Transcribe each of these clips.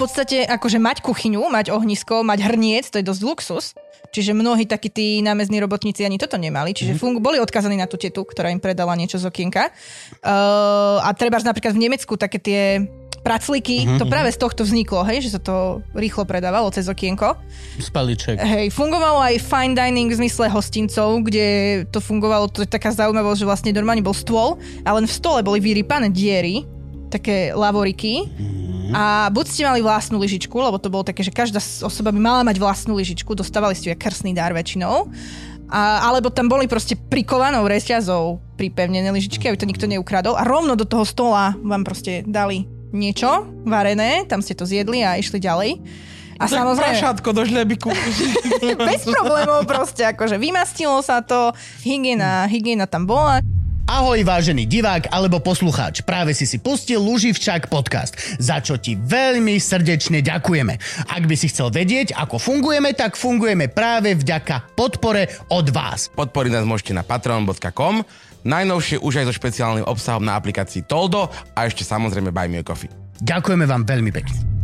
podstate akože mať kuchyňu, mať ohnisko, mať hrniec, to je dosť luxus. Čiže mnohí takí tí námezní robotníci ani toto nemali. Čiže Mhm. fungu, boli odkazaní na tú tetu, ktorá im predala niečo z okienka. Uh, a treba napríklad v Nemecku také tie praclíky, Mhm, to práve z tohto vzniklo, hej, že sa to rýchlo predávalo cez okienko. Spaliček. Hej, fungovalo aj fine dining v zmysle hostincov, kde to fungovalo, to je taká zaujímavosť, že vlastne normálne bol stôl a len v stole boli vyrypané diery, také lavoriky a buď ste mali vlastnú lyžičku, lebo to bolo také, že každá osoba by mala mať vlastnú lyžičku, dostávali ste ju jak krstný dár väčšinou, a, alebo tam boli proste prikovanou reťazou pripevnené lyžičky, aby to nikto neukradol a rovno do toho stola vám proste dali niečo varené, tam ste to zjedli a išli ďalej. A Tak samozrejme... prašátko do žlebiku. Bez problémov proste, akože vymastilo sa to, hygiena, hygiena tam bola. Ahoj vážený divák alebo poslucháč, práve si si pustil Luživčák podcast, za čo ti veľmi srdečne ďakujeme. Ak by si chcel vedieť, ako fungujeme, tak fungujeme práve vďaka podpore od vás. Podporiť nás môžete na patreon.com, najnovšie už aj so špeciálnym obsahom na aplikácii Toldo a ešte samozrejme Buy Me a Coffee. Ďakujeme vám veľmi pekne.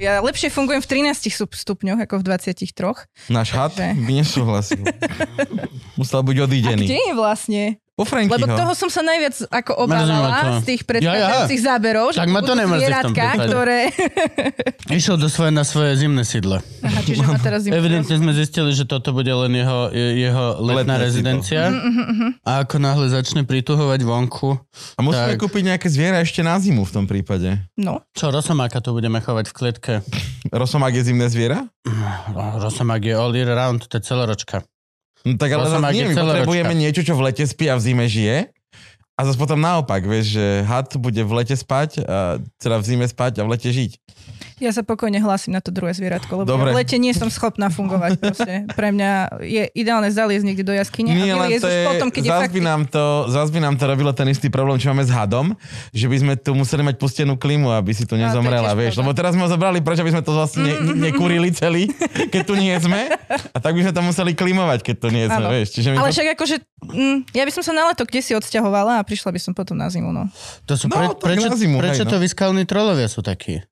Ja lepšie fungujem v 13 stup- stupňoch ako v 23. Náš had Takže- by nesúhlasil. Musel byť A odídený. kde je vlastne? Po Frankyho. Lebo toho som sa najviac ako obávala z tých predchádzajúcich záberov, že Tak ma to zvieratka, ktoré... Išiel do svoje, na svoje zimné sídlo. Aha, čiže ma teraz im... Evidentne sme zistili, že toto bude len jeho, je- jeho letná Letné rezidencia. A ako náhle začne prituhovať vonku, A musíme Tak. kúpiť nejaké zviera ešte na zimu v tom prípade. No, čo Rosomáka tu budeme chovať v klietke. Rosomák je zimné zviera? Rosamák je all year round, to je celoročka. No tak ale zase nie, my potrebujeme niečo, čo v lete spí a v zime žije. A zase potom naopak, vieš, že had bude v lete spať, a, teda v zime spať a v lete žiť. Ja sa pokojne hlásim na to druhé zvieratko, lebo Dobre. v lete nie som schopná fungovať proste. Pre mňa je ideálne zaliesť niekde do jaskyne Nie, a len to je, potom, keď je fakt... by, nám to, zás by nám to robilo ten istý problém, čo máme s hadom, že by sme tu museli mať pustenú klimu, aby si tu nezomrela, vieš. Lebo teraz sme ho zobrali, prečo by sme to vlastne ne, ne, nekurili celý, keď tu nie sme. A tak by sme to museli klimovať, keď tu nie sme, Áno. vieš. Čiže Ale pot- však akože, mm, ja by som sa na leto kde si odsťahovala a prišla by som potom na zimu, no. To sú No, pre, prečo, na zimu, prečo hej, no. to vyskalní trolovia sú takí?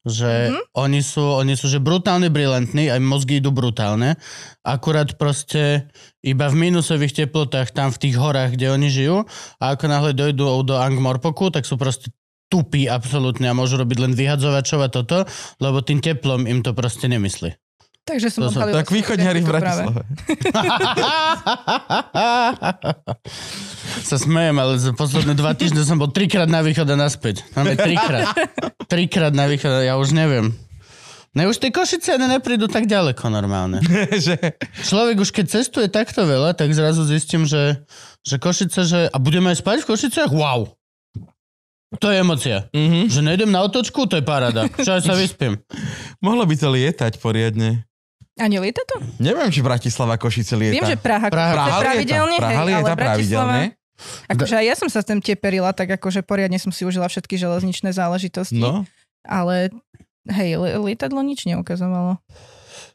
Že Mhm. mm-hmm. oni, sú, oni sú že brutálne brilantní, aj mozgy idú brutálne, akurát proste iba v minusových teplotách tam v tých horách, kde oni žijú a ako náhle dojdú do Angmorpoku, tak sú proste tupí absolútne a môžu robiť len vyhadzovačov a toto, lebo tým teplom im to proste nemyslí. Takže som To odhalila tak východňari v. Bratislave. sa smejem, ale za posledné dva týždne som bol trikrát na východ a naspäť. Máme trikrát. Trikrát na východ a ja už neviem. Ne, už tie Košice ne, neprídu tak ďaleko normálne. že, Človek už keď cestuje takto veľa, tak zrazu zistím, že, že Košice, že... A budeme aj spať v Košiciach? Wow! To je emocia. mm-hmm. Že nejdem na otočku, to je paráda. Čo aj sa vyspím. Mohlo by to lietať poriadne. A nelieta to? Neviem, či Bratislava Košice lieta. Viem, že Praha, Praha- Praha pravidelne, Praha hej, lieta ale Bratislava... pravidelne. Akože aj ja som sa tam teperila, tak akože poriadne som si užila všetky železničné záležitosti. No, Ale hej, li- lietadlo nič neukazovalo.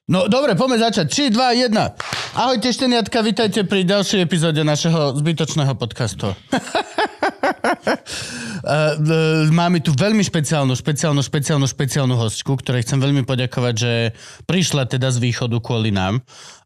No dobre, poďme začať. 3, 2, 1. Ahojte šteniatka, vítajte pri ďalšej epizóde našeho zbytočného podcastu. Uh, uh, máme tu veľmi špeciálnu, špeciálnu, špeciálnu, špeciálnu hostku, ktorej chcem veľmi poďakovať, že prišla teda z východu kvôli nám.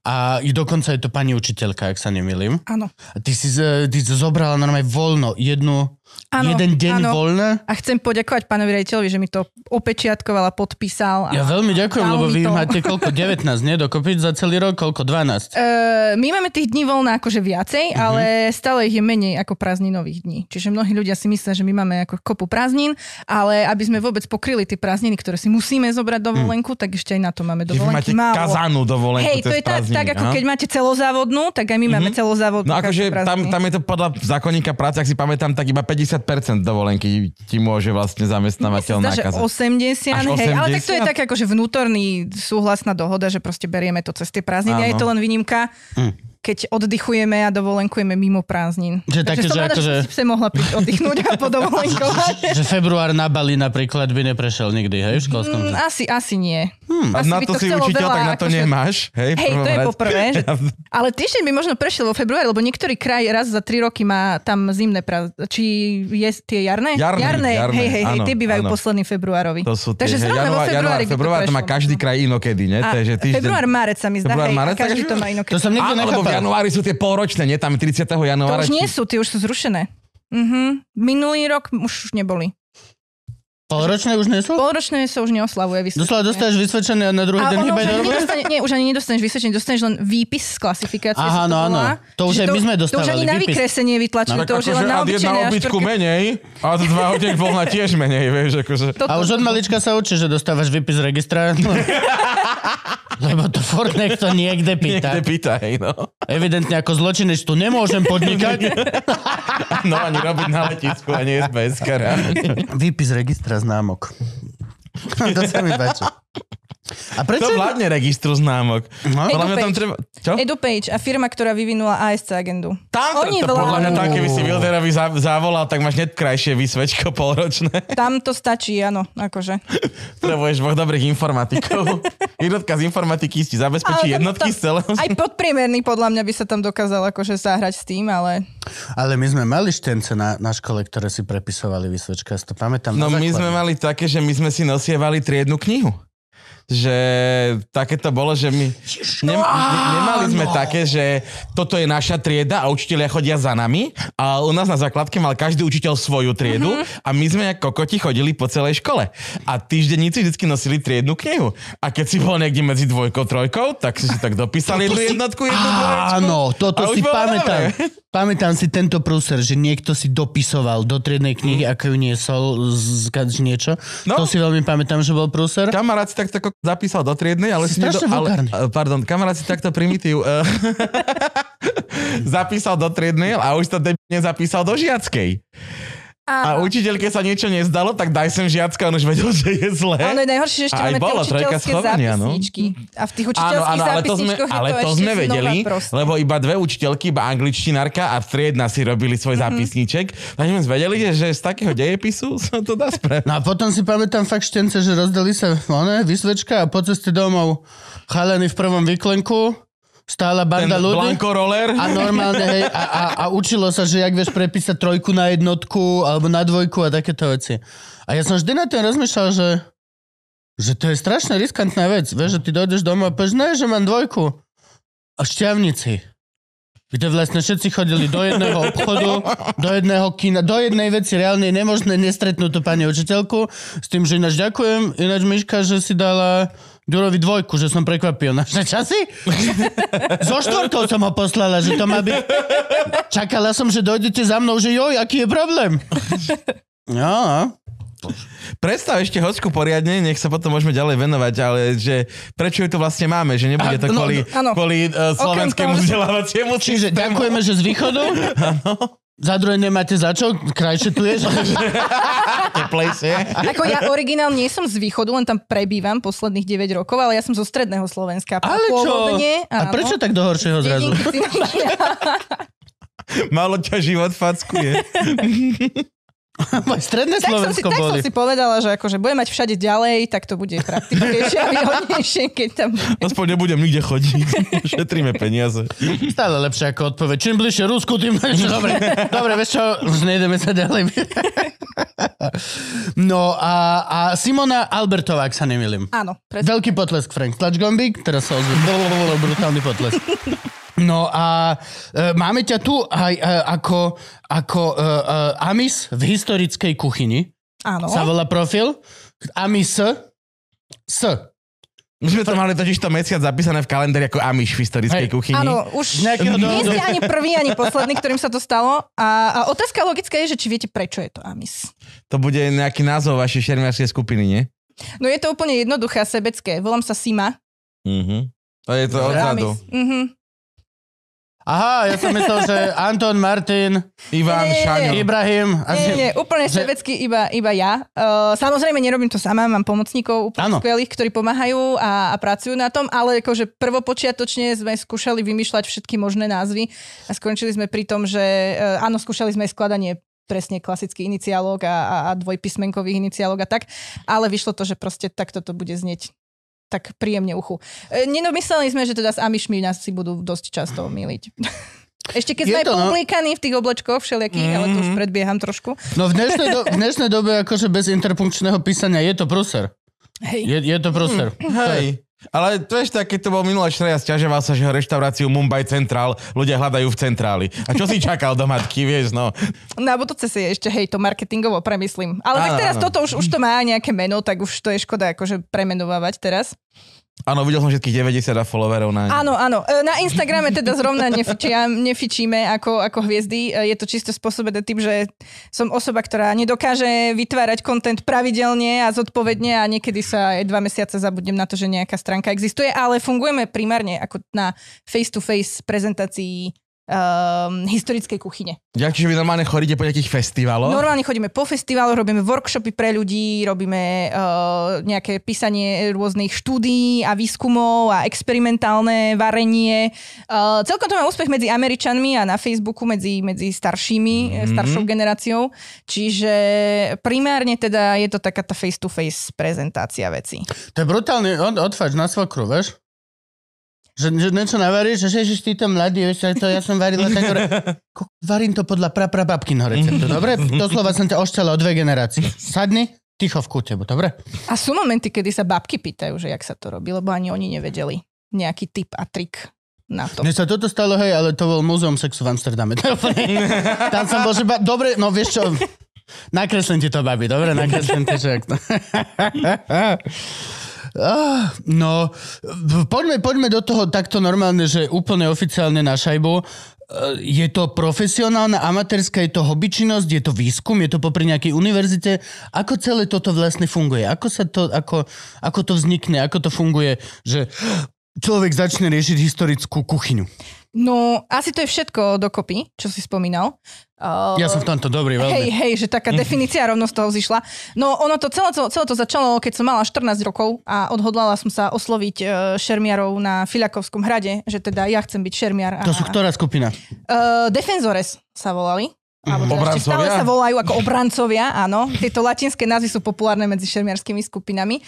A dokonca je to pani učiteľka, ak sa nemýlim. Áno. Ty si, ty si zobrala normálne voľno, jednu, Áno, jeden deň áno. voľné. A chcem poďakovať pánovi rejiteľovi, že mi to opečiatkoval a podpísal. A Ja veľmi ďakujem, lebo vy to. máte koľko? 19, nie? Dokopy za celý rok? Koľko? 12? Uh, my máme tých dní voľna akože viacej, Mhm. uh-huh. ale stále ich je menej ako prázdninových dní. Čiže mnohí ľudia si myslia, že my máme ako kopu prázdnin, ale aby sme vôbec pokryli tie prázdniny, ktoré si musíme zobrať dovolenku, tak ešte aj na to máme že vy máte dovolenky málo. kazanú dovolenku Hej, to je prázdniny, tak ako aha. keď máte celozávodnú, tak aj my máme celozávodnú. No akože tam, tam je to podľa zákonníka práce, ak si pamätám, tak iba 50% dovolenky ti môže vlastne zamestnávateľ že nakázať. 80, Až hej, ale tak to je 80? tak akože vnútorný súhlasná dohoda, že proste berieme to cez tie prázdniny a je to len výnimka. Hm. Keď oddychujeme a dovolenkujeme mimo prázdnin. Že také, som že rada, akože- že si mohla prísť oddychnúť a podovolenkovať. Že február na Bali napríklad by neprešiel nikdy, hej, v školskom. Mm, asi, asi nie. A Asi na by to to si učiteľ, veľa, tak na to akože- nemáš. Hej, Hej, to je poprvé. Že... Ale týždeň by možno prešiel vo februári, lebo niektorý kraj raz za tri roky má tam zimné prázdniny. Či je tie jarné? Jarné, jarné. jarné, hej, hej, hej, áno, tie bývajú áno. posledný februárovi. To sú tie, Takže hej, zrovna vo január, februári február to má každý kraj inokedy, ne? A Takže týždeň... február, marec sa mi zdá, Február, hej, marec, a každý to má inokedy. To som nikdy nechápal. Januári sú tie polročné, nie? Tam je 30. To januára. už nie sú, tie už sú zrušené. Mhm. Minulý rok už neboli. Polročné už nie sú? Polročné sa už neoslavuje. vysvetlené. Doslova dostáš vysvedčené a na druhý Ale deň nedostane, nie, už ani nedostaneš vysvedčenie, dostaneš len výpis z klasifikácie. Aha, to no, áno. To už aj my sme To už ani na vykresenie vytlačujú, to už je akože len na ad jedna obytku A4. menej, a od dva hodeň voľna tiež menej, vieš, akože. A už od malička sa učí, že dostávaš výpis z registra. Lebo to furt niekto niekde pýta. Niekde pýta, hej, no. Evidentne ako zločinec tu nemôžem podnikať. No ani robiť na letisku, ani SBS Výpis registra známok. to sa mi páči. A prečo? To vládne registru známok. No. Podľa mňa tam EduPage. treba... Čo? EduPage a firma, ktorá vyvinula ASC agendu. Tam, Oni to, podľa mňa tam, keby si Wilderovi za- zavolal, tak máš hneď krajšie vysvečko polročné. Tam to stačí, áno, akože. Potrebuješ dvoch dobrých informatikov. Jednotka z informatiky ti zabezpečí Ale jednotky tam- z celého. Aj podpriemerný podľa mňa by sa tam dokázal akože zahrať s tým, ale Ale my sme mali štence na, na škole, ktoré si prepisovali vysvečka. Ja si to pamätám. No my sme mali také, že my sme si nosievali triednu knihu. Že také to bolo, že my ne, nemali sme také, že toto je naša trieda a učiteľia chodia za nami a u nás na základke mal každý učiteľ svoju triedu a my sme ako kokoti chodili po celej škole. A týždenníci vždy nosili triednu knihu. A keď si bol niekde medzi dvojkou, trojkou, tak si si tak dopísali jednu jednotku, jednu dvoječku. Áno, toto si pamätám. Pamätám si tento prúser, že niekto si dopisoval do triednej knihy, ako ju niesol z, z niečo. No. To si veľmi pamätám, že bol prúser. Kamarát si takto ko- zapísal do triednej, ale Si si vulgárny. ale, pardon, kamarát si takto primitív uh, zapísal do triednej a už to nezapísal do žiackej. A a, učiteľke sa niečo nezdalo, tak daj sem žiacka, on už vedel, že je zlé. a ono je najhoršie, že ešte A máme tie učiteľské schovania, no. zápisničky. A v tých Áno, učiteľských áno, ale to sme, ale to, to sme vedeli, proste. lebo iba dve učiteľky, iba angličtinárka a triedna si robili svoj Mhm. zápisníček. Takže sme vedeli, že, že z takého dejepisu sa to dá spraviť. No a potom si pamätám fakt štence, že rozdali sa one, vysvečka a po ceste domov chalení v prvom výklenku, stála Ten banda ľudí. Blanco roller. A normálne, hej, a, a, a učilo sa, že jak vieš prepísať trojku na jednotku alebo na dvojku a takéto veci. A ja som vždy na tým rozmýšľal, že, že to je strašne riskantná vec. Vieš, že ty dojdeš domov a povieš, ne, že mám dvojku. A šťavnici. Kde vlastne všetci chodili do jedného obchodu, do jedného kina, do jednej veci reálne je nemožné nestretnúť tú pani učiteľku s tým, že ináč ďakujem, ináč Miška, že si dala Ďurovi dvojku, že som prekvapil. Naše časy? So štvorkou som ho poslala, že to má byť... Čakala som, že dojdete za mnou, že joj, aký je problém. No, Predstav ešte hoďku poriadne, nech sa potom môžeme ďalej venovať, ale že prečo ju tu vlastne máme, že nebude to A, no, kvôli, áno. kvôli uh, slovenskému vzdelávaciemu čiže systému. ďakujeme, že z východu. Za druhé nemáte za čo, krajšie tu je. Teplejšie. Ako ja originál nie som z východu, len tam prebývam posledných 9 rokov, ale ja som zo stredného Slovenska. Ale čo? Pôvodne, A áno. prečo tak do horšieho zrazu? Malo ťa život fackuje. Moje stredné tak, som si, Slovensko tak som boli. si povedala, že akože budem mať všade ďalej, tak to bude praktickejšie a výhodnejšie, keď tam... Aspoň nebudem nikde chodiť. Šetríme peniaze. Stále lepšie ako odpoveď. Čím bližšie Rusku, tým lepšie. Dobre, dobre, vieš čo, už nejdeme sa ďalej. No a, a Simona Albertová, ak sa nemýlim. Áno, presne. Veľký potlesk, Frank. Tlač gombík, teraz sa ozve. Brutálny potlesk. No a e, máme ťa tu aj e, ako, ako e, e, Amis v historickej kuchyni. Áno. Sa volá profil. Amis S. My sme to mali totiž to mesiac zapísané v kalendári ako Amiš v historickej Hej. kuchyni. Áno, už nejakého nie ste ani prvý, ani posledný, ktorým sa to stalo. A, a otázka logická je, že či viete, prečo je to Amis. To bude nejaký názov vašej šermiarskej skupiny, nie? No je to úplne jednoduché a sebecké. Volám sa Sima. Mhm. To je to odzadu. Amis. Mhm. Aha, ja som myslel, že Anton, Martin, Ivan, Nie, Šaňo. Ibrahim. Nie, nie, nie, úplne že- švedsky iba, iba ja. Uh, samozrejme, nerobím to sama, mám pomocníkov úplne Áno. skvelých, ktorí pomáhajú a, a pracujú na tom, ale akože prvopočiatočne sme skúšali vymýšľať všetky možné názvy a skončili sme pri tom, že uh, áno, skúšali sme skladanie presne klasických iniciálok a, a, a dvojpísmenkových iniciálok a tak, ale vyšlo to, že proste takto to bude znieť tak príjemne uchu. E, Nenomysleli sme, že teda s Amišmi nás si budú dosť často miliť. Ešte keď Je sme aj to, no. poublíkaní v tých oblečkoch všelijakých, ale to už predbieham trošku. No v dnešnej, do, v dnešnej dobe akože bez interpunkčného písania je to pruser. Hej. Je, je to pruser. Hej. Ale to ešte tak, keď to bol minulé Šreja, stiažoval sa, že ho reštauráciu Mumbai Central ľudia hľadajú v centráli. A čo si čakal do matky, vieš, no. Na budúce si ešte, hej, to marketingovo premyslím. Ale tak Áno, teraz áno. toto už, už to má nejaké meno, tak už to je škoda akože premenovávať teraz. Áno, videl som všetkých 90 a followerov na... Áno, áno. E, Na Instagrame teda zrovna nefičia, nefičíme ako, ako hviezdy. E, Je to čisto spôsobené tým, že som osoba, ktorá nedokáže vytvárať kontent pravidelne a zodpovedne a niekedy sa aj dva mesiace zabudnem na to, že nejaká stránka existuje, ale fungujeme primárne ako na face-to-face prezentácii um, historickej kuchyne. Ja, čiže vy normálne chodíte po nejakých festivaloch? Normálne chodíme po festivaloch, robíme workshopy pre ľudí, robíme uh, nejaké písanie rôznych štúdií a výskumov a experimentálne varenie. Uh, celkom to má úspech medzi Američanmi a na Facebooku medzi, medzi staršími, mm-hmm. staršou generáciou. Čiže primárne teda je to taká tá face-to-face prezentácia veci. To je brutálne, od, odfač na svokru, vieš? Že, že niečo navaríš, že ježiš, ty to mladý, vieš, to ja som varila tak, hore. Varím to podľa praprababkinho receptu, dobre? Doslova som ťa ošťala o dve generácie. Sadni, ticho v kúte, dobre? A sú momenty, kedy sa babky pýtajú, že jak sa to robí, lebo ani oni nevedeli nejaký tip a trik na to. Mne sa toto stalo, hej, ale to bol múzeum sexu v Amsterdame. Tam som bol, že ba... dobre, no vieš čo, nakreslím ti to, babi, dobre, nakreslím ti, že... Ah, No, poďme, poďme do toho takto normálne, že úplne oficiálne na šajbu. Eh, Je to profesionálna, amatérska, je to hobbyčinnosť, je to výskum, je to popri nejakej univerzite. Ako celé toto vlastne funguje? Ako, sa to, ako, ako to vznikne? Ako to funguje, že človek začne riešiť historickú kuchyňu? No, asi to je všetko dokopy, čo si spomínal. Uh, Ja som v tomto dobrý, veľmi. Hej, hej, že taká definícia rovno z toho zišla. No ono to celé, celé, to začalo, keď som mala 14 rokov a odhodlala som sa osloviť uh, šermiarov na Filiakovskom hrade, že teda ja chcem byť šermiar. A, To sú ktorá skupina? Uh, Defenzores sa volali. Alebo teda ešte stále sa volajú ako obrancovia, áno. Tieto latinské názvy sú populárne medzi šermiarskými skupinami.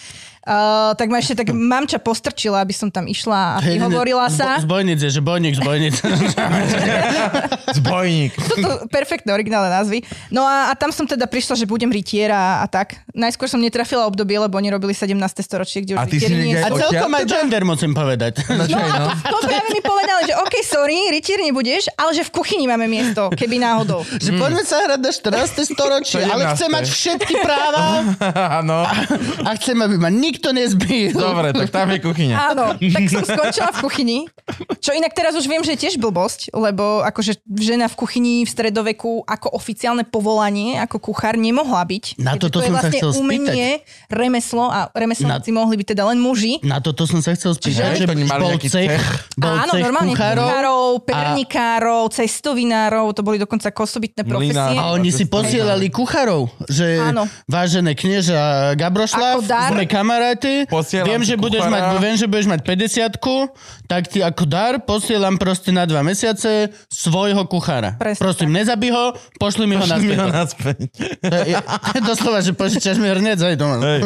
Uh, tak ma ešte tak mamča postrčila, aby som tam išla a vyhovorila sa. Bo, zbojnic je, že bojník, zbojnic. Zbojník. Sú to perfektné originálne názvy. No a, a tam som teda prišla, že budem rytier a, tak. Najskôr som netrafila obdobie, lebo oni robili 17. storočie, kde už A ty si nie A celkom aj teda? gender musím povedať. No, je, no? To práve mi povedali, že OK, sorry, rytier nebudeš, ale že v kuchyni máme miesto, keby náhodou. Že poďme sa hrať na 14. storočie, ale 17.. chcem mať všetky práva Áno. a chcem, aby ma nikto nezbil. Dobre, tak tam je kuchyňa. Áno, tak som skončila v kuchyni. Čo inak teraz už viem, že je tiež blbosť, lebo akože žena v kuchyni v stredoveku ako oficiálne povolanie, ako kuchár nemohla byť. Na toto to som sa vlastne chcel spýtať. umenie, remeslo a remeselníci mohli byť teda len muži. Na toto som sa chcel spýtať, Čiže že bol cech, bol Áno, cech normálne kuchárov kuchárov, pernikárov, cestovinárov, to boli dokonca ako osobitné profesie. a oni si posielali kuchárov, že Áno. vážené knieža Gabrošlav, sme kamaráti, Posielam viem, že budeš mať, viem, že budeš mať 50 tak ti ako dar posielam proste na dva mesiace svojho kuchára. Presne Prosím, nezabí ho, pošli mi ho mi ho naspäť. To je, je doslova, že požičaš mi hrnec aj doma. Hej.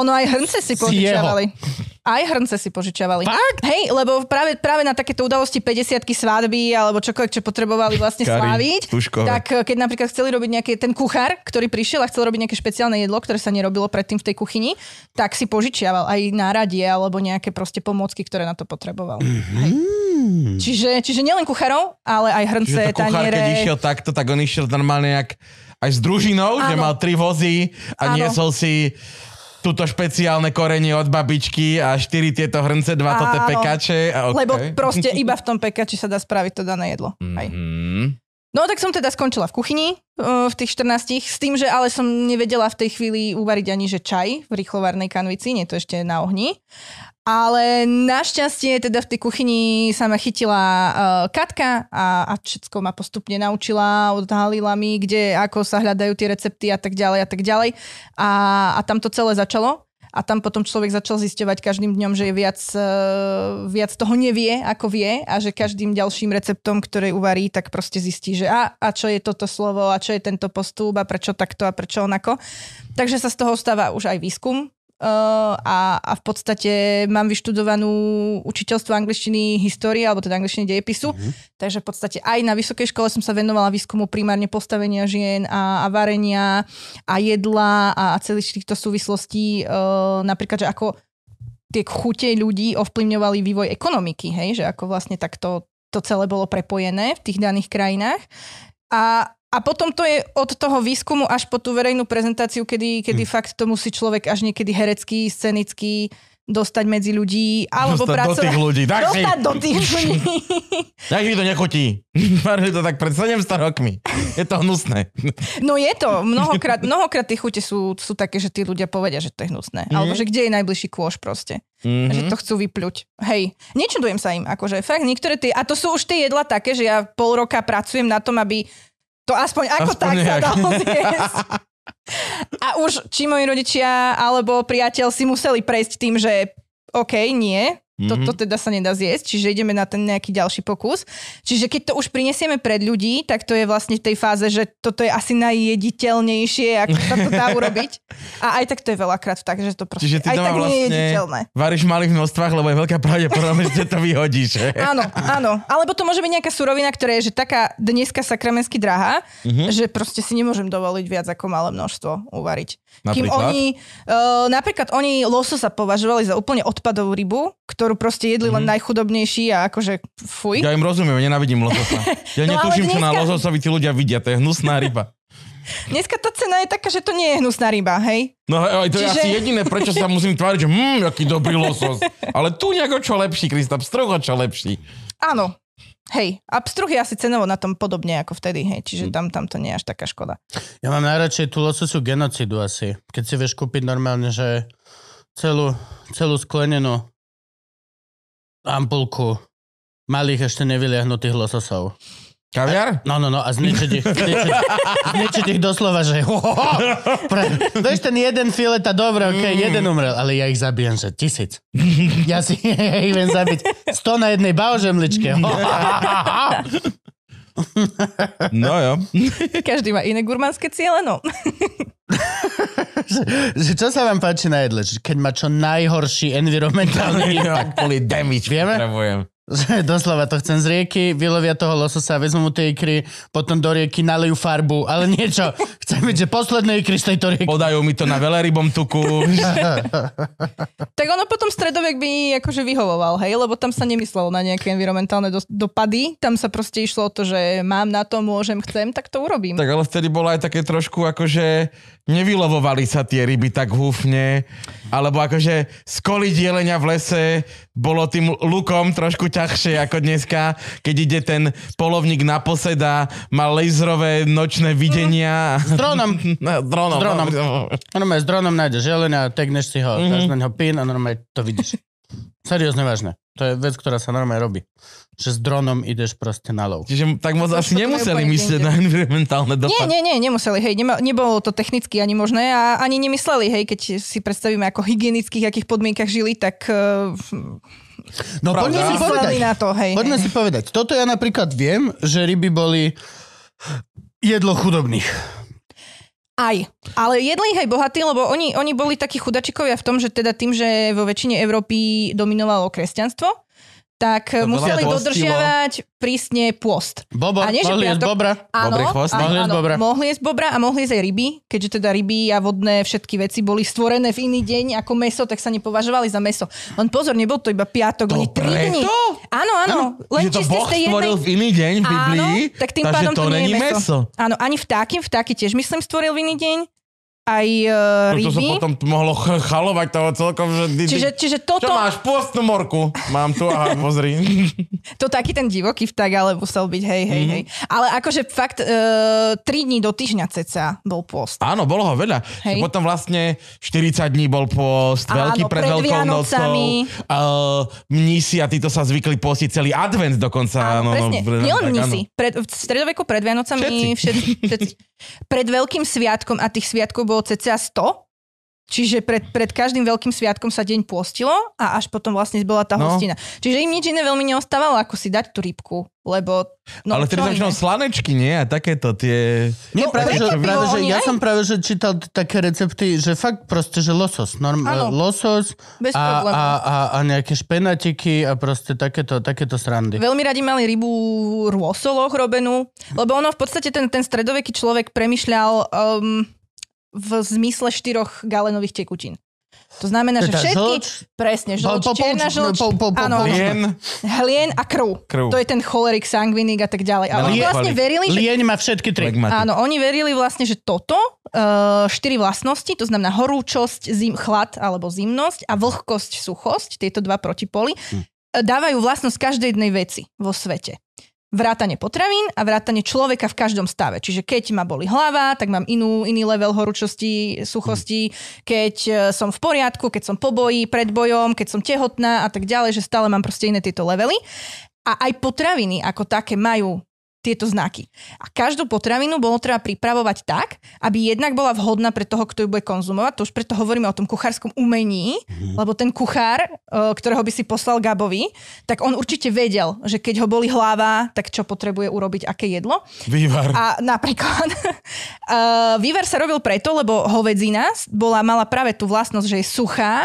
Ono aj hrnce si požičiavali. Aj hrnce si požičiavali. Fakt? Hej, lebo práve, práve na takéto udalosti 50 svadby alebo čokoľvek, čo potrebovali vlastne Kari, sláviť, Stužkové. tak eh, keď napríklad chceli robiť nejaký ten kuchár, ktorý prišiel a chcel robiť nejaké špeciálne jedlo, ktoré sa nerobilo predtým v tej kuchyni, tak si požičiaval aj náradie alebo nejaké proste pomôcky, ktoré na to potreboval. Hej. Čiže, čiže nielen kuchárov, ale aj hrnce, Čiže to kuchár, keď išiel takto, tak on išiel normálne jak aj s družinou, že Áno. mal tri vozy a Áno. niesol si túto špeciálne korenie od babičky a štyri tieto hrnce, dva toto pekače. A okay. Lebo proste iba v tom pekači sa dá spraviť to dané jedlo. Hej. Mm. No tak som teda skončila v kuchyni uh, v tých 14, s tým, že ale som nevedela v tej chvíli uvariť ani že čaj v rýchlovárnej kanvici, nie to ešte na ohni. Ale našťastie teda v tej kuchyni sa ma chytila uh, Katka a, a všetko ma postupne naučila, odhalila mi, kde, ako sa hľadajú tie recepty a tak ďalej a tak ďalej. A, a tam to celé začalo. A tam potom človek začal zisťovať každým dňom, že je viac, uh, viac toho nevie, ako vie a že každým ďalším receptom, ktorý uvarí, tak proste zistí, že a, a čo je toto slovo a čo je tento postup a prečo takto a prečo onako. Takže sa z toho stáva už aj výskum, a, a v podstate mám vyštudovanú učiteľstvo angličtiny histórie, alebo teda angličtiny dejepisu, mm-hmm. takže v podstate aj na vysokej škole som sa venovala výskumu primárne postavenia žien a, a varenia a jedla a, a celých týchto súvislostí, uh, napríklad, že ako tie chute ľudí ovplyvňovali vývoj ekonomiky, hej, že ako vlastne takto to celé bolo prepojené v tých daných krajinách. A, a potom to je od toho výskumu až po tú verejnú prezentáciu, kedy, kedy hmm. fakt to musí človek až niekedy herecký, scenický dostať medzi ľudí, alebo dostať pracovať... do tých ľudí, tak dostať si. do tých ľudí. Tak mi to nechutí. Varili to tak pred 700 rokmi. Je to hnusné. No je to. Mnohokrát, mnohokrát tie chute sú, sú také, že tí ľudia povedia, že to je hnusné. Mm. Alebo že kde je najbližší kôž proste. Mm-hmm. Že to chcú vypľuť. Hej, nečudujem sa im. Akože fakt niektoré tie... A to sú už tie jedla také, že ja pol roka pracujem na tom, aby to aspoň ako aspoň tak nejak. sa dalo zjesť. A už či moji rodičia alebo priateľ si museli prejsť tým, že OK, nie, Mm-hmm. Toto teda sa nedá zjesť, čiže ideme na ten nejaký ďalší pokus. Čiže keď to už prinesieme pred ľudí, tak to je vlastne v tej fáze, že toto je asi najjediteľnejšie, ako sa to dá urobiť. A aj tak to je veľakrát tak, že to proste Čiže ty aj tak vlastne nie je jediteľné. Varíš v malých množstvách, lebo je veľká pravdepodobnosť, že to vyhodíš. Že? Áno, áno. Alebo to môže byť nejaká surovina, ktorá je že taká dneska sakramensky drahá, mm-hmm. že proste si nemôžem dovoliť viac ako malé množstvo uvariť. Napríklad? Kým oni, uh, napríklad oni lososa považovali za úplne odpadovú rybu, ktorú proste jedli len mm-hmm. najchudobnejší a akože fuj. Ja im rozumiem, nenávidím lososa. Ja No, netuším, čo na dneska- lososovi tí ľudia vidia, to je hnusná ryba. Dneska tá cena je taká, že to nie je hnusná ryba, hej? No aj to je Čiže- asi jediné, prečo sa musím tváriť, že hm, aký dobrý losos. Ale tu nejako čo lepší, Krista, pstruho čo lepší. Áno. Hej, a pstruh je asi cenovo na tom podobne ako vtedy, hej, čiže Hm. tam, tam to nie je až taká škoda. Ja mám najradšej tú lososiu genocidu asi. Keď si vieš kúpiť normálne, že celú, celú sklenenú ampulku malých ešte nevyliahnutých lososov. Kaviar? No, no, no, a zničiť ich, zničiť, zničiť ich doslova, že pre, vieš, ten jeden fileta, dobre, ok, jeden umrel, ale ja ich zabijem, že tisíc. Ja si ich viem zabiť 100 na jednej baožemličke. No jo. Každý má iné gurmánske ciele, no. že čo sa vám páči na jedle? Keď má čo najhorší environmentálny impact. Boli damage Vieme? potrebujem. Doslova to chcem z rieky, vylovia toho lososa, vezmu mu tie ikry, potom do rieky nalejú farbu, ale niečo. Chcem byť, že posledné ikry z tejto rieky. Podajú mi to na veľrybom tuku. Tak ono potom stredovek by akože vyhovoval, hej, lebo tam sa nemyslelo na nejaké environmentálne do, dopady, tam sa proste išlo o to, že mám na to, môžem, chcem, tak to urobím. tak ale vtedy bolo aj také trošku akože nevylovovali sa tie ryby tak húfne, alebo akože skoliť jelenia v lese bolo tým lukom trošku ťažšie ako dneska, keď ide ten polovník na poseda, má laserové nočné videnia. S dronom. No, dronom. S dronom. no. Normálne s dronom nájdeš jelenia, tegneš si ho, dáš na neho pin a normálne to vidíš. Seriózne vážne. To je vec, ktorá sa normálne robí. Že s dronom ideš proste na lov. Čiže tak moc asi nemuseli myslieť na environmentálne Nie, dopady. nie, nie, nemuseli, hej, nema, nebolo to technicky ani možné a ani nemysleli, hej, keď si predstavíme, ako hygienických akých podmienkach žili, tak uh, No poďme si povedať. na to, hej. Poďme hej. si povedať. Toto ja napríklad viem, že ryby boli jedlo chudobných. Aj. Ale jedli ich aj bohatí, lebo oni, oni boli takí chudačikovia v tom, že teda tým, že vo väčšine Európy dominovalo kresťanstvo, tak To museli dodržiavať prísne pôst. Bobor, A nie, mohli jesť bobra. Áno, Dobrý chvost. áno, Mohli jesť áno, bobra. mohli jesť bobra a mohli jesť aj ryby, keďže teda ryby a vodné všetky veci boli stvorené v iný deň ako meso, tak sa nepovažovali za meso. Len pozor, nebol to iba piatok, To oni tri dni. Áno, áno. Len Že to Boh tej stvoril v iný deň v Biblii, Áno, tak tým pádom to to, nie je meso. meso. Áno, ani vtáky, vtáky tiež myslím stvoril v iný deň. Aj uh, To sa ryby. potom mohlo ch- chalovať toho celkom, že... Ty, Čiže, čiže čo toto, máš? Pôstnu morku. Mám tu, aha, pozri. to taký ten divoký vták, ale musel byť, hej, hej, hej. Ale akože fakt, uh, 3 dní do týždňa ceca bol pôst. Áno, bolo ho veľa. Hej. Potom vlastne 40 dní bol post, Áno, veľký pred pred Veľkou nocou. Uh, mnísi a títo sa zvykli postiť celý advent dokonca. Áno, presne. pre- Nielen tak áno. mnisi. Pred, v stredoveku pred Vianocami všetci. všetci, pred veľkým sviatkom a tých sviatkov bolo cca 100. Čiže pred, pred každým veľkým sviatkom sa deň pôstilo a až potom vlastne bola tá No. hostina. Čiže im nič iné veľmi neostávalo, ako si dať tú rybku, lebo... No, Ale sú väčšinou slanečky, nie? A takéto tie... Nie, No, práve, že, práve, že ja aj. som práve, že čítal také recepty, že fakt proste, že losos. Norm, losos Bez a, a, a, a nejaké špenatiky a proste takéto, takéto srandy. Veľmi radi mali rybu rôsoloch robenú, lebo ono v podstate ten, ten stredoveký človek premyšľal um, v zmysle štyroch galenových tekutín. To znamená, že všetky... žlč, Presne, žlč, po- po- čierna žlč, po- po- po- áno, po- Lien, hlien a krv. Krv. To je ten cholerik, sangvinik a tak ďalej. A oni vlastne verili, že... Lieň má všetky tri. Áno, oni verili vlastne, že toto, uh, štyri vlastnosti, to znamená horúčosť, zim, chlad alebo zimnosť a vlhkosť, suchosť, tieto dva protipoly, Hm. eh, dávajú vlastnosť každej jednej veci vo svete. Vrátanie potravín a vrátanie človeka v každom stave. Čiže keď ma boli hlava, tak mám inú, iný level horúčosti, suchosti. Keď eh, som v poriadku, keď som po boji, pred bojom, keď som tehotná a tak ďalej, že stále mám proste iné tieto levely. A aj potraviny ako také majú tieto znaky. A každú potravinu bolo treba pripravovať tak, aby jednak bola vhodná pre toho, kto ju bude konzumovať. To už preto hovoríme o tom kuchárskom umení, mm-hmm. lebo ten kuchár, e, ktorého by si poslal Gabovi, tak on určite vedel, že keď ho boli hlava, tak čo potrebuje urobiť, aké jedlo. Vývar. A napríklad uh, vývar sa robil preto, lebo hovedzina bola, mala práve tú vlastnosť, že je suchá.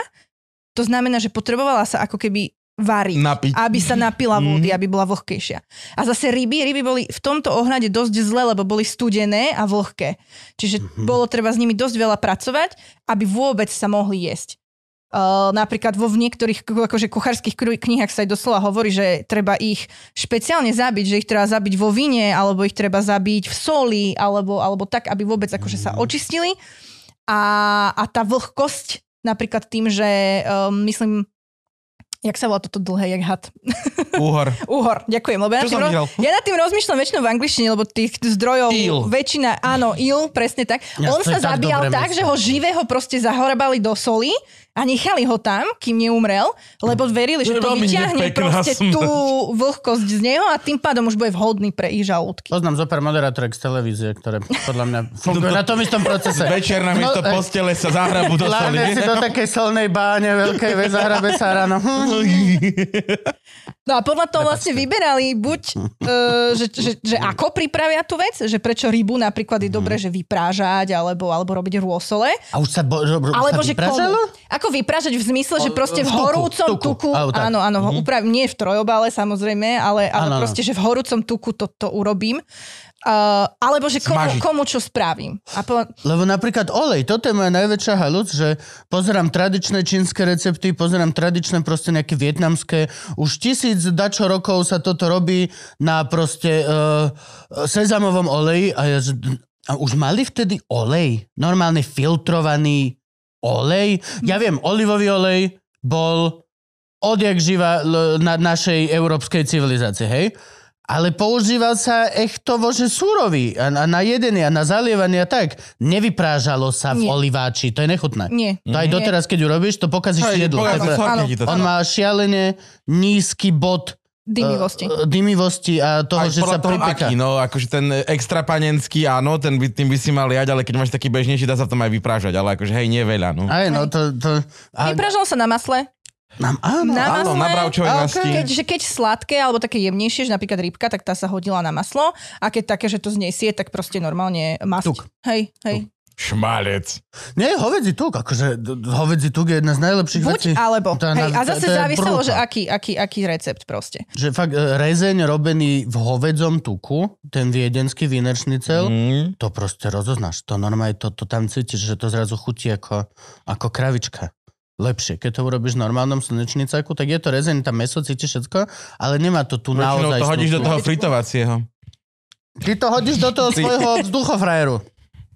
To znamená, že potrebovala sa ako keby variť, Napiť. aby sa napila vody, Mhm. aby bola vlhkejšia. A zase ryby, ryby boli v tomto ohľade dosť zlé, lebo boli studené a vlhké. Čiže bolo treba s nimi dosť veľa pracovať, aby vôbec sa mohli jesť. Uh, napríklad vo v niektorých akože kuchárskych knihách sa aj doslova hovorí, že treba ich špeciálne zabiť, že ich treba zabiť vo vine, alebo ich treba zabiť v soli, alebo, alebo tak, aby vôbec akože sa očistili. A, a tá vlhkosť napríklad tým, že um, myslím, jak sa volá toto dlhé, jak had? Úhor. Uhor, ďakujem. Lebo ja, Čo nad tým roz... ja nad tým rozmýšľam väčšinou v angličtine, lebo tých zdrojov Il. väčšina, áno, il, presne tak. Ja, On sa tak zabíjal tak, meso. že ho živého proste zahrabali do soli a nechali ho tam, kým neumrel, lebo verili, že to vyťahne proste smrť. tú vlhkosť z neho a tým pádom už bude vhodný pre ich žalúdky. Poznám zo pár moderátorek z televízie, ktoré podľa mňa fungujú na tom istom procese. Večer na miesto eh, postele sa zahrabu do soli. Si do takej solnej báne veľkej, ve, zahrabe sa ráno. No a podľa toho vlastne vyberali buď, uh, že, že, že ako pripravia tú vec, že prečo rybu napríklad je dobré, že vyprážať alebo, alebo robiť rôsole, A už sa, bo, ro, ro, Alebo sa že komu? Ako vypražať v zmysle, že proste v v tuku, horúcom tuku. tuku, Áno, áno, áno, mm-hmm. uprav, nie v trojobale samozrejme, ale, ale Áno, áno. proste, že v horúcom tuku to, to urobím. Uh, alebo že komu, Smažiť. komu čo spravím. A po, Lebo napríklad olej, toto je moja najväčšia haluc, že pozerám tradičné čínske recepty, pozerám tradičné proste nejaké vietnamské. Už tisíc dačo rokov sa toto robí na proste uh, sezamovom oleji a, ja, a už mali vtedy olej, normálne filtrovaný olej. Ja viem, olivový olej bol odjak živa na našej európskej civilizácie, hej? Ale používal sa echtovo, že súrový a, a na jedenie a na zalievanie a tak. Nevyprážalo sa v Nie. oliváči, to je nechutné. nie. To aj doteraz, keď urobíš, to pokazíš jedlo. On má šialene nízky bod Dymivosti. eh, dymivosti a toho, Aj že sa pripeka. aký, no akože ten extra panenský, áno, ten by, tým by si mal jať, ale keď máš taký bežnejší, dá sa v tom aj vyprážať, ale akože hej, nie veľa, no. Aj no, to... to a, Vypražalo sa na masle. nám, áno, Na Áno, masle. na bravčovej A, masti. Keď, že keď sladké alebo také jemnejšie, že napríklad rybka, tak tá sa hodila na maslo a keď také, že to znesie, tak proste normálne masť. Tuk. Hej, hej. Šmalec. Nie, hovedzí tuk, akože hovedzí tuk je jedna z najlepších Buď vecí. alebo. Je Hej, na- a zase záviselo, že aký, aký, aký recept proste. Že fakt e, rezeň robený v hovedzom tuku, ten viedenský výneršnicel, Mm. to proste rozoznáš. To normálne, to, to tam cítiš, že to zrazu chutí ako, ako kravička. Lepšie. Keď to urobíš v normálnom slnečnicáku, tak je to rezeň, tam meso cítiš všetko, ale nemá to tu Väčšinou naozaj. to hodíš do toho fritovacieho. Ty to hodíš do toho svojho vzduchofrajeru.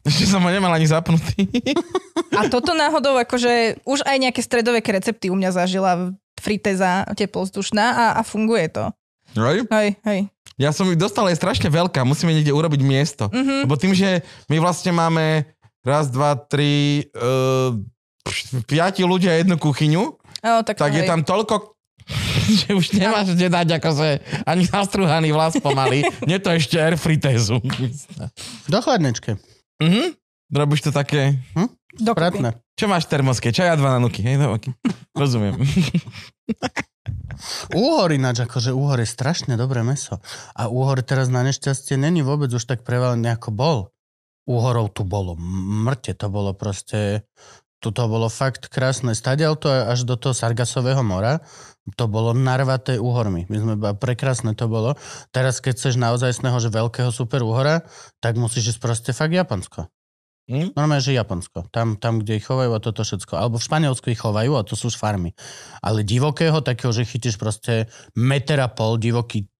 Ešte som ho nemal ani zapnutý. A toto náhodou, akože už aj nejaké stredoveké recepty u mňa zažila friteza teplozdušná a, a funguje to. Right? Hej, hej. Ja som ich dostal, je strašne veľká, musíme niekde urobiť miesto. Mhm. Lebo tým, že my vlastne máme raz, dva, tri, uh, piati ľudia jednu kuchyňu, O, tak, tak je tam toľko že už nemáš kde dať akože ani nastruhaný vlas pomaly. Nie to ešte air fritézu. Do chladničky. Mhm. Robíš to také... Dokopy. Pratné. Čo máš v termoske? Čaj a dva nanuky. Hej, no, okay. Rozumiem. Úhor ináč, akože úhor je strašne dobré meso. A úhor teraz na nešťastie není vôbec už tak prevalený, ako bol. Úhorov tu bolo mŕte, to bolo proste... Toto bolo fakt krásne. Stadial to až do toho Sargasového mora. To bolo narvaté úhormi. My sme, prekrásne to bolo. Teraz, keď chceš naozajstného, že veľkého super úhora, tak musíš ísť proste fakt Japonsko. Hm? Normálne, že Japonsko. Tam, tam, kde ich chovajú a toto všetko. Alebo v Španielsku ich chovajú a to sú už farmy. Ale divokého, takého, že chytíš proste meter a pol divoký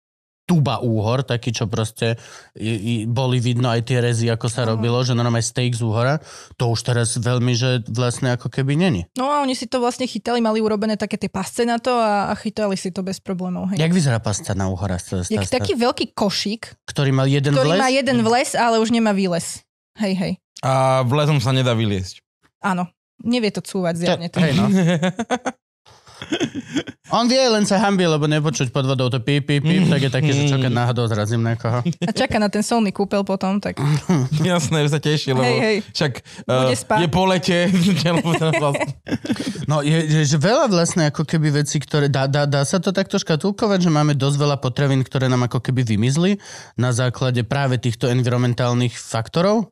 tuba úhor, taký, čo proste i, i, boli vidno aj tie rezy, ako sa robilo, že normálne steak z úhora, to už teraz veľmi, že vlastne ako keby není. No a oni si to vlastne chytali, mali urobené také tie pasce na to a, a chytali si to bez problémov. Hej. Jak vyzerá pasta na úhora? Jak taký veľký košík, ktorý mal jeden ktorý vles? má jeden vles, ale už nemá výles. Hej, hej. A vlezom sa nedá vyliesť. Áno. Nevie to cúvať zjavne. Hej, no. On vie, len sa hambí, lebo nepočuť pod vodou to píp, píp, píp, tak je taký, že čo keď náhodou zrazím niekoho. A čaká na ten solný kúpel potom, tak Jasné, že sa teší, lebo hej, hej. však uh, je po lete. vlastne- No je, je že veľa vlastne ako keby veci, ktoré dá, dá, dá sa to takto škatulkovať, že máme dosť veľa potravín, ktoré nám ako keby vymizli na základe práve týchto environmentálnych faktorov.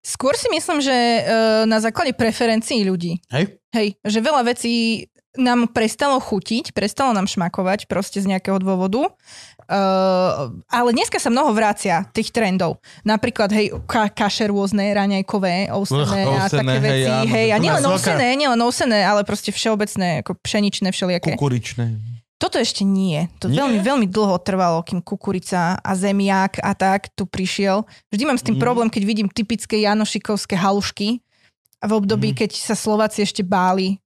Skôr si myslím, že e, na základe preferencií ľudí. Hej? Hej, že veľa vecí nám prestalo chutiť, prestalo nám šmakovať proste z nejakého dôvodu. Uh, ale dneska sa mnoho vracia tých trendov. Napríklad, hej, ka- kaše rôzne, raňajkové, ousené Ugh, a také hej, veci. áno. Hej, a nielen ousené, nielen ousené, ale proste všeobecné, ako pšeničné všelijaké. Kukuričné. Toto ešte nie. To Nie? veľmi, veľmi dlho trvalo, kým kukurica a zemiak a tak tu prišiel. Vždy mám s tým Mhm. problém, keď vidím typické janošikovské halušky v období, Mhm. keď sa Slováci ešte báli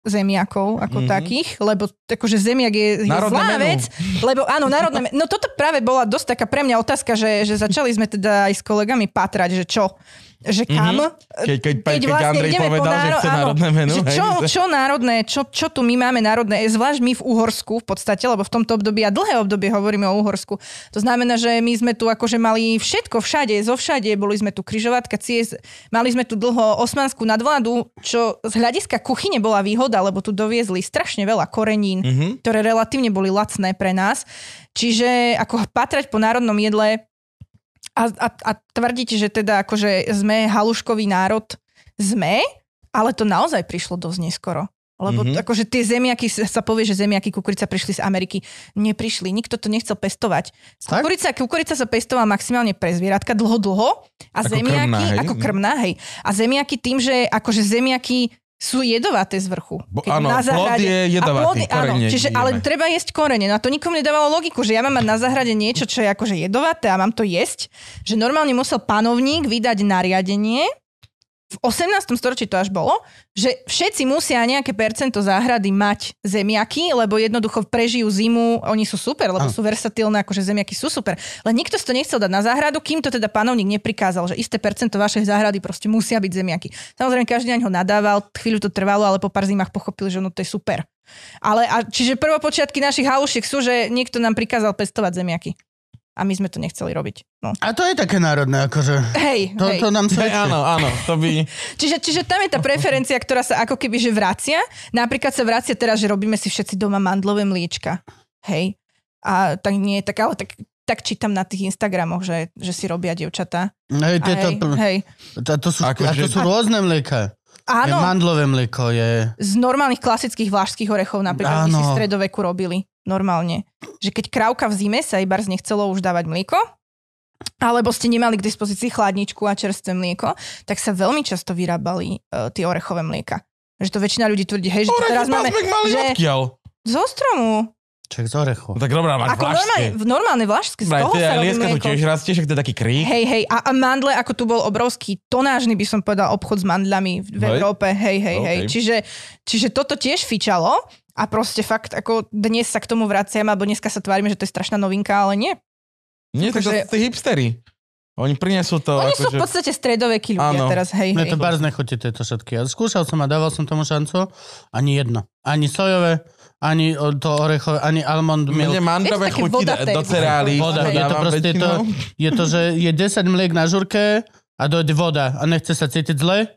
zemiakov ako Mhm. takých, lebo akože zemiak je, je Národné zlá menu. vec, lebo áno, národné No toto práve bola dosť taká pre mňa otázka, že, že začali sme teda aj s kolegami patrať, že čo, že kam, Keď, keď, keď, keď Andrej ideme po povedal, že náro- chce áno, národné menu. Že čo, že- čo národné, čo, čo tu my máme národné, zvlášť my v Uhorsku v podstate, lebo v tomto období a dlhé obdobie hovoríme o Uhorsku. To znamená, že my sme tu akože mali všetko všade, zo všade, boli sme tu križovatka, ciest, mali sme tu dlho osmanskú nadvládu, čo z hľadiska kuchyne bola výhoda, lebo tu doviezli strašne veľa korenín, Mhm. ktoré relatívne boli lacné pre nás. Čiže ako patrať po národnom jedle a, a, a tvrdiť, že teda akože sme haluškový národ, sme, ale to naozaj prišlo dosť neskoro. Lebo Mhm. mm-hmm. akože tie zemiaky, sa povie, že zemiaky kukurica prišli z Ameriky. Neprišli, nikto to nechcel pestovať. Tak? Kukurica, kukurica sa pestovala maximálne pre zvieratka dlho, dlho. A Ako zemiaky, krmná, hej? ako krmná, hej. A zemiaky tým, že akože zemiaky sú jedovaté z vrchu. Bo- áno, na plod záhrade- je jedovatý, a plody, áno, čiže, jeme. ale treba jesť korene. No a to nikomu nedávalo logiku, že ja mám mať na záhrade niečo, čo je akože jedovaté a mám to jesť. Že normálne musel panovník vydať nariadenie, v 18. storočí to až bolo, že všetci musia nejaké percento záhrady mať zemiaky, lebo jednoducho prežijú zimu, oni sú super, lebo Áno. sú versatilné, akože zemiaky sú super. Len nikto si to nechcel dať na záhradu, kým to teda panovník neprikázal, že isté percento vašej záhrady proste musia byť zemiaky. Samozrejme, každý deň ho nadával, chvíľu to trvalo, ale po pár zimách pochopil, že no to je super. Ale a, čiže prvopočiatky našich halušiek sú, že niekto nám prikázal pestovať zemiaky. A my sme to nechceli robiť. No. A to je také národné, akože... Hej, To, hej. to nám Hej, svedčí. áno, áno, to by... Čiže, čiže tam je tá preferencia, ktorá sa ako keby že vracia. Napríklad sa vracia teraz, že robíme si všetci doma mandlové mliečka. Hej. A tak nie, tak ale tak, tak čítam na tých Instagramoch, že, že si robia dievčatá. Hej, A tieto, hej, hej. to, to sú, Akože- a to sú rôzne mlieka. Je Áno, mandlové mlieko, je... z normálnych klasických vlašských orechov napríklad, my si v stredoveku robili normálne. Že keď krávka v zime sa iba nechcelo už dávať mlieko, alebo ste nemali k dispozícii chladničku a čerstvé mlieko, tak sa veľmi často vyrábali uh, tie orechové mlieka. Že to väčšina ľudí tvrdí, hej, že to teraz máme že- odkiaľ? zo stromu. Čak z orechov. No tak dobrá, máš Ako normálne, v normálne vlašské, z toho ty sa robí mlieko. tiež rastie, však to je taký krík. Hej, hej, a, a mandle, ako tu bol obrovský tonážny, by som povedal, obchod s mandlami v, v Hej. Európe, hej, hej, hej. OK. Čiže, čiže toto tiež fičalo a proste fakt, ako dnes sa k tomu vraciam, alebo dneska sa tvárime, že to je strašná novinka, ale nie. Nie, tak to Akože- sú tí hipstery. Oni prinesú to. Oni sú v akože- podstate stredovekí ľudia Áno. teraz, hej, Mne hej. to barz nechutí tieto všetky. Ja skúšal som a dával som tomu šancu. Ani jedno. Ani sojové, ani o- to orechové, ani almond milk. Mne chutí vodaté. do cereály. Voda, je to proste to, je to, že je 10 mliek na žurke a dojde voda a nechce sa cítiť zle,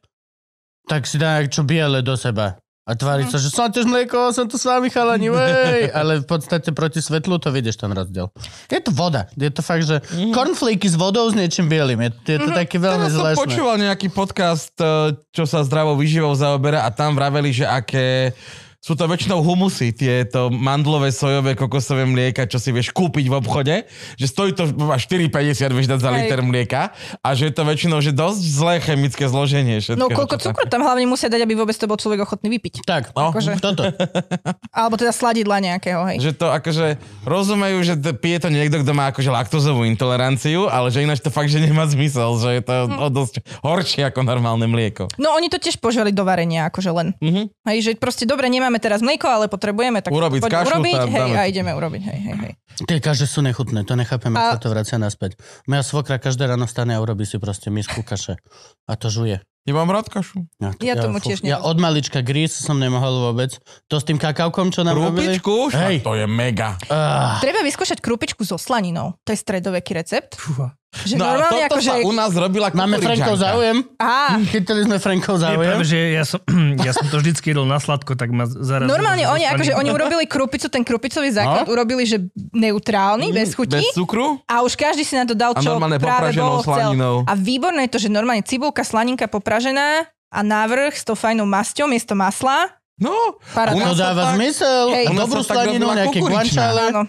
tak si dá čo biele do seba. A tvári sa, že som tiež mlieko, som tu s vami chalani, vej. Ale v podstate proti svetlu to vidíš ten rozdiel. Je to voda. Je to fakt, že cornflakey s vodou s niečím bielým. Je, je to také veľmi Teraz som počúval nejaký podcast, eh, čo sa zdravou výživou zaoberá a tam vraveli, že aké sú to väčšinou humusy, tieto mandlové, sojové, kokosové mlieka, čo si vieš kúpiť v obchode, že stojí to až 4,50 vieš dať za Hej. liter mlieka a že je to väčšinou že dosť zlé chemické zloženie. No všetkého, koľko čo tam- cukru tam hlavne musia dať, aby vôbec to bol človek ochotný vypiť. Tak, No. akože... toto. Alebo teda sladidla nejakého, hej. Že to akože rozumejú, že pije to niekto, kto má akože laktozovú intoleranciu, ale že ináč to fakt, že nemá zmysel, že je to Hm. o dosť horšie ako normálne mlieko. No oni to tiež požali do varenia, akože len. Mhm. Hej, že proste dobre, nemáme teraz mlieko, ale potrebujeme, tak Urobiť poď kašu, urobiť, tá- hej, dáme. a ideme urobiť, hej, hej, hej. Tie kaše sú nechutné, to nechápem, A- ako to vracia naspäť. Moja svokra každé ráno stane a urobí si proste misku kaše. A to žuje. Nemám rád kašu. Ja tomu tiež Ja od malička grís som nemohol vôbec. To s tým kakavkom, čo nám robili? Krúpičku? Hej. To je mega. Ah, Treba vyskúšať krupičku so slaninou. To je stredoveký recept. Fúha. Že No a normálne toto akože... sa u nás robila máme kukuričanka. záujem? Á, Chytili sme Frenkov Nie, záujem? práve, že ja som, ja som to vždycky jedol na sladko, tak ma zarazilo. normálne oni, akože oni urobili krupicu, ten krupicový základ No. urobili, že neutrálny, bez chutí. Bez cukru? A už každý si na to dal, A čo normálne práve bolo chcel. A výborné je to, že normálne cibulka, slaninka popražená a návrh s tou fajnou masťou miesto masla. No, Paráda. u To nás sa dáva tak- zmysel. Hej. A U nás Dobrú slaninu, nejaké guančale. Áno.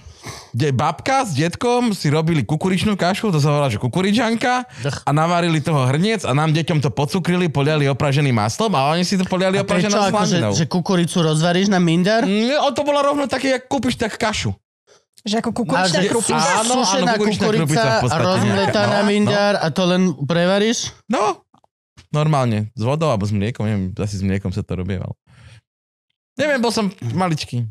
Kde babka s detkom si robili kukuričnú kašu, to sa volá, že kukuričanka a navarili toho hrniec a nám deťom to pocukrili, poliali opraženým maslom a oni si to poliali A opraženou akože, slaninou. že kukuricu rozvaríš na mindar? Mm, o, to bolo rovno také, jak kúpiš tak kašu. Že ako A kukuričná že krupica. Áno, áno, sušená kukuričná krupica kukurica v a podstate. rozmletá No, na no. mindar a to len prevaríš? No, normálne, s vodou alebo s mliekom, neviem, asi s mliekom sa to robievalo. Neviem, bol som maličký.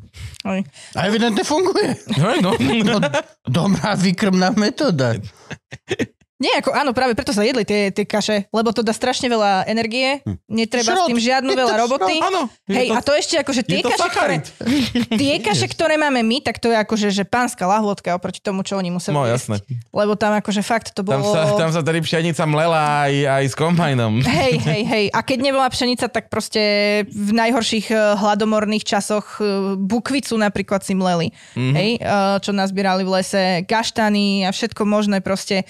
Oj. A evidentne funguje. Hej, no. No, dobrá výkrmná metóda. Nie, ako, áno, práve preto sa jedli tie, tie kaše, lebo to dá strašne veľa energie, netreba s Šrot. tým žiadnu veľa šrot, roboty. Áno. Hej, to- a to ešte akože tie kaše, ktoré, tie kaše, ktoré máme my, tak to je akože že pánska lahôdka oproti tomu, čo oni museli No, jasné. Lebo tam akože fakt to Tam bolo... sa, tam sa tedy pšenica mlela aj, aj s kombajnom. Hej, hej, hej. A keď nebola pšenica, tak proste v najhorších eh, hladomorných časoch eh, bukvicu napríklad si mleli. Mm-hmm. Hej, eh, čo nazbierali v lese, gaštany a všetko možné proste,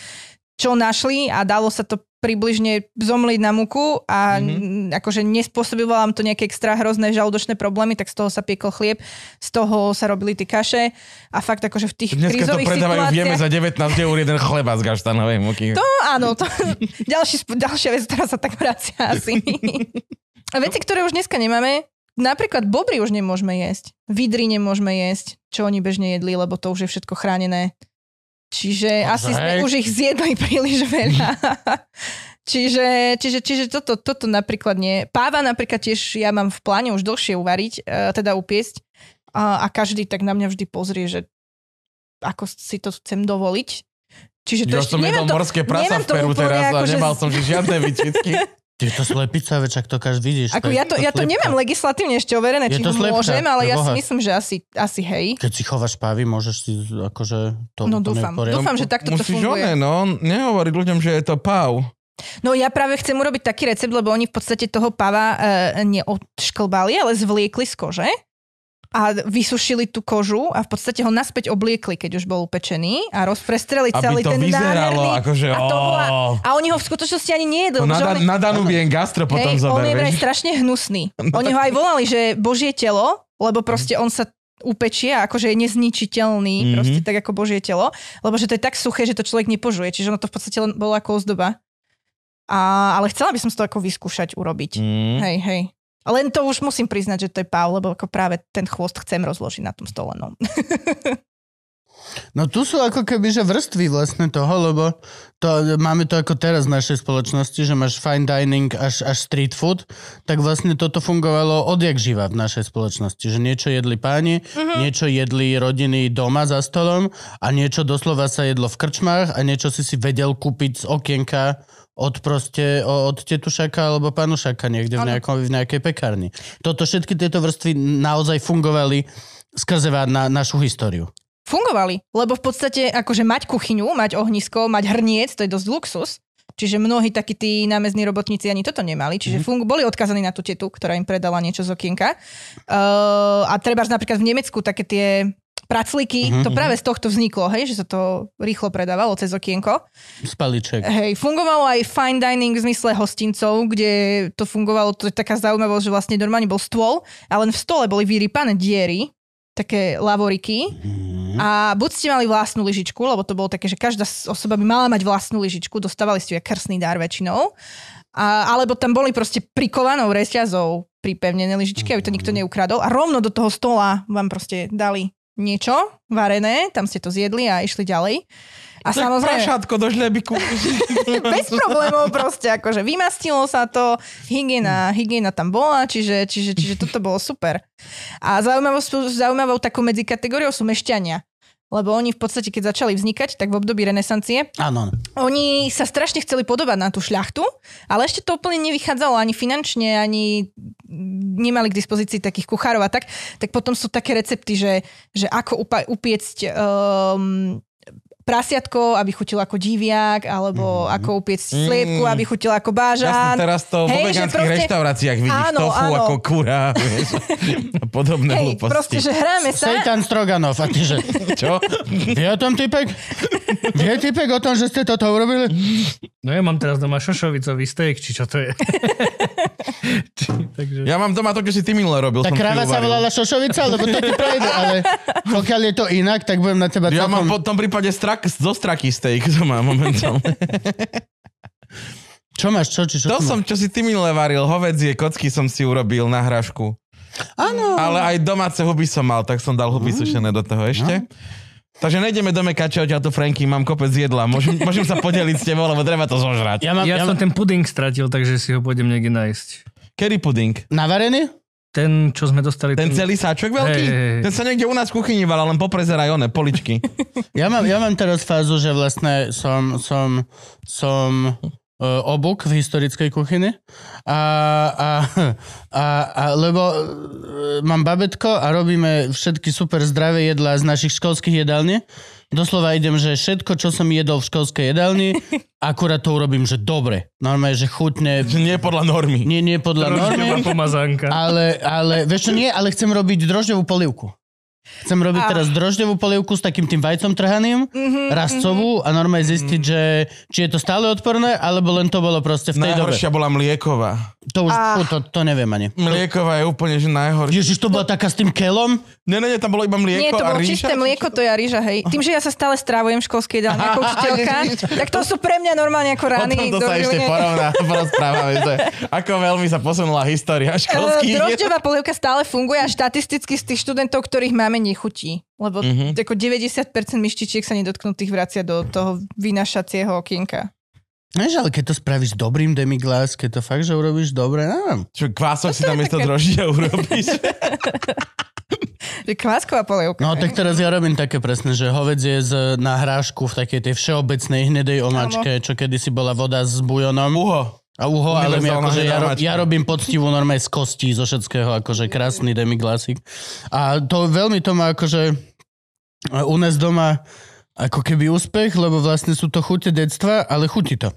čo našli a dalo sa to približne zomliť na muku a mm-hmm. akože nespôsobilo vám to nejaké extra hrozné žalúdočné problémy, tak z toho sa piekol chlieb, z toho sa robili tie kaše a fakt akože v tých Dneska to krízových predávajú, vieme, za 19 eur jeden chleba z gaštanovej muky. To áno, to, ďalší, ďalšia vec, ktorá sa tak vracia asi. A veci, ktoré už dneska nemáme, napríklad bobry už nemôžeme jesť, vidry nemôžeme jesť, čo oni bežne jedli, lebo to už je všetko chránené. Čiže Ozaj? asi sme už ich zjedli príliš veľa. čiže, čiže, čiže toto, toto napríklad nie. Páva napríklad tiež ja mám v pláne už dlhšie uvariť, e, teda upiesť a, a každý tak na mňa vždy pozrie, že ako si to chcem dovoliť. Čiže to Ja ešte, som jedol morské neviem v Peru teraz a akože nemal som žiadne výčitky. Ty to slepica, veď to každý vidíš. Ako to je- ja to, ja to nemám legislatívne ešte overené, Je či to slepka, môžem, ale ja si myslím, že asi, asi hej. Keď si chováš pávy, môžeš si akože to No dúfam, poriadku. dúfam, že takto to Musíš funguje. oné, no, nehovoriť ľuďom, že je to pav. No ja práve chcem urobiť taký recept, lebo oni v podstate toho pava e, neodšklbali, ale zvliekli z kože a vysušili tú kožu a v podstate ho naspäť obliekli, keď už bol upečený a rozprestreli Aby celý to ten vyzeralo, nádherný... akože a, to bola, a oni ho v skutočnosti ani nejedli. Že na, oni- na gastro potom Hej, on zober, je vraj strašne hnusný. Oni ho aj volali, že božie telo, lebo proste on sa upečie a akože je nezničiteľný, Mhm. mm-hmm. proste tak ako božie telo, lebo že to je tak suché, že to človek nepožuje, čiže ono to v podstate len bolo ako ozdoba. A, ale chcela by som to ako vyskúšať urobiť. Mm. Hej, hej. Len to už musím priznať, že to je Paul, lebo ako práve ten chvost chcem rozložiť na tom stole. No. No tu sú ako keby, že vrstvy vlastne toho, lebo to, máme to ako teraz v našej spoločnosti, že máš fine dining až, až street food, tak vlastne toto fungovalo odjak živa v našej spoločnosti, že niečo jedli páni, mm-hmm. niečo jedli rodiny doma za stolom a niečo doslova sa jedlo v krčmách a niečo si si vedel kúpiť z okienka od proste, od tetušaka alebo panušaka niekde v, nejakom, v nejakej pekárni. Toto všetky tieto vrstvy naozaj fungovali skrze na našu históriu. Fungovali, lebo v podstate akože mať kuchyňu, mať ohnisko, mať hrniec, to je dosť luxus. Čiže mnohí takí tí námezní robotníci ani toto nemali, čiže mm. fungu, boli odkazaní na tú tetu, ktorá im predala niečo z okienka. Uh, a treba napríklad v Nemecku také tie pracliky, mm-hmm. to práve z tohto vzniklo, hej, že sa to rýchlo predávalo cez okienko. Spaliček. Hej, fungovalo aj fine dining v zmysle hostincov, kde to fungovalo, to je taká zaujímavosť, že vlastne normálne bol stôl a len v stole boli vyrypané diery, také lavoriky mm-hmm. a buď ste mali vlastnú lyžičku, lebo to bolo také, že každá osoba by mala mať vlastnú lyžičku, dostávali ste krsný dár väčšinou, a, alebo tam boli proste prikovanou reťazou pripevnené lyžičky, aby to nikto mhm. neukradol a rovno do toho stola vám proste dali niečo varené, tam ste to zjedli a išli ďalej. A tak samozrejme... Prašátko do žlebiku. Bez problémov proste, akože vymastilo sa to, hygiena, hygiena tam bola, čiže, čiže, čiže toto bolo super. A zaujímavou, zaujímavou takou medzikategóriou sú mešťania lebo oni v podstate, keď začali vznikať, tak v období renesancie, Áno. oni sa strašne chceli podobať na tú šľachtu, ale ešte to úplne nevychádzalo ani finančne, ani nemali k dispozícii takých kuchárov a tak, tak potom sú také recepty, že, že ako upa- upiecť um, prasiatko, aby chutilo ako diviak, alebo mm. ako upiecť sliepku, aby chutilo ako bážan. Jasne, teraz to vo vegánskych proste... reštauráciách vidíš áno, tofu áno. ako kura, vieš, a podobné Hej, hlúposti. proste, že hráme sa... Sejtan Stroganov, a ty že... Čo? Vie o tom typek? Vie typek o tom, že ste toto urobili? No ja mám teraz doma šošovicový steak, či čo to je. Takže... Ja mám doma to, čo si ty minule robil. Tá kráva sa volala šošovica, lebo to ti prejde, ale pokiaľ je to inak, tak budem na teba Ja mám v tom prípade strak, zo straky steak, to mám momentálne. Čo máš, čo? Či, čo to som, čo si ty minule varil, hovedzie kocky som si urobil na hrašku. Áno. Ale aj domáce huby som mal, tak som dal huby mm. sušené do toho ešte. No. Takže nejdeme do Mekača, odtiaľ tu Franky, mám kopec jedla. Môžem, môžem sa podeliť s tebou, lebo treba to zožrať. Ja, mám, ja, ja som ten puding stratil, takže si ho pôjdem niekde nájsť. Kedy puding? Navarený? Ten, čo sme dostali. Ten, ten... celý sáčok veľký? Hey, hey, Ten sa niekde u nás v kuchyni val, len poprezeraj one, poličky. ja, mám, ja mám teraz fázu, že vlastne som, som, som uh, obuk v historickej kuchyni. A, a, a, a lebo uh, mám babetko a robíme všetky super zdravé jedlá z našich školských jedálni. Doslova idem, že všetko, čo som jedol v školskej jedálni, akurát to urobím, že dobre. Normálne, že chutne... Nie podľa normy. Nie, nie podľa normy. Ale, ale, vieš čo, nie, ale chcem robiť drožďovú polivku. Chcem robiť a... teraz drožďovú polievku s takým tým vajcom trhaným, mm-hmm, rastcovú mm-hmm. a normálne zistiť, že či je to stále odporné, alebo len to bolo proste v tej Najhoršia dobe. bola mlieková. To už, a... to, to neviem ani. Mlieková je úplne že najhoršia. Ježiš, to bola taká s tým kelom? Nie, nie, nie, tam bolo iba mlieko Nie, to bolo ríža, čisté mlieko, to je rýža, hej. Tým, že ja sa stále strávujem v školskej jedálni ako učiteľka, tak to sú pre mňa normálne ako rány. O to sa ešte porovná, porozprávame, že ako veľmi sa posunula história školských. Uh, drožďová polievka stále funguje a štatisticky z tých študentov, ktorých máme, nechutí. Lebo mm-hmm. ako 90% myštičiek sa nedotknutých vracia do toho vynašacieho okienka. Vieš, ale keď to spravíš dobrým demiglas, keď to fakt, že urobíš dobre, neviem. Čo, kvások si tam miesto také... droždia urobíš? Kvásková polievka. No tak teraz ja robím také presne, že hovedzie z, na hrášku v takej tej všeobecnej hnedej omačke, čo kedysi bola voda s bujonom. Uho. A uho, ale my akože ja, rob, ja robím poctivú normálne z kostí, zo všetkého, akože krásny demiglasik. A to veľmi to má akože u nás doma ako keby úspech, lebo vlastne sú to chute detstva, ale chutí to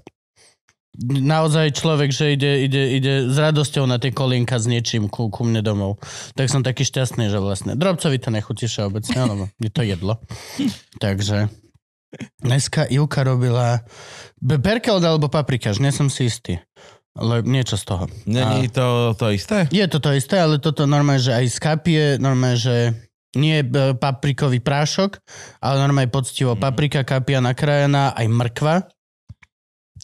naozaj človek, že ide, ide, ide s radosťou na tie kolienka s niečím ku, ku mne domov. Tak som taký šťastný, že vlastne drobcovi to nechutí všeobecne, lebo je to jedlo. Takže dneska Ivka robila perkel alebo paprikaž, nie som si istý. Ale niečo z toho. Není to to isté? Je to to isté, ale toto normálne, že aj skapie, normálne, že nie paprikový prášok, ale normálne poctivo mm. paprika kapia nakrájená, aj mrkva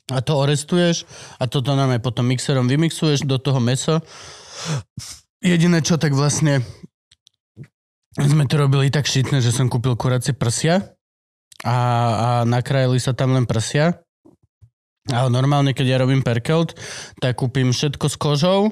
a to orestuješ a toto normálne potom mixerom vymixuješ do toho meso Jediné čo, tak vlastne sme to robili tak šitné, že som kúpil kuracie prsia a, a nakrájali sa tam len prsia. Ale normálne, keď ja robím perkelt, tak kúpim všetko s kožou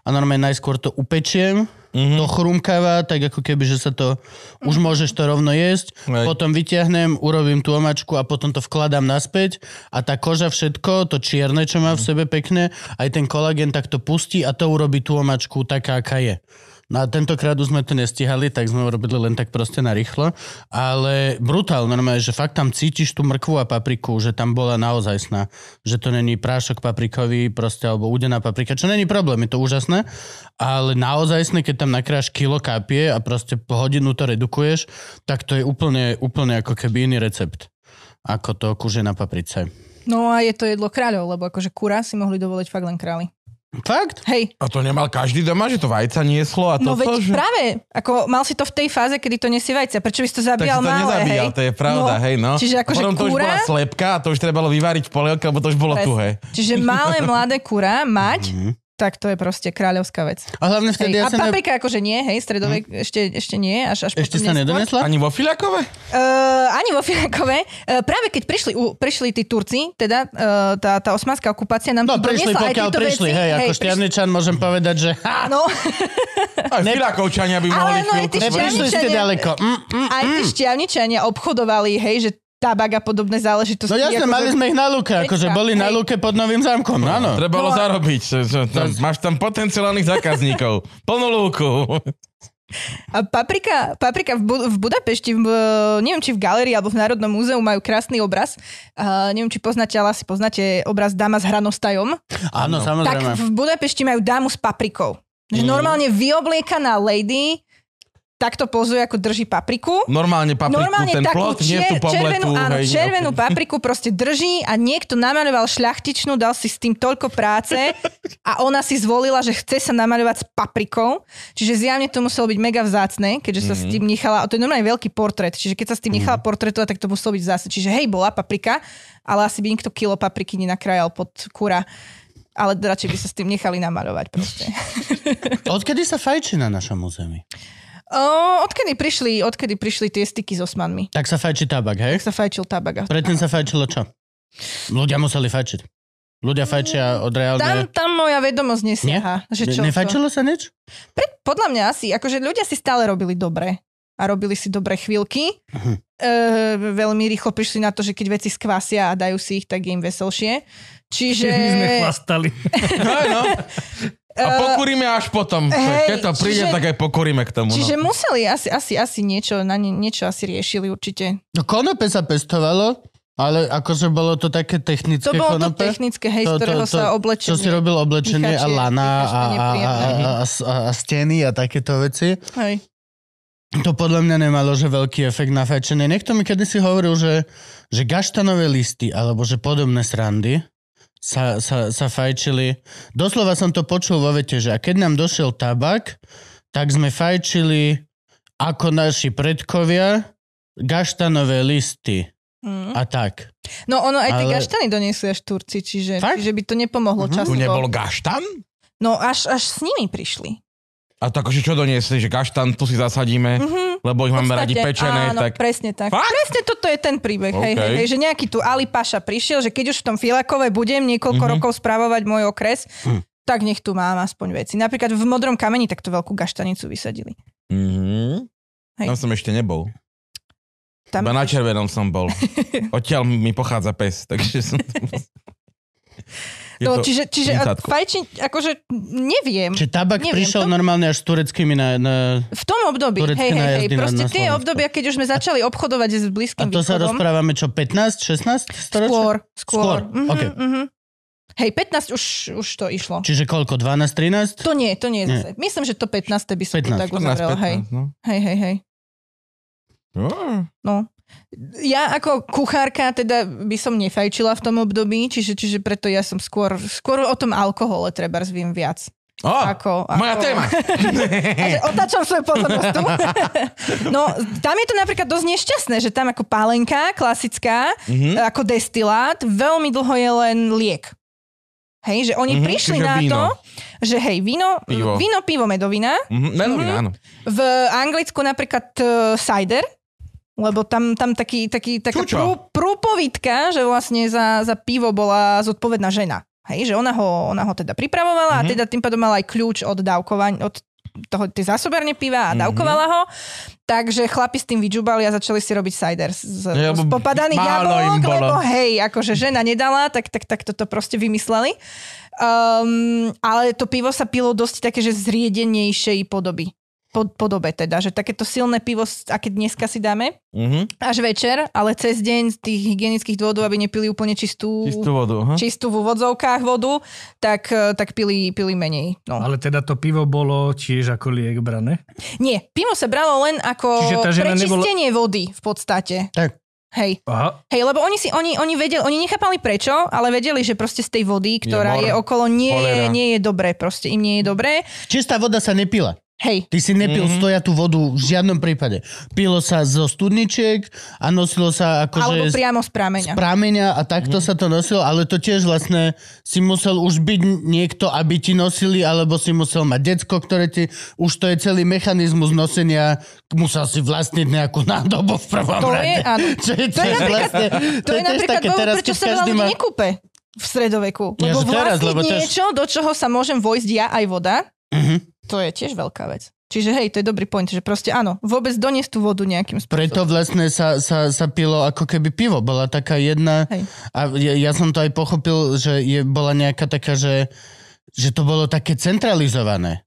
a normálne najskôr to upečiem, mm-hmm. to chrumkáva, tak ako keby, že sa to, už môžeš to rovno jesť, Hej. potom vyťahnem, urobím tú omačku a potom to vkladám naspäť a tá koža všetko, to čierne, čo má v sebe pekné, aj ten kolagén tak to pustí a to urobí tú omačku taká, aká je. No a tentokrát už sme to nestihali, tak sme urobili len tak proste na rýchlo. Ale brutál, normálne, že fakt tam cítiš tú mrkvu a papriku, že tam bola naozajstná. Že to není prášok paprikový, proste, alebo udená paprika, čo není problém, je to úžasné. Ale naozajstné, keď tam nakráš kilo kapie a proste po hodinu to redukuješ, tak to je úplne, úplne ako keby iný recept ako to kuže na paprice. No a je to jedlo kráľov, lebo akože kura si mohli dovoliť fakt len králi. Fakt? Hej, A to nemal každý doma, že to vajca nieslo a to, no veď že... práve, ako mal si to v tej fáze, kedy to nesie vajcia. Prečo by si to Tak si zabíjal to malé, nezabíjal, hej? to je pravda, no, hej, no. Čiže a akože potom to už bola slepka a to už trebalo vyvariť v polievke, lebo to už bolo Presne. tuhé. Čiže malé mladé kura mať, Mhm. Tak to je proste kráľovská vec. A hlavne vtedy Hej. ja A sa... Ne... paprika akože nie, hej, stredovek ešte, ešte nie, až, až Ešte sa nedonesla? Ani vo filiakove? Uh, ani vo Firakove. Uh, práve keď prišli, u, prišli tí Turci, teda uh, tá, tá osmanská okupácia nám No tu prišli, doniesla aj pokiaľ tieto prišli, veci. hej, ako prišli- môžem povedať, že ha, No, Aj filiakovčania by Ale mohli no, aj chvíľku... tí neprišli ste ďaleko. Mm, mm, aj tí mm. obchodovali, hej, že tabak a podobné záležitosti. No jasne, akože- mali sme ich na luke, akože boli na hej. luke pod novým zámkom, áno. Trebalo No zarobiť. Tam, máš tam potenciálnych zákazníkov. Plnú lúku. A paprika, paprika v, Bu- v Budapešti, v, neviem či v galerii alebo v Národnom múzeu majú krásny obraz. Uh, neviem, či poznáte, ale asi poznáte obraz dáma s hranostajom. Áno, Tak samozrejme. v Budapešti majú dámu s paprikou. Že Mhm. normálne vyobliekaná lady takto pozuje, ako drží papriku. Normálne papriku, Normálne ten takú plot, nie tú čier- červenú, áno, hej, červenú ok. papriku proste drží a niekto namaľoval šľachtičnú, dal si s tým toľko práce a ona si zvolila, že chce sa namaľovať s paprikou. Čiže zjavne to muselo byť mega vzácne, keďže sa s Mhm. tým nechala, a to je normálne veľký portrét, čiže keď sa s tým nechala portrétovať, tak to muselo byť vzácne. Čiže hej, bola paprika, ale asi by nikto kilo papriky nenakrájal pod kura. Ale radšej by sa s tým nechali namaľovať proste. Odkedy sa fajčí na našom území? O, odkedy, prišli, odkedy prišli tie styky s osmanmi? Tak sa fajčí tabak, hej? Tak sa fajčil tabak. Predtým sa fajčilo čo? Ľudia museli fajčiť. Ľudia fajčia od Tam, reálne... tam moja vedomosť nesiaha. Že čo Ne, to? nefajčilo sa nič? Pre, podľa mňa asi, akože ľudia si stále robili dobre a robili si dobré chvíľky. Mhm. E, veľmi rýchlo prišli na to, že keď veci skvasia a dajú si ich, tak je im veselšie. Čiže... My sme chlastali. No, no. A pokúrime až potom. hej, Keď to príde, čiže- tak aj pokúrime k tomu. Čiže no. museli asi, asi, asi niečo, na nie, niečo asi riešili určite. No konope sa pestovalo, ale akože bolo to také technické To bolo to konope. technické, hej, z ktorého sa oblečenie. Čo si robil oblečenie a Dýchačie- lana a, a, a, a, a, a, a steny a takéto veci. Hej. To podľa mňa nemalo, že veľký efekt na fajčenie. Niekto mi kedysi hovoril, že, že gaštanové listy alebo že podobné srandy sa, sa, sa fajčili. Doslova som to počul vo vete, že a keď nám došiel tabak, tak sme fajčili ako naši predkovia gaštanové listy Mm. a tak. No ono aj tie Ale- gaštany doniesli až Turci, čiže, Fakt? čiže by to nepomohlo Mhm. časovo. Tu nebol gaštan? No až, až s nimi prišli. A to akože čo doniesli, že gaštan tu si zasadíme, Mhm. lebo ich máme radi pečené, áno, tak... presne tak. Fakt? Presne toto je ten príbeh. Hej, OK. hej, hej, že nejaký tu Ali Paša prišiel, že keď už v tom Filakove budem niekoľko Mhm. rokov správovať môj okres, Hm. tak nech tu mám aspoň veci. Napríklad v Modrom kameni takto veľkú gaštanicu vysadili. Mhm. Hej. Tam som ešte nebol. Tam Iba na červenom som bol. Odtiaľ mi pochádza pes, takže som... No, to čiže, čiže a fajčiť, akože neviem. Či tabak Neviem, prišiel to- normálne až s tureckými na... na V tom období, hej, hej, hej, na- proste na tie obdobia, keď už sme začali obchodovať s a Blízkym to sa východom. rozprávame čo, 15, 16 storočia? Skôr, Skôr, skôr. Mhm, ok. mhm. Hej, 15 už, už to išlo. Čiže koľko, 12, 13? To nie, to nie je Nie. zase. Myslím, že to 15. by som to 15, tak uzavrel. Hej, 15, no. hej, hej, hej. No. Ja ako kuchárka teda by som nefajčila v tom období, čiže, čiže preto ja som skôr, skôr o tom alkohole treba zviem viac. Oh, Ako, moja ako- téma. A že otáčam svoju pozornosť tu. No, tam je to napríklad dosť nešťastné, že tam ako pálenka, klasická, Mhm. ako destilát, veľmi dlho je len liek. Hej, že oni Mhm, prišli na víno. to, že hej, víno, Pivo. víno, pivo, medovina. Mhm, Medovina, Mhm. áno. V Anglicku napríklad uh, cider, lebo tam, tam taký, taký, taká prú, prúpovitka, že vlastne za, za pivo bola zodpovedná žena. Hej, že ona ho, ona ho teda pripravovala Mhm. a teda tým pádom mala aj kľúč od dávkovania, od toho, tej zásobárne piva a Mhm. dávkovala ho. Takže chlapi s tým vyžubali a začali si robiť cider z, Ja, z popadaných jablok, lebo hej, akože žena nedala, tak, tak, tak toto proste vymysleli. Um, ale to pivo sa pilo dosť také, že zriedenejšej podoby. Po, podobe teda, že takéto silné pivo, aké dneska si dáme, Mhm. až večer, ale cez deň z tých hygienických dôvodov, aby nepili úplne čistú, Čistú vodu. aha. čistú v úvodzovkách vodu, tak, eh, tak pili, pili menej. No. Ale teda to pivo bolo tiež ako liek brané. Nie, pivo sa bralo len ako žena nebola- prečistenie vody v podstate. Tak. Hej. Aha. Hej, lebo oni si, oni, oni vedeli, oni nechápali prečo, ale vedeli, že proste z tej vody, ktorá mor, je, okolo, nie, je, nie je dobré, proste im nie je dobré. Čistá voda sa nepila. Hej, Ty si nepil mm-hmm. stojatú vodu v žiadnom prípade. Pilo sa zo studničiek a nosilo sa alebo akože z, priamo z z prameňa. prameňa a takto mm. sa to nosilo, ale to tiež vlastne si musel už byť niekto, aby ti nosili, alebo si musel mať decko, ktoré ti... Už to je celý mechanizmus nosenia, musel si vlastniť nejakú nádobu v prvom To rade. je, áno. Čo je, To je vlastne, To je tiež napríklad také dôvod, teraz, prečo sa veľa ľudí má... nekúpe v stredoveku. Ja, Lebo že teraz, vlastniť lebo teraz- niečo, do čoho sa môžem vojsť ja aj voda, Mhm. To je tiež veľká vec. Čiže hej, to je dobrý point, že proste áno, vôbec doniesť tú vodu nejakým spôsobom. Preto vlastne sa, sa, sa pilo ako keby pivo. Bola taká jedna... Hej. A ja, ja som to aj pochopil, že je, bola nejaká taká, že, že to bolo také centralizované.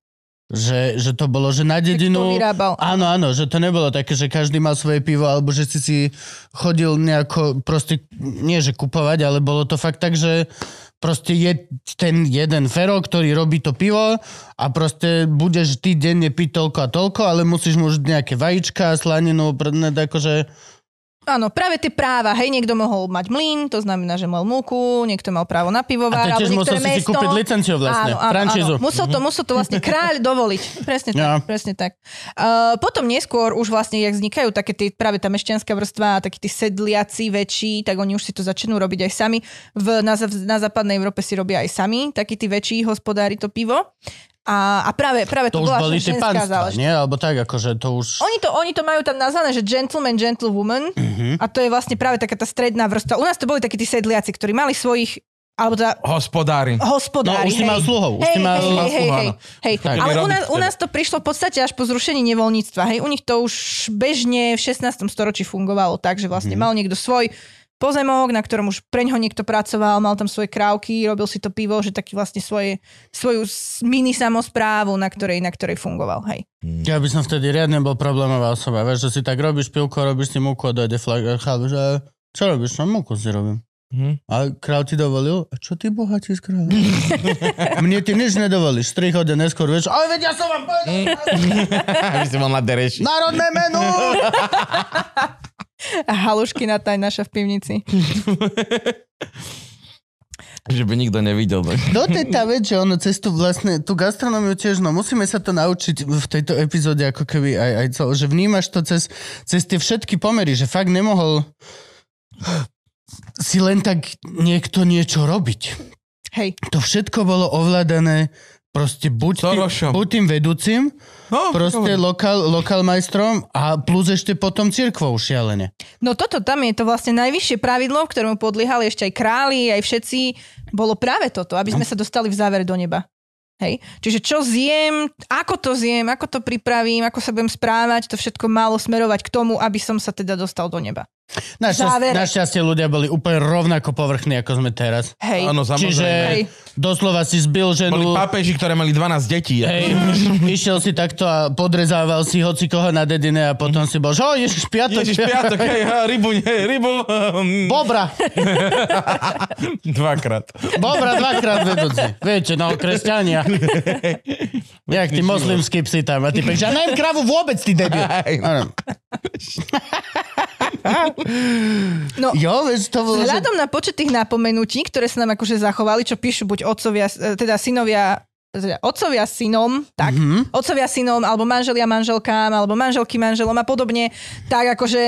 Že, že to bolo, že na dedinu... vyrábal. Áno, áno, že to nebolo také, že každý mal svoje pivo, alebo že si si chodil nejako proste, nie že kupovať, ale bolo to fakt tak, že proste je ten jeden fero, ktorý robí to pivo a proste budeš ty denne piť toľko a toľko, ale musíš mu nejaké vajíčka, slaninu, prdne, akože... Áno, práve tie práva, hej, niekto mohol mať mlyn, to znamená, že mal múku, niekto mal právo na pivovár, alebo musel niektoré si si mesto. kúpiť licenciu vlastne, áno, áno, franšízu. Áno. Musel to, musel to vlastne kráľ dovoliť. Presne tak, Ja. presne tak. Uh, potom neskôr už vlastne, jak vznikajú také tie, práve tá mešťanská vrstva takí tí sedliaci väčší, tak oni už si to začnú robiť aj sami. V, na, na západnej Európe si robia aj sami, takí tí väčší hospodári to pivo. A, a práve, práve To to, už bola boli ženská tie záležitosť. nie? Alebo tak, akože to už... Oni to, oni to majú tam nazvané, že gentleman, gentlewoman Mhm. a to je vlastne práve taká tá stredná vrstva. U nás to boli takí tí sedliaci, ktorí mali svojich, alebo teda Hospodári. hospodári. No, už si mal sluhov, už Hej, si mal- hej, hej, hej, áno. hej. Tak. Ale u nás, u nás to prišlo v podstate až po zrušení nevoľníctva. Hej. U nich to už bežne v 16. storočí fungovalo tak, že vlastne Mhm. mal niekto svoj pozemok, na ktorom už preňho niekto pracoval, mal tam svoje krávky, robil si to pivo, že taký vlastne svoje, svoju mini samosprávu, na ktorej, na ktorej fungoval. Hej. Ja by som vtedy riadne bol problémová osoba. Vieš, že si tak robíš pivko, robíš si múku a dojde flag že čo robíš? No múku si robím. Mhm. A král ti dovolil? A čo ty bohatí z kráľa? Mne ty nič nedovolíš. 3 hodiny neskôr, vieš, ale veď ja som vám povedal. Aby si mal na dereši. Národné menu! A halušky na taj naša v pivnici. Že by nikto nevidel. Tak. To je tá vec, že ono cez tú vlastne, tú gastronómiu tiež, no musíme sa to naučiť v tejto epizóde ako keby aj, aj celo, že vnímaš to cez, cez tie všetky pomery, že fakt nemohol si len tak niekto niečo robiť. Hej. To všetko bolo ovládané proste buď tým, Sorošom. buď tým vedúcim, No, proste lokál, lokál majstrom a plus ešte potom cirkvou šialene. No toto tam je to vlastne najvyššie pravidlo, ktorému podliehali ešte aj králi, aj všetci, bolo práve toto, aby sme sa dostali v závere do neba. Hej. Čiže čo zjem, ako to zjem, ako to pripravím, ako sa budem správať, to všetko malo smerovať k tomu, aby som sa teda dostal do neba. Našťastie, ľudia boli úplne rovnako povrchní, ako sme teraz. Hej. Áno, Čiže. Hej. doslova si zbil Boli ženu... pápeži, ktoré mali 12 detí. Hej, išiel si takto a podrezával si hoci koho na dedine a potom si bol, že o, ježiš, piatok. Ježiš, piatok, hej, ha, rybu, nie, rybu. Bobra, Dvakrát. bobra dvakrát vedúci. Viete, no, kresťania. Jak tí moslimskí psi tam. A ty pekš, ja najem kravu vôbec, ty debil. No, Jo, to bolo... že- Vzhľadom na počet tých napomenutí, ktoré sa nám akože zachovali, čo píšu buď otcovia, e, teda synovia teda otcovia synom, tak, Mhm. otcovia synom, alebo manželia manželkám, alebo manželky manželom a podobne, tak akože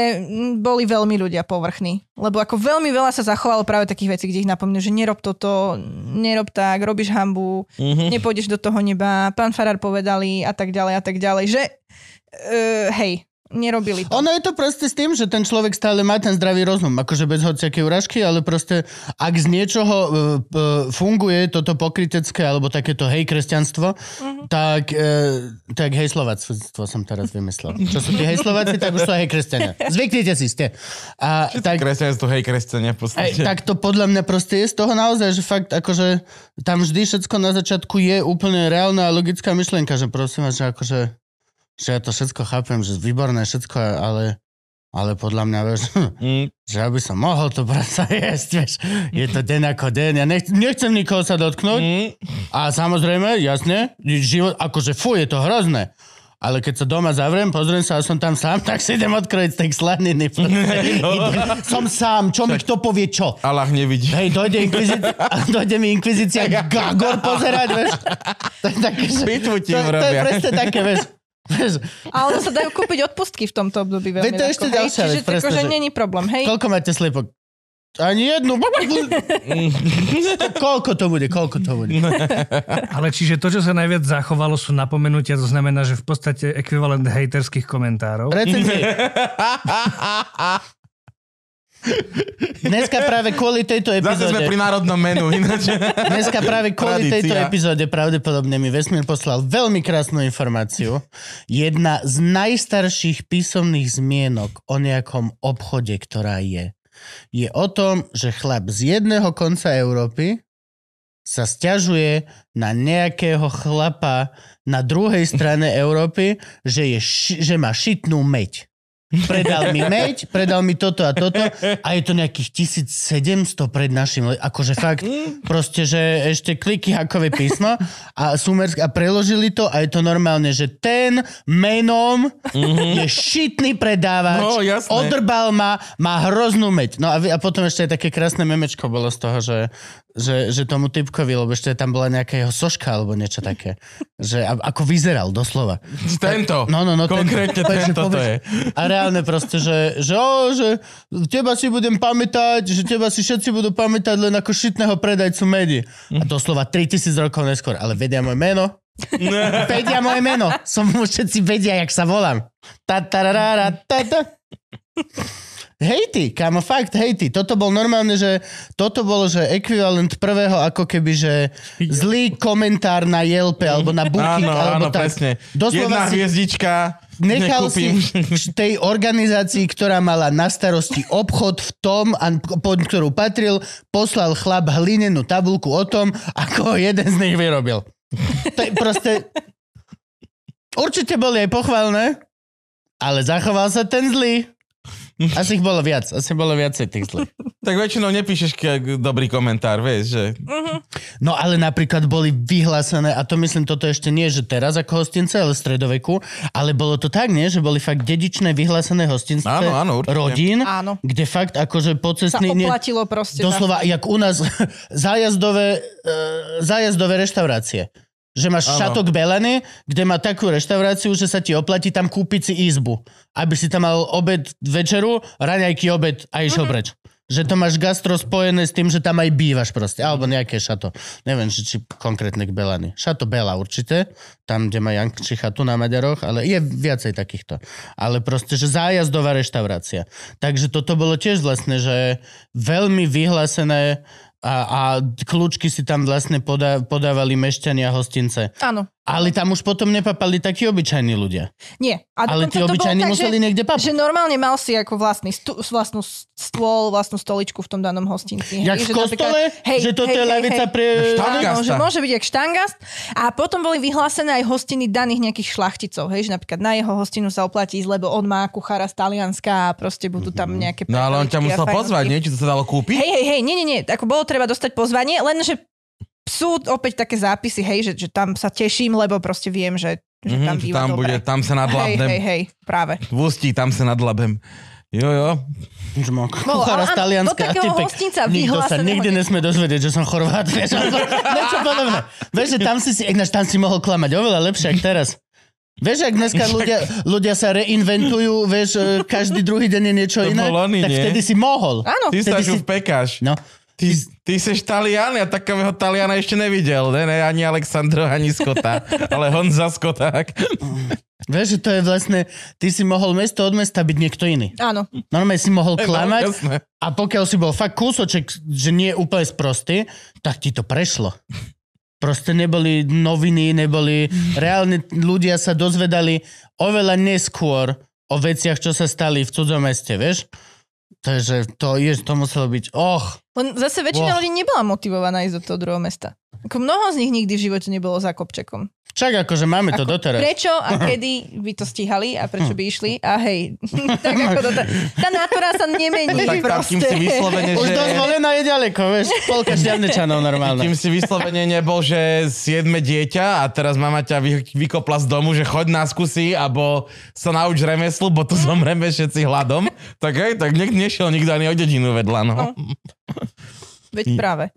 boli veľmi ľudia povrchní. Lebo ako veľmi veľa sa zachovalo práve takých vecí, kde ich napomnú, že nerob toto, nerob tak, robíš hambu, Mhm. nepôjdeš do toho neba, pán Farár povedali a tak ďalej a tak ďalej, že uh, hej, nerobili to. Ono je to proste s tým, že ten človek stále má ten zdravý rozum, akože bez hociaké urážky, ale proste ak z niečoho uh, uh, funguje toto pokrytecké alebo takéto hej kresťanstvo, Mhm. tak, uh, tak hej slovactvo som teraz vymyslel. Čo sú tí hej Slováci, tak už sú hej kresťania. Zvyknite si ste. A, tak, Kresťanstvo, hej, kresťania v aj, podstate. tak to podľa mňa proste je z toho naozaj, že fakt akože tam vždy všetko na začiatku je úplne reálna a logická myšlienka, že prosím vás, že akože že ja to všetko chápem, že výborné všetko, ale, ale podľa mňa, vieš, Mm, že aby som mohol to prasa jesť, vieš, je to deň ako deň, ja nech, nechcem nikoho sa dotknúť mm. a samozrejme, jasne, život, akože fú, je to hrozné. Ale keď sa doma zavriem, pozriem sa a som tam sám, tak si idem odkrojiť z tej slaniny. Idem, som sám, čo mi kto povie čo. Allah nevidí. Hej, dojde, inkvizícia, dojde mi inkvizícia Gagor pozerať, vieš. To je také, že... Pitvu ti to, to je presne také, vieš. Vieš A ono sa dajú kúpiť odpustky v tomto období veľmi Veď to ešte ďalšia čiže vec, presne, akože že- není problém, hej. koľko máte slipok? Ani jednu. koľko to bude, koľko to bude? Ale čiže to, čo sa najviac zachovalo, sú napomenutia, to znamená, že v podstate ekvivalent hejterských komentárov. Recenzie. Dneska práve kvôli tejto Zase sme epizóde, pri národnom menu, ináč. dneska práve kvôli Tradícia. tejto epizóde pravdepodobne mi Vesmír poslal veľmi krásnu informáciu. Jedna z najstarších písomných zmienok o nejakom obchode, ktorá je, je o tom, že chlap z jedného konca Európy sa stiažuje na nejakého chlapa na druhej strane Európy, že, je že má šitnú meď. Predal mi meď, predal mi toto a toto a je to nejakých 1700 pred našim, akože fakt, proste, že ešte kliky hakové písmo a sumersk a preložili to a je to normálne, že ten menom je šitný predávač, No, jasné. odrbal ma, má hroznú meď. No a, a potom ešte aj také krásne memečko bolo z toho, že, že, že tomu typkovi, lebo ešte tam bola nejaká jeho soška alebo niečo také. Že a, ako vyzeral, doslova. Tento. No, no, no. Konkrétne Takže tento to je. A reálne proste, že, že, o, že teba si budem pamätať, že teba si všetci budú pamätať len ako šitného predajcu medi. A doslova 3000 rokov neskôr. Ale vedia moje meno? vedia moje meno. Som všetci vedia, jak sa volám. Ta, tararara, ta, ta. Hej ty, kámo, fakt, hej ty. Toto bol normálne, že toto bolo, že ekvivalent prvého ako keby, že zlý komentár na Yelpe alebo na Booking. Áno, alebo áno, tak. presne. Doslova Jedna si- hviezdička, Nechal nekúpim. si tej organizácii, ktorá mala na starosti obchod v tom, pod ktorú patril, poslal chlap hlinenú tabulku o tom, ako jeden z nich vyrobil. To je proste... Určite boli aj pochválne, ale zachoval sa ten zlý. Asi ich bolo viac, asi bolo viacej tých zlých. Tak väčšinou nepíšeš k- dobrý komentár, vieš, že... No ale napríklad boli vyhlásené, a to myslím, toto ešte nie, že teraz ako hostince, ale v stredoveku, ale bolo to tak, nie, že boli fakt dedičné vyhlásené hostince Áno, áno, určite. rodín, Áno. kde fakt akože Sa pocestný... oplatilo proste. Doslova, jak u nás zájazdové, uh, zájazdové reštaurácie. Že máš Áno. šatok Belany, kde má takú reštauráciu, že sa ti oplatí tam kúpiť si izbu. Aby si tam mal obed, večeru, raňajky, obed a išiel Mhm. preč. Že to máš gastro spojené s tým, že tam aj bývaš proste. Alebo nejaké šato. Neviem, či, či konkrétne k Belany. Šato Bela určite. Tam, kde má Janči chatu na Maďaroch, ale je viacej takýchto. Ale proste, že zájazdová reštaurácia. Takže toto bolo tiež vlastne, že veľmi vyhlásené a, a kľúčky si tam vlastne podá, podávali mešťania hostince. Áno. Ale tam už potom nepapali takí obyčajní ľudia. Nie. A Ale tí to obyčajní tak, museli že, niekde papať. že normálne mal si ako vlastný stu, vlastnú stôl, vlastnú stoličku v tom danom hostinci. Jak v hej, že kostole? hej, že toto hej, je hej. pre... Štangasta. Áno, že môže byť jak štangast. A potom boli vyhlásené aj hostiny daných nejakých šlachticov. Hej, že napríklad na jeho hostinu sa oplatí ísť, lebo on má kuchára z Talianska a proste budú tam nejaké... No ale on ťa musel pozvať, nie? Či to sa dalo kúpiť? Hej, hej, hej, nie, nie, nie. Ako bolo treba dostať pozvanie, lenže sú opäť také zápisy, hej, že, že tam sa teším, lebo proste viem, že, že tam Mhm, býva tam, dobre. bude, tam sa Hej, hej, nadlabnem. hej, práve. V Ústí, tam sa nadlabem. Jo, jo. Že mám No, kuchára z Talianska do hostinca Nikto sa nikdy nie- nesmie dozvedieť, že som Chorvát, vieš, niečo podobné. Vieš, že tam si si, ináč tam si mohol klamať oveľa lepšie, ako teraz. Vieš, ak dneska ľudia, ľudia sa reinventujú, vieš, e, každý druhý deň je niečo To iné, tak nie? vtedy si mohol. Áno. Ty sa ju si- pekáš. No. Ty, ty seš Talian, ja takového Taliana ešte nevidel. Ne, ne, ani Aleksandro, ani Skota. ale Honza Skoták. Vieš, že to je vlastne, ty si mohol mesto od mesta byť niekto iný. Áno. Normálne si mohol klamať jasné. a pokiaľ si bol fakt kúsoček, že nie je úplne sprostý, tak ti to prešlo. Proste neboli noviny, neboli... Reálne ľudia sa dozvedali oveľa neskôr o veciach, čo sa stali v cudzom meste, vieš? Takže to, je, to muselo byť... Och, Len zase väčšina Wow. ľudí nebola motivovaná ísť do toho druhého mesta. Ako mnoho z nich nikdy v živote nebolo za kopčekom. čak akože máme to Ako, doteraz. Prečo a kedy by to stíhali a prečo by išli a hej, tak ako to, tá, nátora sa nemení No tak tam, kým proste. si vyslovene, Už že... dozvolená je ďaleko, vieš? Polka šťavnečanov normálne. Kým si vyslovene nebol, že siedme dieťa a teraz mama ťa vy, vykopla z domu, že choď na skúsi, alebo sa nauč remeslu, bo tu zomreme všetci hladom, tak hej, tak nešiel nikto ani o dedinu vedľa, no. No. Veď práve.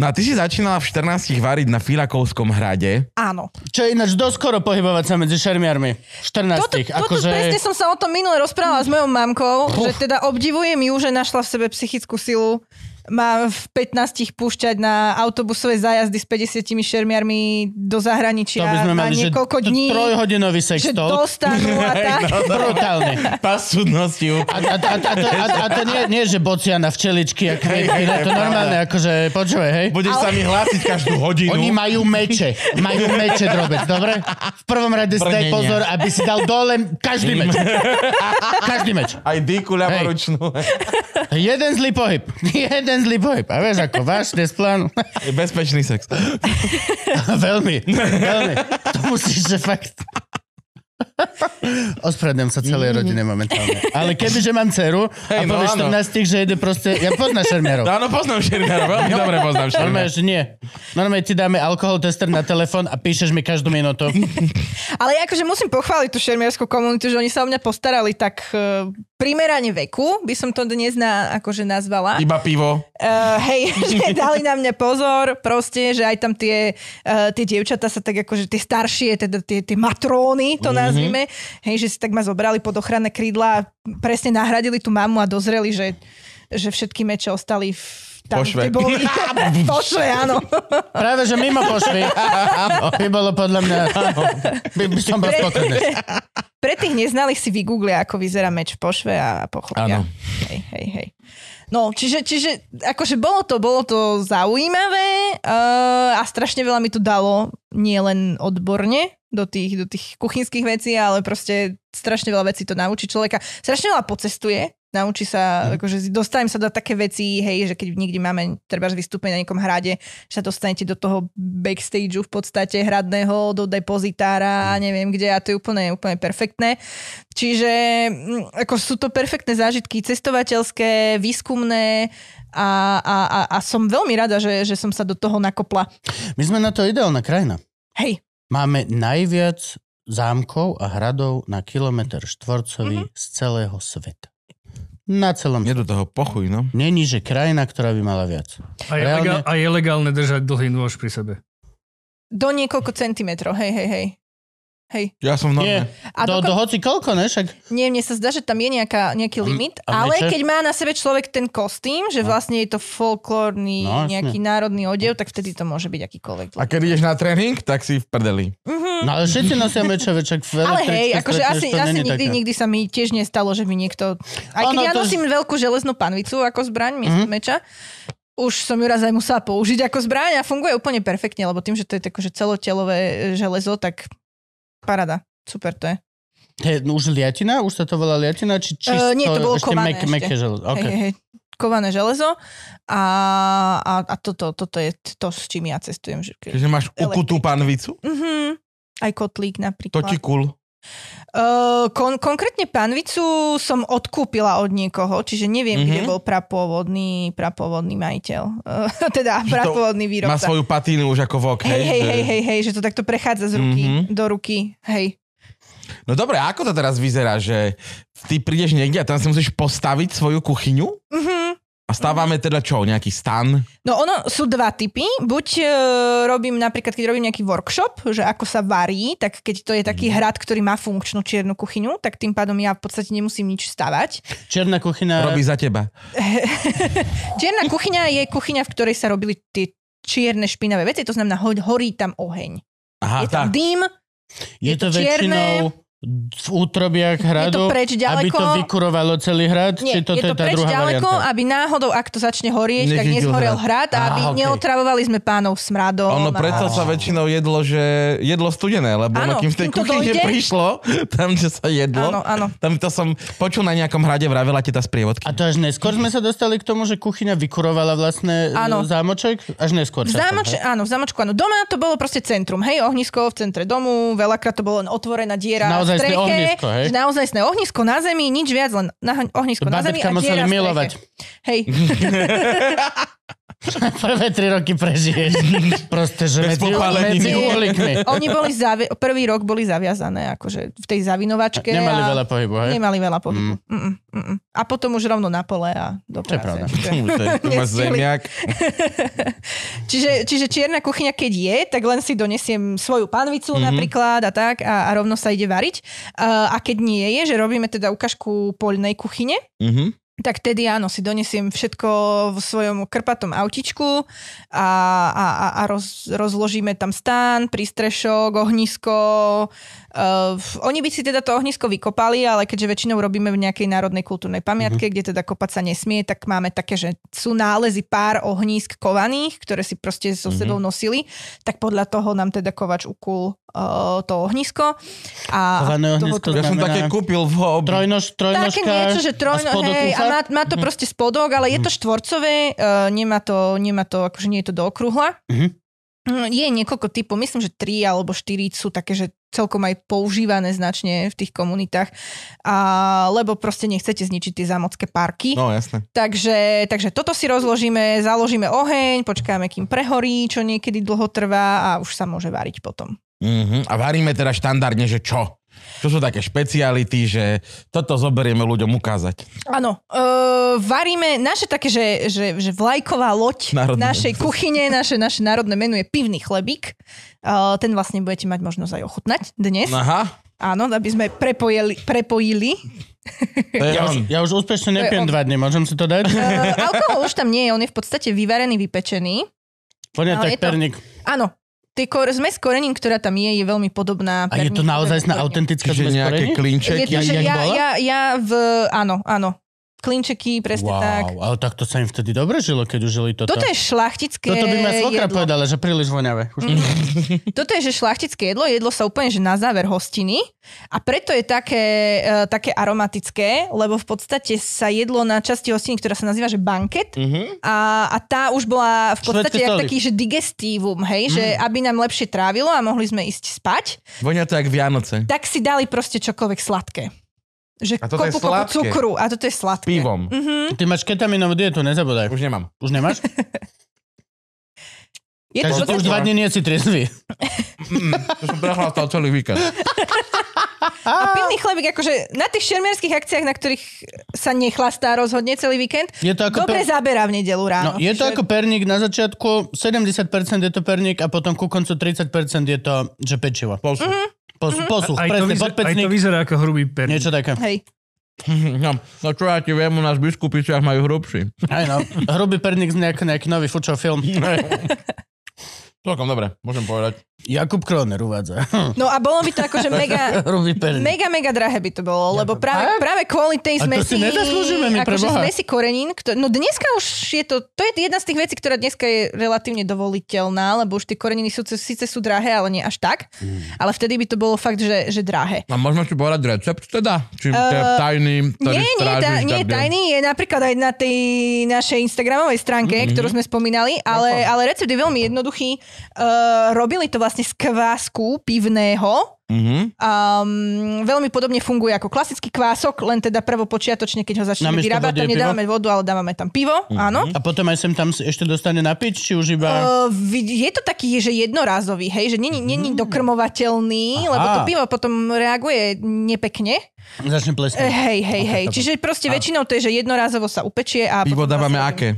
No a ty si začínala v 14 variť na Filakovskom hrade. Áno. Čo je ináč dosť skoro pohybovať sa medzi šermiarmi. 14. Toto, toto akože... presne som sa o tom minule rozprávala s mojou mamkou, že teda obdivujem ju, že našla v sebe psychickú silu má v 15 púšťať na autobusové zájazdy s 50 šermiarmi do zahraničia To by sme na mali, že niekoľko t- dní. trojhodinový Že sextol. dostanú a tak. Brutálne. Pas súdnosti. A, a, a, a, to, a, a to nie, nie, že bociana včeličky a kvetky, ne, to normálne, akože, počúvaj, hej. Budeš sa mi hlásiť každú hodinu. Oni majú meče, majú meče, drobec, dobre? V prvom rade si daj pozor, aby si dal dole každý meč. Každý meč. Aj dýku ľavoručnú. Jeden zlý pohyb. Jeden zlý pohyb. A vieš, ako vážne z plánu. Bezpečný sex. veľmi, veľmi. To musíš, že fakt... Ospravedlňujem sa celej rodine momentálne. Ale kebyže mám dceru a Hej, no povieš áno. 14, že ide proste... Ja poznám šermiarov. Áno, poznám Šermiara, veľmi dobre poznám Normálne, Šermiara. že nie. Normálne ti dáme alkohol tester na telefón a píšeš mi každú minútu. Ale ja akože musím pochváliť tú šermiarskú komunitu, že oni sa o mňa postarali tak uh, primerane veku, by som to dnes na, akože nazvala. Iba pivo. Uh, hej, dali na mňa pozor, proste, že aj tam tie, uh, tie dievčatá sa tak akože tie staršie, teda tie, tie matróny, to mm-hmm. nazvime, hej, že si tak ma zobrali pod ochranné krídla a presne nahradili tú mamu a dozreli, že, že všetky meče ostali v tam, Pošve. kde boli. Pošve, áno. Práve, že mimo pošvy by bolo podľa mňa... By, by som bol Pre- spokojný. Pre tých neznalých si vygooglia, ako vyzerá meč v pošve a pochopia. Áno. Hej, hej, hej. No, čiže, čiže akože bolo to, bolo to zaujímavé uh, a strašne veľa mi to dalo, nie len odborne do tých, do tých kuchynských vecí, ale proste strašne veľa vecí to naučí človeka. Strašne veľa pocestuje, naučí sa, akože dostanem sa do také veci, hej, že keď niekde máme treba vystúpenie na nejakom hrade, že sa dostanete do toho backstageu v podstate hradného, do depozitára a neviem kde a to je úplne, úplne perfektné. Čiže mm, ako sú to perfektné zážitky cestovateľské, výskumné a, a, a, a som veľmi rada, že, že som sa do toho nakopla. My sme na to ideálna krajina. Hej, Máme najviac zámkov a hradov na kilometr štvorcový Mhm. z celého sveta. Na celom Je do toho pochuj, no. Není, že krajina, ktorá by mala viac. A je, Reálne- legál, a je legálne držať dlhý nôž pri sebe. do niekoľko centimetrov, hej, hej, hej. Hej. Ja som norme. A do, doko- do hoci koľko, ne? Však Nie, mne sa zdá, že tam je nejaká, nejaký limit, a ale meče? keď má na sebe človek ten kostým, že No. vlastne je to folklórny, No, nejaký národný odev, tak vtedy to môže byť akýkoľvek. A keď ideš na tréning, tak si v prdeli. No ale všetci nosia meče, veď však v Ale hej, akože asi, to asi nikdy, také. nikdy sa mi tiež nestalo, že by niekto... Aj keď Ono ja to- nosím veľkú železnú panvicu ako zbraň, Mhm. mm-hmm. meča, už som ju raz aj musela použiť ako zbraň a funguje úplne perfektne, lebo tým, že to je akože celotelové e, železo, tak parada. Super to je. Hej, no už liatina? Už sa to volá liatina? Či čisto, Eh, nie, to bolo ešte kované mek, ešte. meké železo? Okay. Hej, hej. Kované železo a, a, a toto, toto je to, s čím ja cestujem. Že. Čiže máš ukutú panvicu? Mhm. Aj kotlík napríklad. ti cool. Uh, kon- konkrétne panvicu som odkúpila od niekoho, čiže neviem, Mhm. mm-hmm. kde bol prapôvodný, prapôvodný majiteľ. Uh, teda Že prapôvodný Má výrobca. svoju patínu už ako vok, Hej, hej, hej, hej, hej, že to takto prechádza z ruky Mhm. mm-hmm. do ruky. Hej. No dobre, ako to teraz vyzerá, že ty prídeš niekde a tam si musíš postaviť svoju kuchyňu? Mhm. A stávame teda čo, nejaký stan? No ono sú dva typy. Buď e, robím napríklad, keď robím nejaký workshop, že ako sa varí, tak keď to je taký hrad, ktorý má funkčnú čiernu kuchyňu, tak tým pádom ja v podstate nemusím nič stavať. Čierna kuchyňa... Robí za teba. Čierna kuchyňa je kuchyňa, v ktorej sa robili tie čierne špinavé veci, to znamená, ho- horí tam oheň. Aha, je tam tak. dým, Je je to to čierne. väčšinou v útrobiach hradu, preč aby to ďaleko. vykurovalo celý hrad? Nie, či toto je to tá preč druhá ďaleko, varianta? aby náhodou, ak to začne horieť, tak Nechytil nezhorel hrad. hrad a aby okej. neotravovali sme pánov smradom. Ono a- preto sa väčšinou jedlo, že jedlo studené, lebo Áno, kým v tej to kuchyni dojde- prišlo, tam, kde sa jedlo, Áno, áno. tam to som počul na nejakom hrade, vravela ti tá sprievodky. A to až neskôr sme sa dostali k tomu, že kuchyňa vykurovala vlastne Áno. áno. zámoček? Až neskôr. V časom, zámoč, áno, v zámočku, áno. Doma to bolo proste centrum, hej, ohnisko v centre domu, veľakrát to bolo len otvorená diera Naozajstné streche, ohnisko, hej? že naozajstné ohnisko na zemi, nič viac, len na, ohnisko na zemi a diera milovať. Hej, Prvé tri roky prežiješ. Proste, že Bez medzi, popáleniny. medzi uhlikmi. oni boli zavi- prvý rok boli zaviazané, akože v tej zavinovačke. Nemali a veľa pohybu, hej? Nemali veľa pohybu. Mm. Mm, mm, mm. A potom už rovno na pole a do To je práce. pravda. Tu máš zemiak. Čiže, čiže čierna kuchyňa, keď je, tak len si donesiem svoju panvicu Mhm. mm-hmm. napríklad a tak a, a rovno sa ide variť. A, a keď nie je, že robíme teda ukážku poľnej kuchyne, Mhm. Tak tedy áno, si donesiem všetko v svojom krpatom autičku a, a, a, roz, rozložíme tam stán, prístrešok, ohnisko. Uh, oni by si teda to ohnisko vykopali, ale keďže väčšinou robíme v nejakej národnej kultúrnej pamiatke, mm-hmm. kde teda kopať sa nesmie, tak máme také, že sú nálezy pár ohnísk kovaných, ktoré si proste so Mhm. sebou nosili, tak podľa toho nám teda kovač ukul uh, to ohnisko. A Kované toho ohnisko to- Ja som také kúpil v. Trojnož, trojnožka Také niečo, že trojno, a hej, a má, má to proste spodok, ale je to štvorcové, uh, nemá to, nemá to, akože nie je to do okrúhla. Mm, Je niekoľko typov, myslím, že tri alebo štyri sú také, že celkom aj používané značne v tých komunitách, a, lebo proste nechcete zničiť tie zámocké parky. No jasné. Takže, takže toto si rozložíme, založíme oheň, počkáme, kým prehorí, čo niekedy dlho trvá a už sa môže variť potom. Mhm. A varíme teda štandardne, že čo? Čo sú také špeciality, že toto zoberieme ľuďom ukázať. Áno, uh, varíme naše také, že, že, že vlajková loď Národné našej meno. kuchyne, naše, naše národné menu je pivný chlebík. Uh, ten vlastne budete mať možnosť aj ochutnať dnes. Aha, Áno, aby sme prepojili. prepojili. to je Ja on. už, ja už úspešne To on. dva dny, môžem si to dať? Uh, alkohol už tam nie je, on je v podstate vyvarený, vypečený. Poďme tak to- perník. Áno, kor- zmes korenín, ktorá tam je, je veľmi podobná. A je to naozaj na autentická Čiže zmes nejaké korení? Je to, že ja, bola? ja, ja v... Áno, áno. Klinčeky, presne Wow, tak. ale takto sa im vtedy dobre žilo, keď užili toto. Toto je šlachtické Toto by ma svokra jedlo. povedala, že príliš voňavé. Už... Toto je, že šlachtické jedlo, jedlo sa úplne, že na záver hostiny a preto je také, uh, také aromatické, lebo v podstate sa jedlo na časti hostiny, ktorá sa nazýva, že banket Mhm. a, a tá už bola v podstate jak taký, že digestívum, hej, že aby nám lepšie trávilo a mohli sme ísť spať, Vonia to jak Vianoce. tak si dali proste čokoľvek sladké. Že A toto je kopu, kopu sladké. cukru a toto je sladké. Pivom. Mhm. Ty máš ketaminovú dietu, nezabudaj. Už nemám. Už nemáš? Je to Takže ty už dva dní nie si triezvy. To som prechlastal celý víkend. A pivný chlebík, akože na tých šermierských akciách, na ktorých sa nechlastá rozhodne celý víkend, Je to ako dobre pe- zaberá v nedelu No, ráno. je to Že- ako perník na začiatku, 70% je to perník a potom ku koncu 30% je to, že pečivo. Posú. Posu, Posuch, Aj to, presne, vyzerá, aj to vyzerá ako hrubý perník. niečo také. Hej. No, no čo ja ti viem, u nás v biskupiciach majú hrubší. Aj no, hrubý perník z nejak, nejaký nový fučov film. Celkom dobre, môžem povedať. Jakub Kroner uvádza. No a bolo by to akože mega, mega, mega drahé by to bolo, lebo práve, práve kvôli tej A to si zmesi... nezaslúžime my, akože zmesi korenín, kto, no dneska už je to, to je jedna z tých vecí, ktorá dneska je relatívne dovoliteľná, lebo už tie koreniny sú, síce sú drahé, ale nie až tak, Mm. ale vtedy by to bolo fakt, že, že drahé. A môžeme si povedať recept teda? Či to je Eh, tajný, ktorý Nie, nie, tá, nie tajný, je napríklad aj na tej našej Instagramovej stránke, Mhm. mm-hmm. ktorú sme spomínali, ale, ale recept je veľmi jednoduchý. Uh, robili to vlastne z kvásku pivného, Mhm. Um, veľmi podobne funguje ako klasický kvások, len teda prvopočiatočne, keď ho začneme Namiesto vyrábať, tam je pivo? nedávame vodu, ale dávame tam pivo, áno. A potom aj sem tam ešte dostane napiť, či už iba... Uh, je to taký, že jednorázový, hej, že není, není dokrmovateľný, Aha. lebo to pivo potom reaguje nepekne. Začne plesniť. Hej, hej, hej. Čiže proste väčšinou to je, že jednorázovo sa upečie a... Pivo dávame vlastne- aké?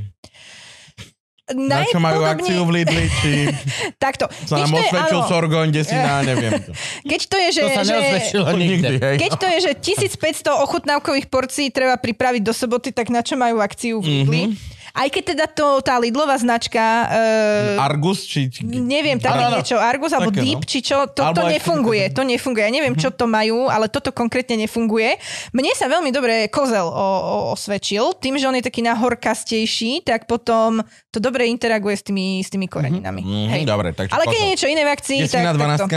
Na čo majú akciu v Lidli, či Takto. sa nám osvedčil Sorgoň, desina, neviem. to. keď to je, že... To sa že neosvedčilo nikde. hej. keď to je, že 1500 ochutnávkových porcií treba pripraviť do soboty, tak na čo majú akciu v Lidli? Mhm. Aj keď teda to, tá Lidlová značka, uh, Argus, či... neviem, Áno, áno. niečo, Argus alebo Také, no. Deep, či čo, to, to nefunguje, to nefunguje. Ja neviem, čo to majú, ale toto konkrétne nefunguje. Mne sa veľmi dobre kozel o, o, osvedčil, tým, že on je taký nahorkastejší, tak potom to dobre interaguje s tými, s tými koreninami. Mhm, Hej. dobre, takže Ale keď je kozel. niečo iné v akcii, Desina, tak?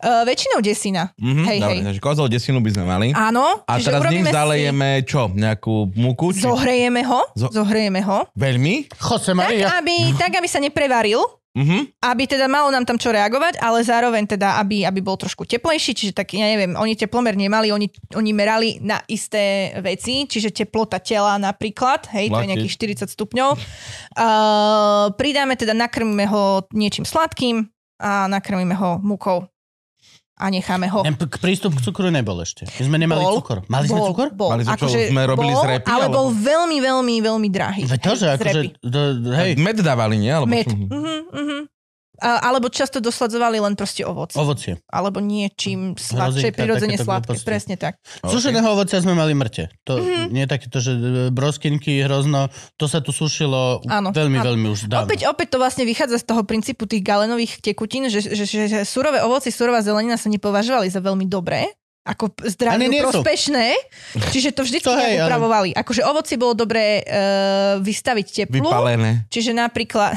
Uh, väčšinou desina. Mhm, hej, dobre, hej. takže kozol desinu by sme mali. Áno, A teraz z nich urobíme si- zalejeme čo? Nejakú múku? Či... Zohrejeme ho, Zo- zohrejeme ho, Veľmi? Jose tak Maria. aby, tak aby sa neprevaril, Mhm. aby teda malo nám tam čo reagovať, ale zároveň teda, aby, aby bol trošku teplejší, čiže tak, ja neviem, oni teplomer nemali, oni, oni merali na isté veci, čiže teplota tela napríklad, hej, to je nejakých 40 stupňov. Uh, pridáme teda, nakrmíme ho niečím sladkým a nakrmíme ho múkou a necháme ho. P- prístup k cukru nebol ešte. My sme nemali Bol, cukor. Mali sme bol, cukor? Bol. Mali sme Akože sme robili bol, z repy, ale alebo? bol veľmi, veľmi, veľmi drahý. Veď to, že akože... Do, hej, Med dávali, nie? Alebo Med. čo? Mhm, mhm. A, alebo často dosladzovali len proste ovoc. ovocie. alebo niečím sladšie, prirodzene sladké. blbosti. Presne tak. Sušeného ovocia sme mali mŕte. To Mhm. nie je takéto, že e, broskinky, hrozno, to sa tu sušilo Áno, veľmi, áno. veľmi už dávno. Opäť, opäť to vlastne vychádza z toho princípu tých galenových tekutín, že, že, že, že surové ovoci, surová zelenina sa nepovažovali za veľmi dobré, ako zdraviu sú. prospešné, čiže to vždy To hej, ale- upravovali. Akože ovoci bolo dobré uh, vystaviť teplu, Vypalené. čiže napríklad,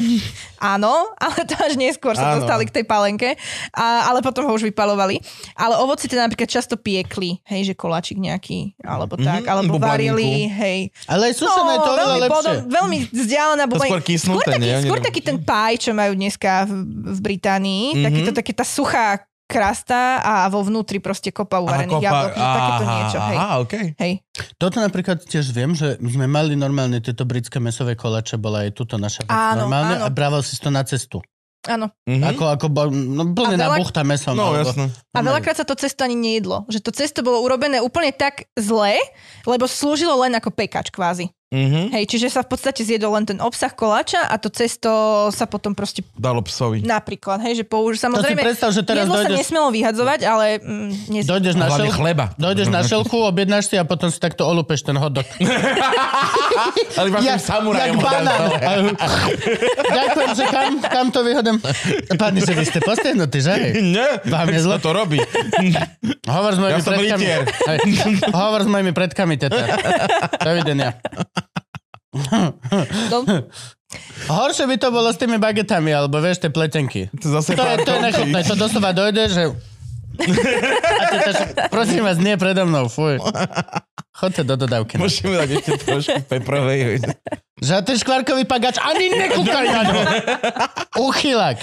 áno, ale to až neskôr sa Áno. dostali k tej palenke, a, ale potom ho už vypalovali. Ale ovoci teda napríklad často piekli, hej, že koláčik nejaký, alebo tak, Mhm, alebo varili, hej. Ale aj sušené je to No, veľmi, lepšie. podom- veľmi vzdialená bublanka. skôr kysnuté, skôr taký, nie? Skôr taký ten paj, čo majú dneska v, v Británii. Mhm. Mm-hmm. Taký to, taký tá suchá krasta a vo vnútri proste kopa uvarených jablok. Takéto niečo, hej. Aha, okej. Hej. Toto napríklad tiež viem, že my sme mali normálne tieto britské mesové kolače, bola aj tuto naša vec Áno, normálne áno. a brával si to na cestu. Áno. Mhm. Ako, ako no, plne veľa- nabuchta mesom. No, alebo-. A veľakrát sa to cesto ani nejedlo. Že to cesto bolo urobené úplne tak zle, lebo slúžilo len ako pekač kvázi. Mhm. Hej, čiže sa v podstate zjedol len ten obsah koláča a to cesto sa potom proste Dalo psovi. napríklad, hej, že použ... Samozrejme, predstav, že teraz jedlo sa dojdeš- nesmelo vyhadzovať, ale mm, nes... Dojdeš na, šelku, chleba. dojdeš na šelku, objednáš si a potom si takto olupeš ten hodok. Ale iba tým samurajom jak banán. Ďakujem, že kam, kam to vyhodem. Pani, že vy ste postihnutí, že? Nie, Vám je sa to robí. Hovor s mojimi Ja predkami. Hovor s mojimi predkami, teta. Dovidenia. No, Horšie by to bolo s tými bagetami, alebo vieš, tie pletenky. To zase To je, to je nechutné, to doslova dojde, že... A teta, že, prosím vás, nie predo mnou, fuj. Chodte do dodávky. Môžeme dať ešte trošku peprovej. Že ten škvarkový pagač ani nekúkaj na ňo. Uchylák.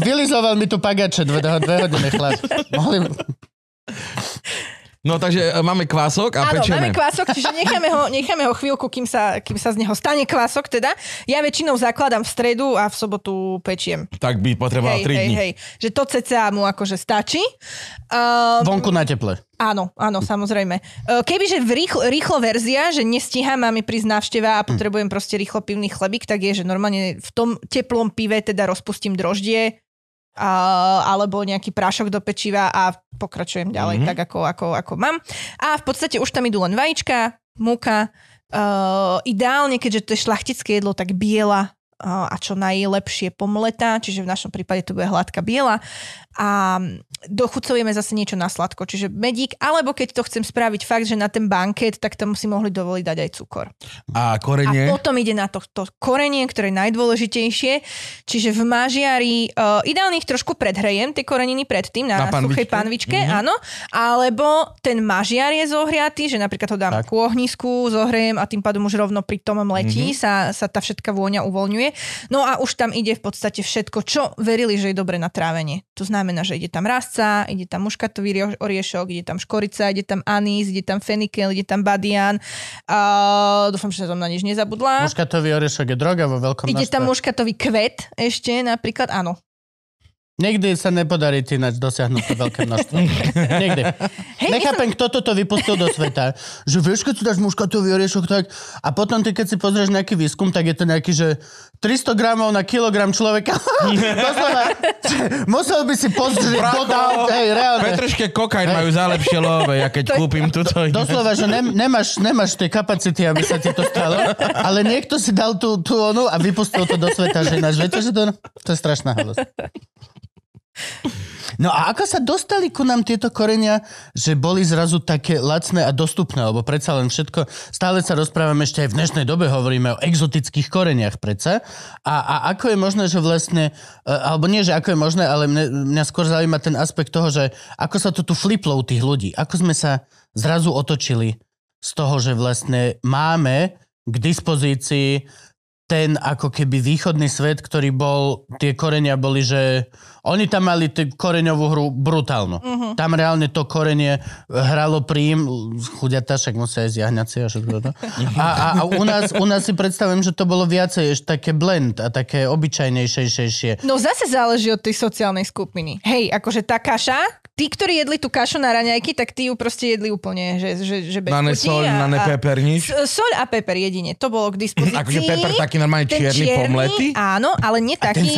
Vylizoval mi tu pagače dve, dve hodiny chlap. Mohli... No takže e, máme kvások a Áno, pečieme. máme kvások, čiže necháme ho, necháme ho chvíľku, kým sa, kým sa z neho stane kvások teda. Ja väčšinou zakladám v stredu a v sobotu pečiem. Tak by potreboval Hej, 3 hej, dní. hej. Že to cca mu akože stačí. Uh, Vonku na teple. áno, áno, samozrejme. Uh, kebyže v rýchlo, rýchlo verzia, že nestíham, má mi prísť návšteva a potrebujem proste rýchlo pivný chlebík, tak je, že normálne v tom teplom pive teda rozpustím droždie a, alebo nejaký prášok do pečiva a pokračujem ďalej mm-hmm. tak, ako, ako, ako mám. A v podstate už tam idú len vajíčka, múka, uh, ideálne, keďže to je šlachtické jedlo, tak biela a čo najlepšie pomletá, čiže v našom prípade to bude hladká biela a dochucujeme zase niečo na sladko, čiže medík, alebo keď to chcem spraviť fakt, že na ten banket, tak tam si mohli dovoliť dať aj cukor. A A korenie? potom ide na to, to korenie, ktoré je najdôležitejšie. Čiže v mažiari, uh, ideálne ich trošku predhrejem, tie koreniny predtým na, Na panvičke? suchej panvičke, Mhm. mm-hmm. áno. Alebo ten mažiar je zohriatý, že napríklad ho dám Tak. ku ohnisku, zohrejem a tým pádom už rovno pri tom mletí Mhm. mm-hmm. sa, sa tá všetká vôňa uvoľňuje. Funguje. No a už tam ide v podstate všetko, čo verili, že je dobre na trávenie. To znamená, že ide tam rastca, ide tam muškatový oriešok, ide tam škorica, ide tam anís, ide tam fenikel, ide tam badian. A dúfam, že som na nič nezabudla. Muškatový orešok je droga vo veľkom Ide tam muškatový kvet ešte napríklad, áno. Nikdy sa nepodarí ináč dosiahnuť to veľké množstvo. Nikdy. Hej, Nechápem, kto toto vypustil do sveta. Že vieš, keď si dáš muškatový oriešok, tak... A potom ty, keď si pozrieš nejaký výskum, tak je to nejaký, že 300 gramov na kilogram človeka. Doslova, musel by si pozrieť, dodal, hej, reálne. Petržke kokain majú za lepšie love, ja keď kúpim túto. Doslova, že ne, nemáš, nemáš tie kapacity, aby sa ti to stalo, ale niekto si dal tú, tú onu a vypustil to do sveta, že ináč, viete, že to, to je strašná halosť. No a ako sa dostali ku nám tieto korenia, že boli zrazu také lacné a dostupné, lebo predsa len všetko, stále sa rozprávame ešte aj v dnešnej dobe, hovoríme o exotických koreniach predsa. A, a ako je možné, že vlastne, e, alebo nie, že ako je možné, ale mne, mňa skôr zaujíma ten aspekt toho, že ako sa to tu fliplo u tých ľudí, ako sme sa zrazu otočili z toho, že vlastne máme k dispozícii ten ako keby východný svet, ktorý bol, tie korenia boli, že oni tam mali tú koreňovú hru brutálnu. Uh-huh. Tam reálne to korenie hralo príjm, chudiatá, však musia aj jahňaci a všetko to. A, a, a u, nás, u nás si predstavujem, že to bolo viacej ešte také blend a také obyčajnejšejšie. No zase záleží od tej sociálnej skupiny. Hej, akože tá kaša, tí, ktorí jedli tú kašu na raňajky, tak tí ju proste jedli úplne, že, že, že bez Na ne soľ, a- na ne peper, nič. S- Soľ a peper jedine, to bolo k dispozícii. Akože peper taký normálne Ten čierny, pomletý? Áno, ale nie taký,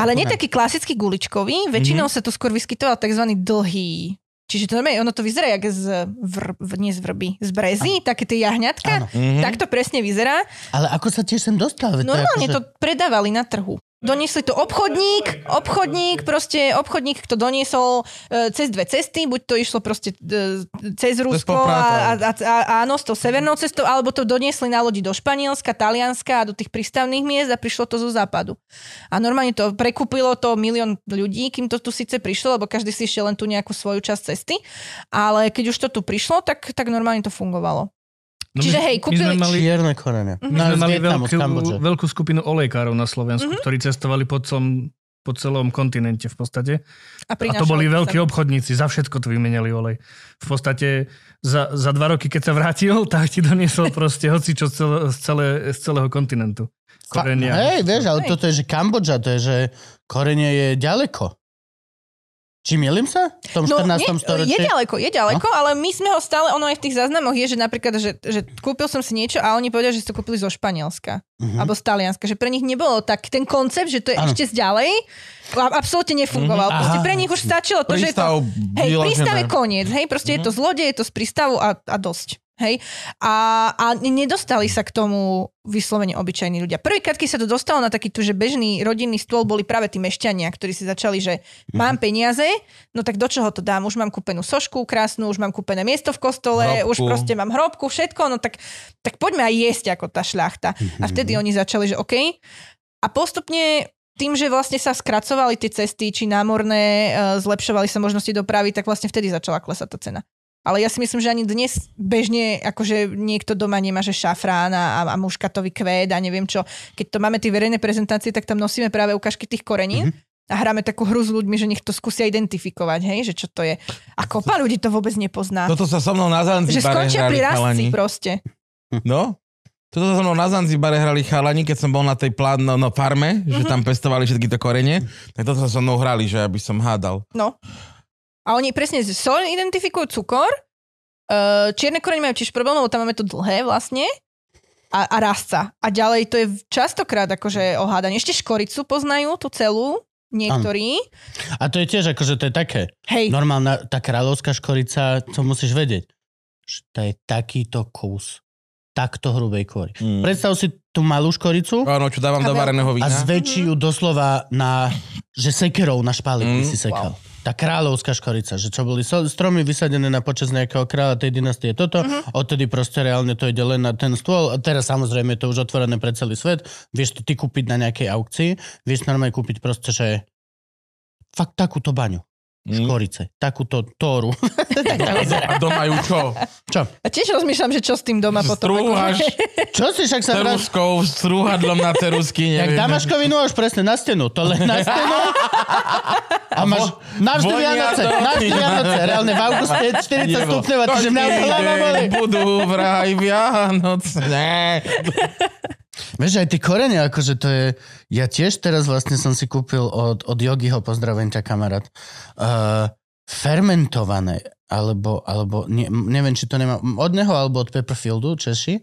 ale nie taký klasický guličkový, väčšinou sa tu skôr vyskytoval tzv. dlhý. Čiže to normálne, ono to vyzerá jak z, vr, nie z vrby, z brezy, také tie jahňatka. Mhm. Tak to presne vyzerá. Ale ako sa tiež sem dostal? Veď to Normálne akože- to predávali na trhu. Doniesli to obchodník, obchodník, proste obchodník, kto doniesol e, cez dve cesty, buď to išlo proste e, cez Rusko a, a, a, a, áno, s tou severnou cestou, alebo to doniesli na lodi do Španielska, Talianska a do tých prístavných miest a prišlo to zo západu. A normálne to prekúpilo to milión ľudí, kým to tu síce prišlo, lebo každý si išiel len tu nejakú svoju časť cesty, ale keď už to tu prišlo, tak, tak normálne to fungovalo. No Čiže my, hej, my kúpili- sme mali, Čierne korene. Mhm. my sme mali Vietnamu, veľkú, veľkú skupinu olejkárov na Slovensku, Mhm. ktorí cestovali po celom, po celom kontinente v podstate. A, A to boli sa- veľkí obchodníci, za všetko tu vymenali olej. V podstate za, za dva roky, keď sa vrátil, tak ti doniesol proste hoci čo z, celé, z, celé, z celého kontinentu. Fa- Korenia. Hej, vieš, ale Hej. toto je, že Kambodža, to je, že korenie je ďaleko. Či milím sa? V tom 14. No, nie, storočí? je ďaleko, je ďaleko, no? ale my sme ho stále, ono aj v tých záznamoch je, že napríklad, že, že kúpil som si niečo a oni povedali, že si to kúpili zo Španielska Mhm. alebo z Talianska, že pre nich nebolo tak ten koncept, že to je Áno. ešte zďalej, absolútne nefungoval. Mhm, Proste pre nich už stačilo to, že je to... Prístav Hej, prístav je koniec, hej, proste je to z lode, je to z prístavu a, a dosť. Hej? A, a nedostali sa k tomu vyslovene obyčajní ľudia. Prvýkrát, keď sa to dostalo na taký tu, že bežný rodinný stôl, boli práve tí mešťania, ktorí si začali, že mám peniaze, no tak do čoho to dám? Už mám kúpenú sošku krásnu, už mám kúpené miesto v kostole, Hrobku. už proste mám hrobku, všetko, no tak, tak poďme aj jesť ako tá šľachta. A vtedy oni začali, že OK. A postupne tým, že vlastne sa skracovali tie cesty, či námorné, e, zlepšovali sa možnosti dopravy, tak vlastne vtedy začala klesať tá cena. Ale ja si myslím, že ani dnes bežne, akože niekto doma nemá, že šafrán a, a muškatový kvet a neviem čo. Keď to máme tie verejné prezentácie, tak tam nosíme práve ukážky tých korenín. A hráme takú hru s ľuďmi, že nech to skúsia identifikovať, hej, že čo to je. A kopa ľudí to vôbec nepozná. Toto sa so mnou na že Zanzibare skončia hrali pri rastci proste. No? Toto sa so mnou na Zanzibare hrali chalani, keď som bol na tej plán, no, no farme, že Mhm. tam pestovali všetky to korene. Tak toto sa so mnou hrali, že aby som hádal. No. A oni presne sol identifikujú cukor, uh, čierne korene majú tiež problém, lebo tam máme to dlhé vlastne, a, a rastca. A ďalej to je častokrát akože ohádanie. Ešte škoricu poznajú, tú celú, niektorí. A to je tiež akože to je také. Hej, Normálna, tá kráľovská škorica, to musíš vedieť. Že to je takýto kus takto hrubej kôry. Mm. Predstav si tú malú škoricu Áno, čo dávam A do vareného a vína. zväčší ju doslova na, že sekerou na špálik Mm, si sekal. Tá kráľovská škorica, že čo boli stromy vysadené na počas nejakého kráľa tej dynastie toto, odtedy proste reálne to ide len na ten stôl. A teraz samozrejme je to už otvorené pre celý svet. Vieš to ty kúpiť na nejakej aukcii, vieš normálne kúpiť proste, že fakt takúto baňu. Škorice. Takúto tóru. A doma ju čo? Čo? A tiež rozmýšľam, že čo s tým doma potom. Strúhaš Čo si však sa vrát... ceruskou, strúhadlom na cerusky, Jak neviem. Damaškovi nôž, presne na stenu. To len na stenu. A máš navždy Vianoce. Navždy Vianoce. Reálne v auguste 40 stupňov a tyže mňa hlava boli. budú vraj Vianocné. Vieš, aj tie korene, akože to je... Ja tiež teraz vlastne som si kúpil od, od Yogiho, pozdravujem ťa kamarát, uh, fermentované, alebo, alebo ne, neviem, či to nemá, od neho alebo od Pepperfieldu, Češi,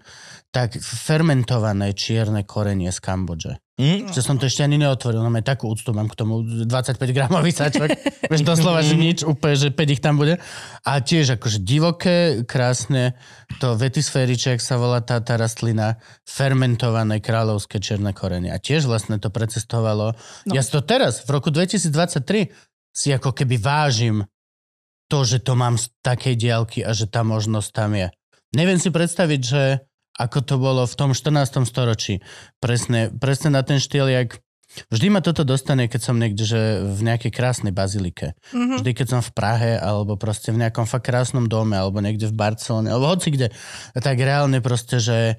tak fermentované čierne korenie z Kambodže. Hm? Že som to ešte ani neotvoril, no takú úctu mám k tomu 25 gramový sačok. Vieš, doslova, že nič, úplne, že 5 ich tam bude. A tiež akože divoké, krásne, to vetisfériček sa volá tá, tá rastlina, fermentované kráľovské čierne korenie. A tiež vlastne to precestovalo. No. Ja si to teraz, v roku 2023, si ako keby vážim to, že to mám z takej diálky a že tá možnosť tam je. Neviem si predstaviť, že ako to bolo v tom 14. storočí. Presne, presne na ten štýl, jak Vždy ma toto dostane, keď som niekde, že v nejakej krásnej bazilike. Mhm. Vždy, keď som v Prahe, alebo proste v nejakom fakt krásnom dome, alebo niekde v Barcelone, alebo hoci kde, tak reálne proste, že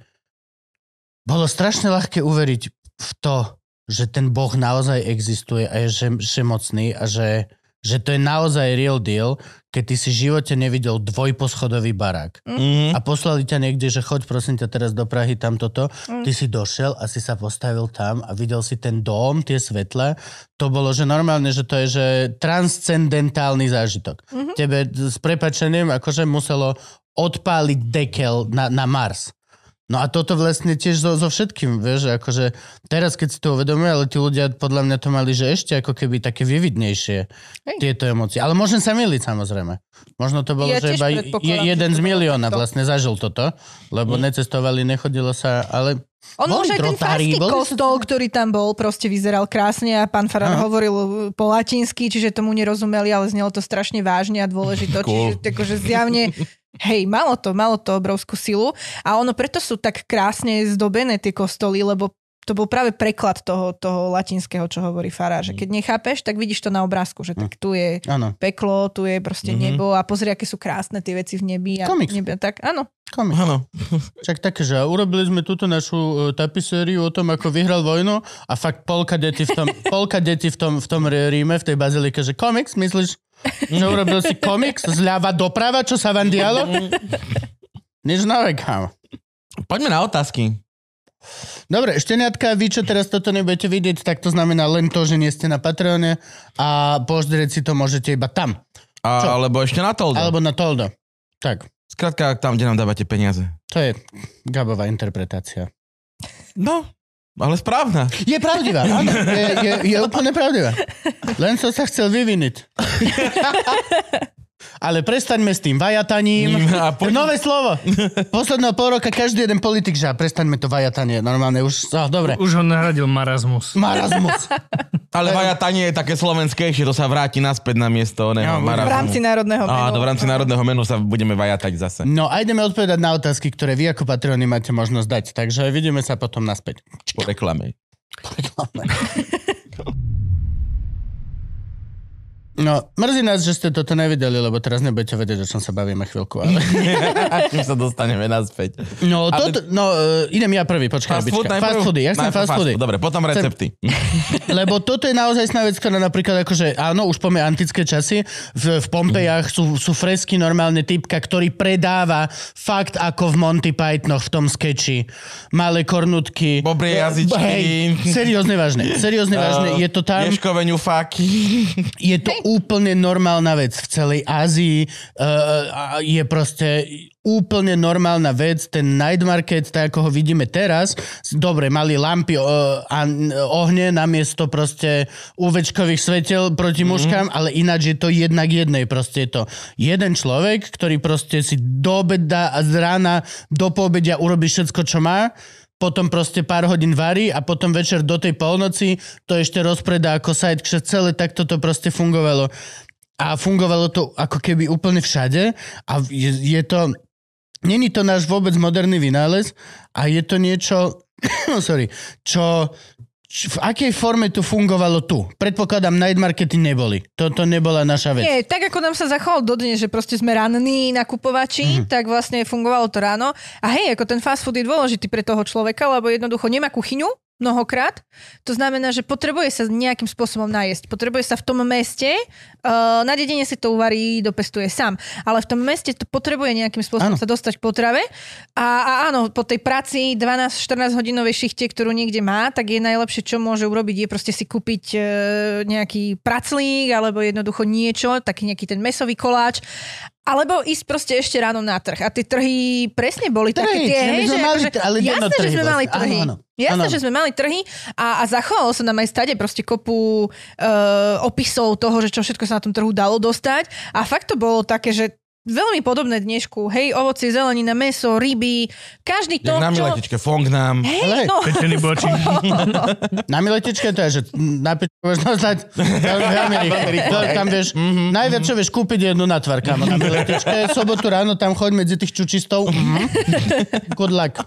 bolo strašne ľahké uveriť v to, že ten Boh naozaj existuje a je že, všemocný a že, že to je naozaj real deal, keď ty si v živote nevidel dvojposchodový barák Mhm. a poslali ťa niekde, že choď prosím ťa teraz do Prahy, tam toto. Ty si došiel a si sa postavil tam a videl si ten dom, tie svetla. To bolo, že normálne, že to je, že transcendentálny zážitok. Tebe s prepačením akože muselo odpáliť dekel na, na Mars. No a toto vlastne tiež so, so všetkým, vieš, že akože teraz keď si to uvedomuje, ale tí ľudia podľa mňa to mali, že ešte ako keby také vyvidnejšie Hej. tieto emócie. Ale môžem sa miliť samozrejme. Možno to bolo, Ja že iba je, jeden to z milióna takto. vlastne zažil toto, lebo necestovali, nechodilo sa, ale On Boli už aj ten farský kostol, ktorý tam bol, proste vyzeral krásne a pán Farár Aha. hovoril po latinsky, čiže tomu nerozumeli, ale znelo to strašne vážne a dôležito. Cool. Čiže akože zjavne, hej, malo to, malo to obrovskú silu a ono preto sú tak krásne zdobené tie kostoly, lebo to bol práve preklad toho, toho latinského, čo hovorí Farár, že keď nechápeš, tak vidíš to na obrázku, že tak tu je áno, peklo, tu je proste Mhm. nebo a pozri, aké sú krásne tie veci v nebi. A Komiks. Nebe, tak áno. komik. Áno. Však také, že urobili sme túto našu uh, tapisériu o tom, ako vyhral vojnu a fakt polka detí v tom, polka detí v tom, v tom Ríme, v tej bazilike, že komiks, myslíš, že urobil si komiks zľava doprava, čo sa vám dialo? Nič nové, kámo. Poďme na otázky. Dobre, šteniatka, vy čo teraz toto nebudete vidieť, tak to znamená len to, že nie ste na Patreone a pozrieť si to môžete iba tam. Čo? A, alebo ešte na Toldo. Alebo na Toldo. Tak, Skrátka tam, kde nám dávate peniaze. to je Gabová interpretácia. No, ale správna. Je pravdivá, áno. Je, je, je úplne pravdivá. Len som sa chcel vyviniť. Ale prestaňme s tým vajataním. A je nové slovo. Posledného pol roka každý jeden politik, že prestaňme to vajatanie. Normálne už, oh, dobre. Už ho nahradil marazmus. Marazmus. Ale vajatanie je také slovenskejšie, to sa vráti naspäť na miesto Ja, oného V rámci národného menu. Áno, v rámci národného menu sa budeme vajatať zase. No a ideme odpovedať na otázky, ktoré vy ako Patreony máte možnosť dať. Takže vidíme sa potom naspäť. Po reklame. No, mrzí nás, že ste toto nevideli, lebo teraz nebudete vedieť, o čom sa bavíme chvíľku. Ale... Kým sa dostaneme naspäť. No, Ale- toto, no, uh, idem ja prvý, počkaj. Fast food? Fast foody, som Najprv fast foody. food. Dobre, potom recepty. Lebo toto je naozaj sná vec, ktorá napríklad akože, áno, už poďme antické časy, v, v Pompejach sú, sú fresky normálne typka, ktorý predáva fakt ako v Monty Pythonoch v tom skeči. Malé kornutky. Bobrie jazyčky. Hej, seriózne vážne, seriózne vážne. Je to tam, Ješkoveniu fáky. je to úplne normálna vec v celej Ázii. Uh, je proste úplne normálna vec. Ten night market, tak ako ho vidíme teraz, dobre, mali lampy uh, a ohne namiesto proste UVčkových svetel proti mužkám, ale ináč je to jednak jednej. Proste je to jeden človek, ktorý proste si do obeda a z rána do poobedia urobí všetko, čo má potom proste pár hodín varí a potom večer do tej polnoci to ešte rozpredá ako side, že celé takto to proste fungovalo. A fungovalo to ako keby úplne všade a je, je to... Není to náš vôbec moderný vynález a je to niečo, sorry, čo, v akej forme to fungovalo tu? Predpokladám, night markety neboli. Toto nebola naša vec. Nie, tak ako nám sa zachovalo dodnes, že proste sme ranní nakupovači, mm-hmm. tak vlastne fungovalo to ráno. A hej, ako ten fast food je dôležitý pre toho človeka, lebo jednoducho nemá kuchyňu, mnohokrát. To znamená, že potrebuje sa nejakým spôsobom najesť. Potrebuje sa v tom meste, uh, na dedine si to uvarí, dopestuje sám, ale v tom meste to potrebuje nejakým spôsobom Áno. sa dostať k potrave. A, a áno, po tej práci 12-14 hodinovej šichte, ktorú niekde má, tak je najlepšie, čo môže urobiť, je proste si kúpiť uh, nejaký praclík alebo jednoducho niečo, taký nejaký ten mesový koláč alebo ísť proste ešte ráno na trh. A tie trhy presne boli Trhy, také tie, hej, že mali akože, ale jasné, že jednotrhy sme mali vlastne. trhy. Áno, áno. Jasné, Áno. že sme mali trhy a, a zachovalo sa nám aj stade proste kopu uh, opisov toho, že čo všetko sa na tom trhu dalo dostať. A fakt to bolo také, že veľmi podobné dnešku. Hej, ovocie, zelenina, meso, ryby, každý to, na čo... miletičke, fong nám. Hej, no, Pečený bočík. Na miletičke to je, že na pičku vieš dostať veľmi, veľmi rýchlo. To, tam vieš, najviac čo vieš kúpiť je jednu na tvar, kamo, na miletičke. Sobotu ráno tam choď medzi tých čučistov. Mhm. Good luck.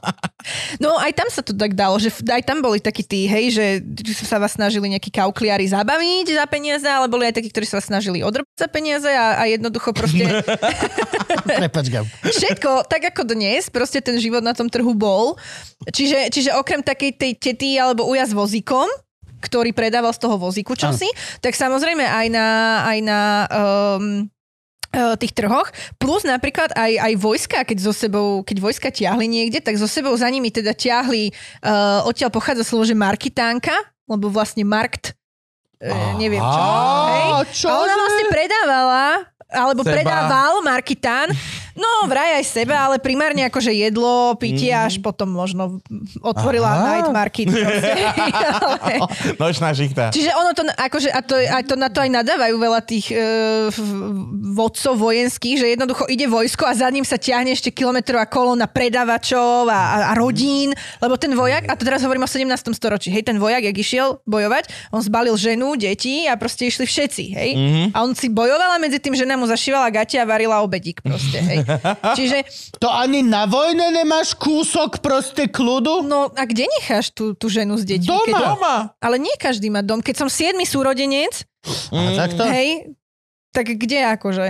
No aj tam sa to tak dalo, že aj tam boli takí tí, hej, že sa vás snažili nejakí kaukliári zabaviť za peniaze, ale boli aj takí, ktorí sa vás snažili odrbať za peniaze a, a jednoducho proste Prepač, všetko, tak ako dnes, proste ten život na tom trhu bol. Čiže, čiže okrem takej tej tety alebo uja s vozíkom, ktorý predával z toho vozíku čosi, tak samozrejme aj na, aj na um, eh, tých trhoch, plus napríklad aj, aj vojska, keď so sebou, keď vojska ťahli niekde, tak so sebou za nimi teda ťahli, uh, odtiaľ pochádza slovo, že markitánka, lebo vlastne markt, uh, neviem čo, hej? čo? A ona vlastne predávala, alebo Seba. predával markitán, no vraj aj seba, ale primárne akože jedlo, pitie, až potom možno otvorila Aha. night market. ale, Nočná žichta. Čiže ono to, akože, a to, aj to na to aj nadávajú veľa tých e, vodcov vojenských, že jednoducho ide vojsko a za ním sa ťahne ešte kilometrová kolóna predávačov a, a, a rodín, lebo ten vojak, a to teraz hovorím o 17. storočí, hej, ten vojak, jak išiel bojovať, on zbalil ženu, deti a proste išli všetci, hej. Mm-hmm. A on si bojoval a medzi tým žena mu zašívala gate a varila obedík proste, hej. Čiže, To ani na vojne nemáš kúsok proste kľudu? no a kde necháš tú, tú ženu s deťmi? Doma. Keď, Doma. ale nie každý má dom. Keď som siedmy súrodenec, A takto? Hej, tak kde akože?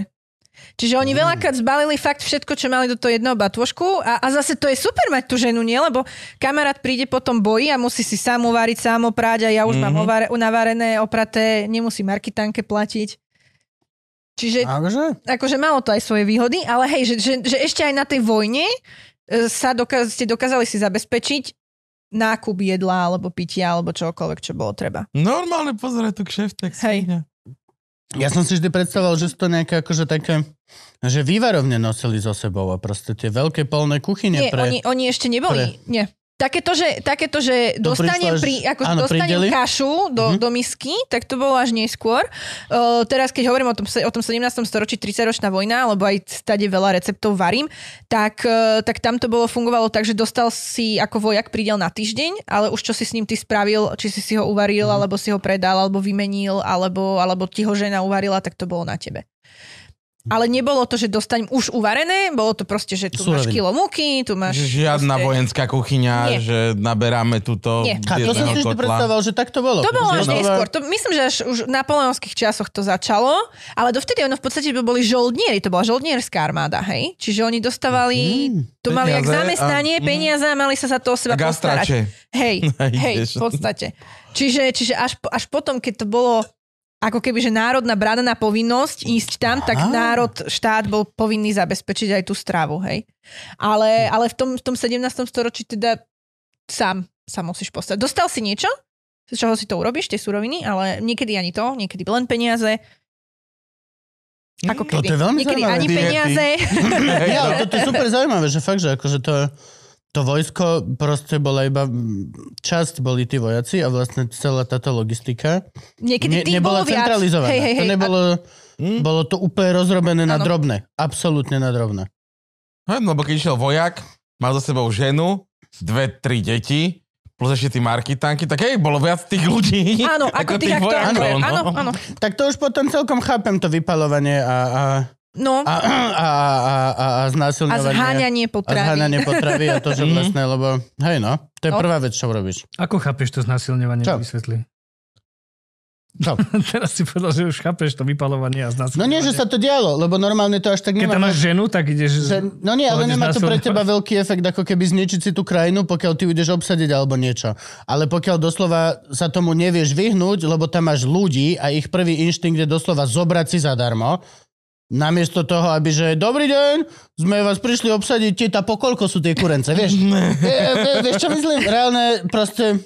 Čiže oni veľakrát zbalili fakt všetko, čo mali do toho jedného batôžku a, a zase to je super mať tú ženu, nie? Lebo kamarát príde potom boji a musí si sám uvariť, sám opráť a ja už mm-hmm. mám ovare, navarené, opraté, nemusí markitánke platiť. Čiže Akože? akože malo to aj svoje výhody, ale hej, že, že, že ešte aj na tej vojne e, sa dokaz, ste dokázali si zabezpečiť nákup jedla alebo pitia alebo čokoľvek, čo bolo treba. Normálne pozeraj tu kšeftek. Hej. Ja som si vždy predstavoval, že sú to nejaké akože také, že vývarovne nosili so sebou a proste tie veľké polné kuchyne Nie, pre... oni, oni ešte neboli. Nie. Takéto, že, takéto, že To dostanem, pri, ako áno, dostanem prideli? kašu do, Mhm. do misky, tak to bolo až neskôr. Uh, teraz, keď hovorím o tom, o tom 17. storočí, 30-ročná vojna, lebo aj stade veľa receptov varím, tak, uh, tak tam to bolo, fungovalo tak, že dostal si ako vojak prídel na týždeň, ale už čo si s ním ty spravil, či si si ho uvaril, Mhm. alebo si ho predal, alebo vymenil, alebo, alebo ti ho žena uvarila, tak to bolo na tebe. Ale nebolo to, že dostanem už uvarené, bolo to proste, že tu máš Suroviny. kilo múky, tu máš... Žiadna proste- vojenská kuchyňa, Nie. že naberáme túto Nie. A to som si vždy predstavoval, že tak to bolo. To bolo až Že neskôr. To, myslím, že až už v napoleonských časoch to začalo, ale dovtedy ono v podstate by boli žoldnieri, to bola žoldnierská armáda, hej? Čiže oni dostávali, Mm, to mali jak peniaze a- zamestnanie, mm. peniaze a mali sa za to o seba postarať. Hej, Hej, v podstate. Čiže, čiže až, až potom, keď to bolo ako keby, že národná bradaná povinnosť ísť tam, tak Á. národ, štát bol povinný zabezpečiť aj tú stravu, hej. Ale, ale v, tom, v tom 17. storočí teda sám sa musíš postať. Dostal si niečo, z čoho si to urobíš, tie suroviny, ale niekedy ani to, niekedy len peniaze. Ako Toto keby. je veľmi niekedy zaujímavé. ani peniaze. Ja, ale toto je super zaujímavé, že fakt, že akože to, to vojsko proste bola iba časť boli tí vojaci a vlastne celá táto logistika Niekedy tých nebola bolo centralizovaná. Hej, hej, To nebolo, Hm? bolo to úplne rozrobené na Áno. drobné. Absolútne na drobné. No, lebo keď išiel vojak, mal za sebou ženu, dve, tri deti, plus ešte tí markitánky, tak hej, bolo viac tých ľudí. Áno, ako, tých aktorov. vojakov, no. Áno, áno. Tak to už potom celkom chápem to vypalovanie a, a No, A, a, a, a, a a znásilňovanie. zháňanie A potravy. zháňanie potravy a to, že vlastne, lebo hej no, to je No. prvá vec, čo urobíš. Ako chápeš to znásilňovanie? Čo? Vysvetli. Čo? Teraz si povedal, že už chápeš to vypalovanie a znásilňovanie. No nie, že sa to dialo, lebo normálne to až tak Keď nemá... tam máš ženu, tak ideš... Že, no nie, ale nemá to pre teba veľký efekt, ako keby zničiť si tú krajinu, pokiaľ ty ideš obsadiť alebo niečo. Ale pokiaľ doslova sa tomu nevieš vyhnúť, lebo tam máš ľudí a ich prvý inštinkt je doslova zobrať si zadarmo, namiesto toho, aby že dobrý deň, sme vás prišli obsadiť, teta, po koľko sú tie kurence, vieš? e, e, vieš čo myslím? Reálne proste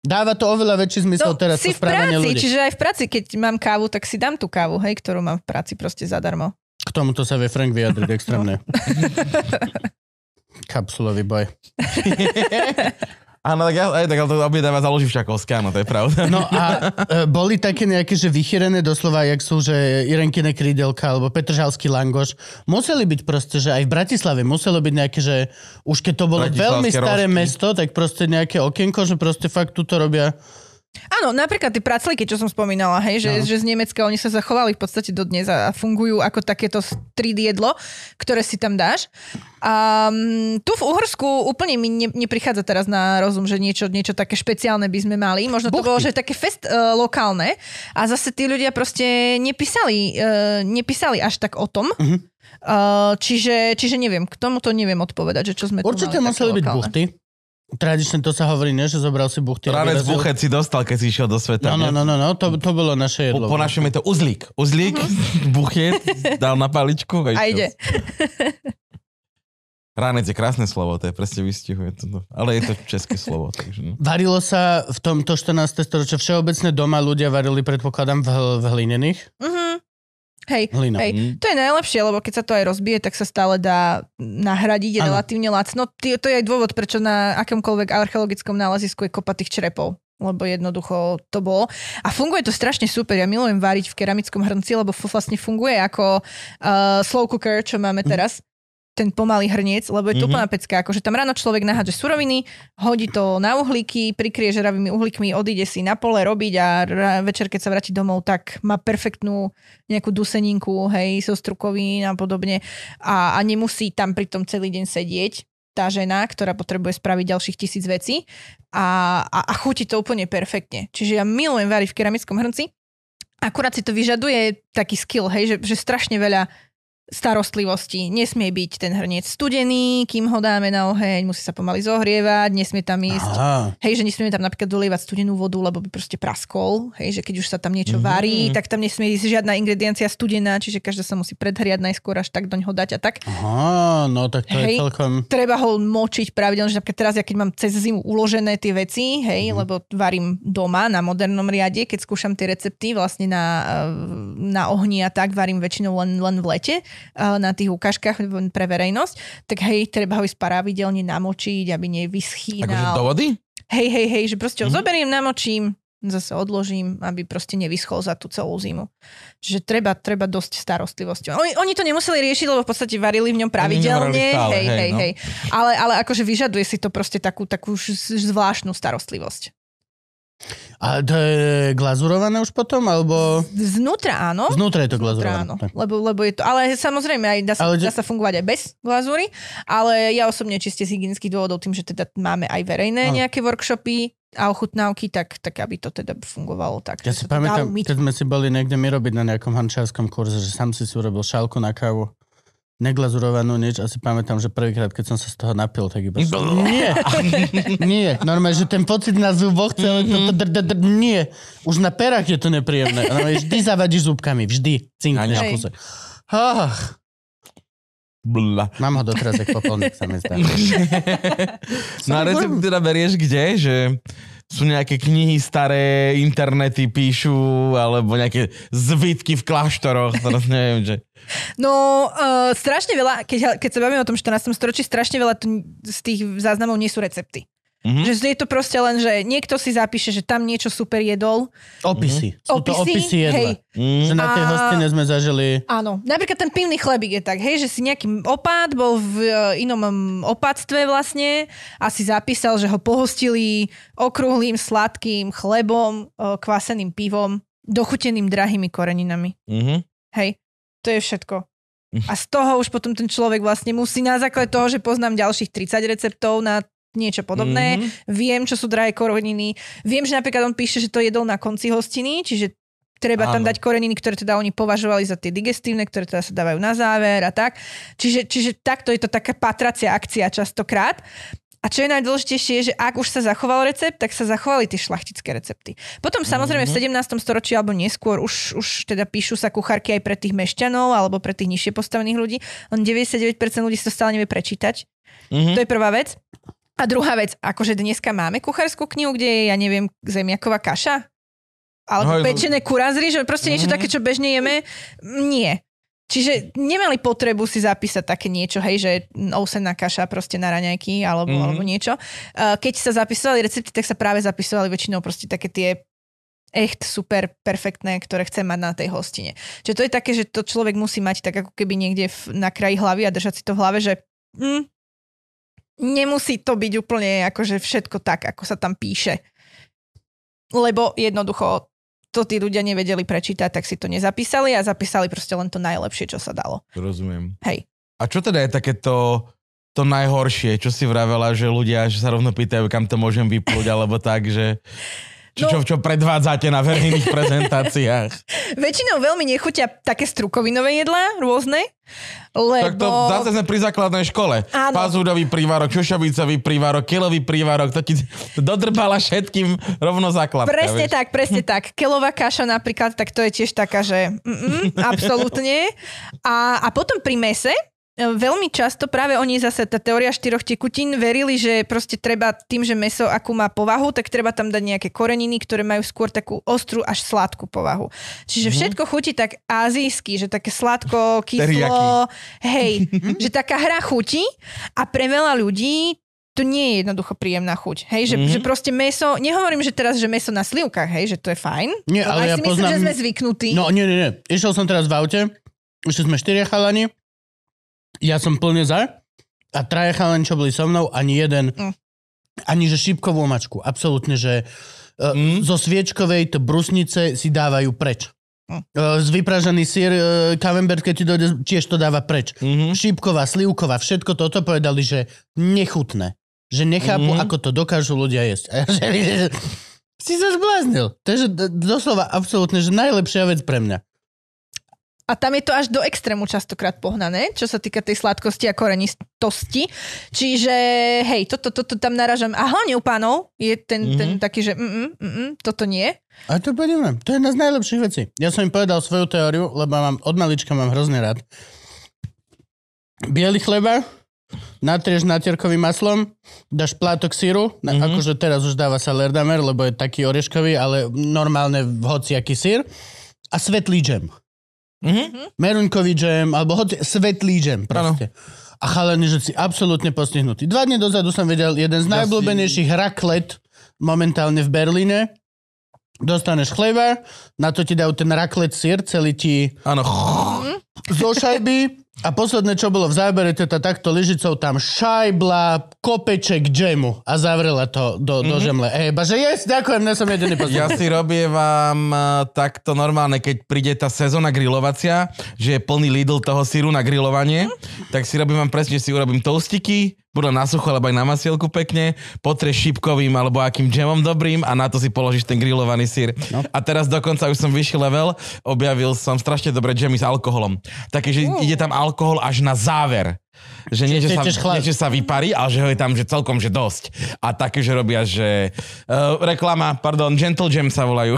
dáva to oveľa väčší zmysel No, teraz si to v práci, ľudí. čiže aj v práci, keď mám kávu, tak si dám tú kávu, hej, ktorú mám v práci proste zadarmo. K tomuto sa vie Frank vyjadriť extrémne. Kapsulový boj. Áno, tak, aj, tak to objedáva za Loživčakovské, áno, to je pravda. No a e, boli také nejaké, že vychyrené doslova, jak sú, že Irenkine krídelka alebo Petržalský langoš. Museli byť proste, že aj v Bratislave muselo byť nejaké, že už keď to bolo veľmi staré rožky. mesto, tak proste nejaké okienko, že proste fakt tu to robia. Áno, napríklad tie praclíky, čo som spomínala, hej, že, No. že z Nemecka oni sa zachovali v podstate do dnes a fungujú ako takéto street jedlo, ktoré si tam dáš. A um, tu v Uhorsku úplne mi ne, neprichádza teraz na rozum, že niečo, niečo také špeciálne by sme mali. Možno to Buchty. bolo, že také fest uh, lokálne a zase tí ľudia proste nepísali, uh, nepísali až tak o tom. Mhm. Uh, čiže, čiže neviem, k tomuto neviem odpovedať, že čo sme tu Určite mali museli byť buchty. Tradične to sa hovorí, nie? že zobral si buchty. vyrazil. buchet si dostal, keď si išiel do sveta. No, no, no, no, no to, to bolo naše Po, jedlo. po našom je to uzlík. Uzlík, buchet, dal na paličku. A ide. Ranec je krásne slovo, to je presne vystihuje to. Ale je to české slovo, takže no. Varilo sa v tomto 14. storočí všeobecne doma ľudia varili, predpokladám, v, v hlinených. Mhm. Hej, Hlina. hej. Mm. To je najlepšie, lebo keď sa to aj rozbije, tak sa stále dá nahradiť Áno. relatívne lacno. Ty- To je aj dôvod, prečo na akomkoľvek archeologickom nálezisku je kopa tých črepov lebo jednoducho to bolo. A funguje to strašne super. Ja milujem variť v keramickom hrnci, lebo vlastne funguje ako uh, slow cooker, čo máme teraz ten pomalý hrniec, lebo je to Mhm. úplná pecka. Akože tam ráno človek nahádže suroviny, hodí to na uhlíky, prikrie žeravými uhlíkmi, odíde si na pole robiť a večer, keď sa vráti domov, tak má perfektnú nejakú duseninku, hej, so strukovín a podobne a, a nemusí tam pri tom celý deň sedieť tá žena, ktorá potrebuje spraviť ďalších tisíc vecí a, a, a chutí to úplne perfektne. Čiže ja milujem variť v keramickom hrnci, akurát si to vyžaduje taký skill, hej, že, že strašne veľa starostlivosti. Nesmie byť ten hrniec studený, kým ho dáme na oheň, musí sa pomaly zohrievať, nesmie tam ísť Aha. Hej, že nesmieme tam napríklad dolievať studenú vodu, lebo by proste praskol. Hej, že keď už sa tam niečo Mhm. varí, tak tam nesmie ísť žiadna ingrediencia studená, čiže každá sa musí predhriať najskôr, až tak doň ho dať a tak. Aha, no tak to je Hej. celkom... Treba ho močiť pravidelne, že napríklad teraz, ja keď mám cez zimu uložené tie veci, hej, Mhm. lebo varím doma na modernom riade, keď skúšam tie recepty vlastne na, eh, na ohni a tak, varím väčšinou len, len v lete na tých ukážkach pre verejnosť, tak hej, treba ho ísť pravidelne namočiť, aby Akože nevyschýnal. do vody? Hej, hej, hej, že proste ho Mhm. zoberiem, namočím, zase odložím, aby proste nevyschol za tú celú zimu. Čiže treba, treba dosť starostlivosťou. Oni, oni to nemuseli riešiť, lebo v podstate varili v ňom pravidelne. stále, hej, hej, hej, no. hej. Ale, ale akože vyžaduje si to proste takú, takú zvláštnu starostlivosť. A to je glazurované už potom, alebo... Znútra áno. Znútra je to glazurované. áno. Tak. Lebo, lebo je to, ale samozrejme aj dá sa, Ale ale, dá sa fungovať aj bez glazúry, ale ja osobne čiste z hygienických dôvodov, tým, že teda máme aj verejné Áno. nejaké workshopy a ochutnávky, tak, tak aby to teda fungovalo tak. Ja si pamätám, keď sme si boli niekde my robiť na nejakom hančárskom kurze, že sám si si urobil šálku na kávu, neglazurovanú nič a si pamätám, že prvýkrát, keď som sa z toho napil, tak iba som, nie, nie, normálne, že ten pocit na zuboch, celé to, dr, dr, dr, nie, už na perách je to nepríjemné. Normálne, vždy zavadíš zúbkami, vždy cinkneš kuse. Ach, Bla. mám ho doteraz, jak popolník sa mi zdá. No a recept teda berieš kde? Že sú nejaké knihy staré, internety píšu, alebo nejaké zvitky v kláštoroch, teraz neviem, že... No, uh, strašne veľa, keď, keď sa bavíme o tom 14. storočí, strašne veľa tu, z tých záznamov nie sú recepty. Mhm. Že je to proste len, že niekto si zapíše, že tam niečo super jedol. Opisy. Sú to Opisy, opisy jedla. hej. Mm. Že na tej A- hostine sme zažili... Áno, napríklad ten pivný chlebík je tak, hej, že si nejaký opát bol v e, inom mm, opáctve vlastne a si zapísal, že ho pohostili okrúhlým, sladkým chlebom, e, kvaseným pivom, dochuteným drahými koreninami. Mhm. Hej. To je všetko. A z toho už potom ten človek vlastne musí na základe toho, že poznám ďalších 30 receptov na niečo podobné, Mhm. viem, čo sú drahé koreniny, viem, že napríklad on píše, že to jedol na konci hostiny, čiže treba tam Áno. dať koreniny, ktoré teda oni považovali za tie digestívne, ktoré teda sa dávajú na záver a tak. Čiže, čiže takto je to taká patracia akcia častokrát. A čo je najdôležitejšie, je, že ak už sa zachoval recept, tak sa zachovali tie šlachtické recepty. Potom samozrejme v 17. storočí alebo neskôr už, už teda píšu sa kuchárky aj pre tých mešťanov alebo pre tých nižšie postavených ľudí. Len 99% ľudí to stále nevie prečítať. Mhm. To je prvá vec. A druhá vec, akože dneska máme kuchárskú knihu, kde je, ja neviem, zemiaková kaša? Alebo Hej, pečené kurazry, že proste niečo Mhm. také, čo bežne jeme? Nie. Čiže nemali potrebu si zapísať také niečo, hej, že ousená kaša proste na raňajky alebo, Mhm. alebo niečo. Keď sa zapisovali recepty, tak sa práve zapisovali väčšinou proste také tie echt super perfektné, ktoré chce mať na tej hostine. Čiže to je také, že to človek musí mať tak ako keby niekde v, na kraji hlavy a držať si to v hlave, že hm, nemusí to byť úplne akože všetko tak, ako sa tam píše. Lebo jednoducho to tí ľudia nevedeli prečítať, tak si to nezapísali a zapísali proste len to najlepšie, čo sa dalo. Rozumiem. Hej. A čo teda je takéto to najhoršie, čo si vravela, že ľudia že sa rovno pýtajú, kam to môžem vyplúť, alebo tak, že čo, čo, No. čo predvádzate na verejných prezentáciách. Väčšinou veľmi nechutia také strukovinové jedlá, rôzne, lebo... Tak to zase sme pri základnej škole. Áno. Pazúrový prívarok, šošovicový prívarok, kilový prívarok, to ti dodrbala všetkým rovno základka. Presne vieš. tak, presne tak. Kelová kaša napríklad, tak to je tiež taká, že absolútne. A, a potom pri mese, veľmi často práve oni zase, tá teória štyroch tekutín, verili, že proste treba tým, že meso akú má povahu, tak treba tam dať nejaké koreniny, ktoré majú skôr takú ostrú až sladkú povahu. Čiže všetko chutí tak azijsky, že také sladko, kyslo, hej, že taká hra chutí a pre veľa ľudí to nie je jednoducho príjemná chuť. Hej, že, Mhm. mm-hmm. že proste meso, nehovorím, že teraz, že meso na slivkách, hej, že to je fajn. Nie, ale ja si myslím, poznám- že sme zvyknutí. No nie, nie, nie. Išiel som teraz v aute, išli sme štyria chalani, ja som plne za a traja chalani, čo boli so mnou, ani jeden, Mm. ani že šípkovú mačku. Absolútne, že uh, Mm. zo sviečkovej to brusnice si dávajú preč. Mm. Uh, z vypražaný sír, uh, camembert, keď ti dojde, tiež to dáva preč. Mhm. Šípková, slivková, všetko toto povedali, že nechutné. Že nechápu, Mhm. ako to dokážu ľudia jesť. Si sa zbláznil. To je že d- doslova absolútne, že najlepšia vec pre mňa. A tam je to až do extrému častokrát pohnané, čo sa týka tej sladkosti a korenistosti. Čiže hej, toto, toto tam naražam. A hlavne u pánov je ten, mm-hmm. ten taký, že mm, mm, mm, mm, toto nie. A to poviem, to je jedna z najlepších vecí. Ja som im povedal svoju teóriu, lebo mám, od malička mám hrozne rád. Bielý chleba, natrieš natierkovým maslom, dáš plátok síru, Mhm. akože teraz už dáva sa lerdamer, lebo je taký oreškový, ale normálne hociaký sír a svetlý džem. Mhm. Meruňkový džem, alebo hoci, svetlý džem proste. A chalani, že si absolútne postihnutí. Dva dny dozadu som videl jeden z najobľúbenejších raklet momentálne v Berlíne. Dostaneš chleba, na to ti dajú ten raklet sír, celý ti Áno. zo šajby a posledné, čo bolo v zábere, teda takto lyžicou tam šajbla, kopeček džemu a zavrela to do, do žemle. Ej, že yes, ďakujem, ne som jediný Ja posledný. si robievam eh, takto normálne, keď príde tá sezóna grilovacia, že je plný Lidl toho síru na grilovanie, tak si robím vám presne, že si urobím toastiky, budú na sucho, alebo aj na masielku pekne, potrieš šípkovým alebo akým džemom dobrým a na to si položíš ten grillovaný sír. No. A teraz dokonca už som vyšší level, objavil som strašne dobré džemy s alkoholom. Také, že ide tam alkohol až na záver. Že nie, že sa, nie, že sa vyparí, ale že ho je tam že celkom že dosť. A také, že robia, že uh, reklama, pardon, Gentle Jam sa volajú.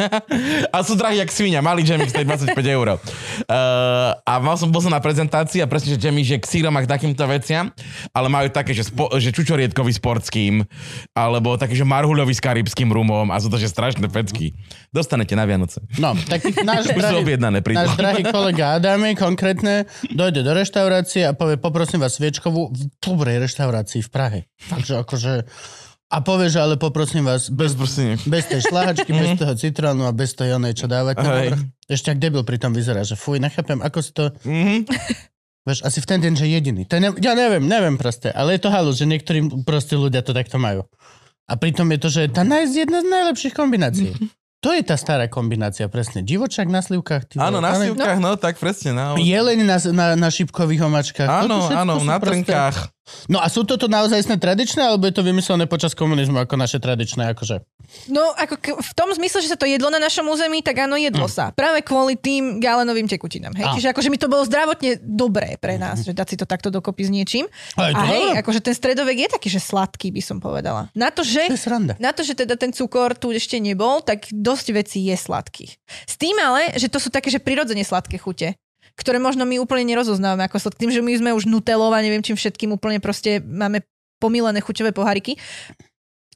a sú drahí jak svinia, malý jamik stojí 25 eur. Uh, a mal som, bol som na prezentácii a presne, že jammy, že k sírom a k takýmto veciam, ale majú také, že, spo, že čučoriedkový s portským, alebo taký, že marhuľový s karibským rumom a sú to, že strašné pecky. Dostanete na Vianoce. No, tak náš drahý, náš drahý kolega Adami konkrétne dojde do reštaurácie a povie, poprosím vás sviečkovú v dobrej reštaurácii v Prahe. Takže akože... A povie, že ale poprosím vás Bez prsine. bez tej šlahačky, bez toho citrónu a bez tej onej, čo dávate. na vrch. Ešte ak debil pri tom vyzerá, že fuj, nechápem, ako si to... Mhm. Vieš, asi v ten deň, že jediný. To je ne, ja neviem, neviem proste, ale je to halus, že niektorí proste ľudia to takto majú. A pritom je to, že tá naj, jedna z najlepších kombinácií. To je tá stará kombinácia, presne. Divočák na slivkách. Ty Áno, na slivkách, no tak presne. No. Jeleň na, na, na šipkových omačkách. Áno, áno, na proste- trnkách. No a sú toto naozaj tradičné, alebo je to vymyslené počas komunizmu ako naše tradičné, akože? No, ako k- v tom zmysle, že sa to jedlo na našom území, tak áno, jedlo sa. Práve kvôli tým galenovým tekutinám. Hej? Á. Čiže akože mi to bolo zdravotne dobré pre nás, že dať si to takto dokopy s niečím. A to A hej, dobré. akože ten stredovek je taký, že sladký, by som povedala. Na to, že... To. Na to, že teda ten cukor tu ešte nebol, tak dosť vecí je sladkých. S tým ale, že to sú také, že prirodzene sladké chute ktoré možno my úplne nerozoznávame ako sladké. Tým, že my sme už nutelov a neviem čím všetkým úplne proste máme pomilené chuťové poháriky.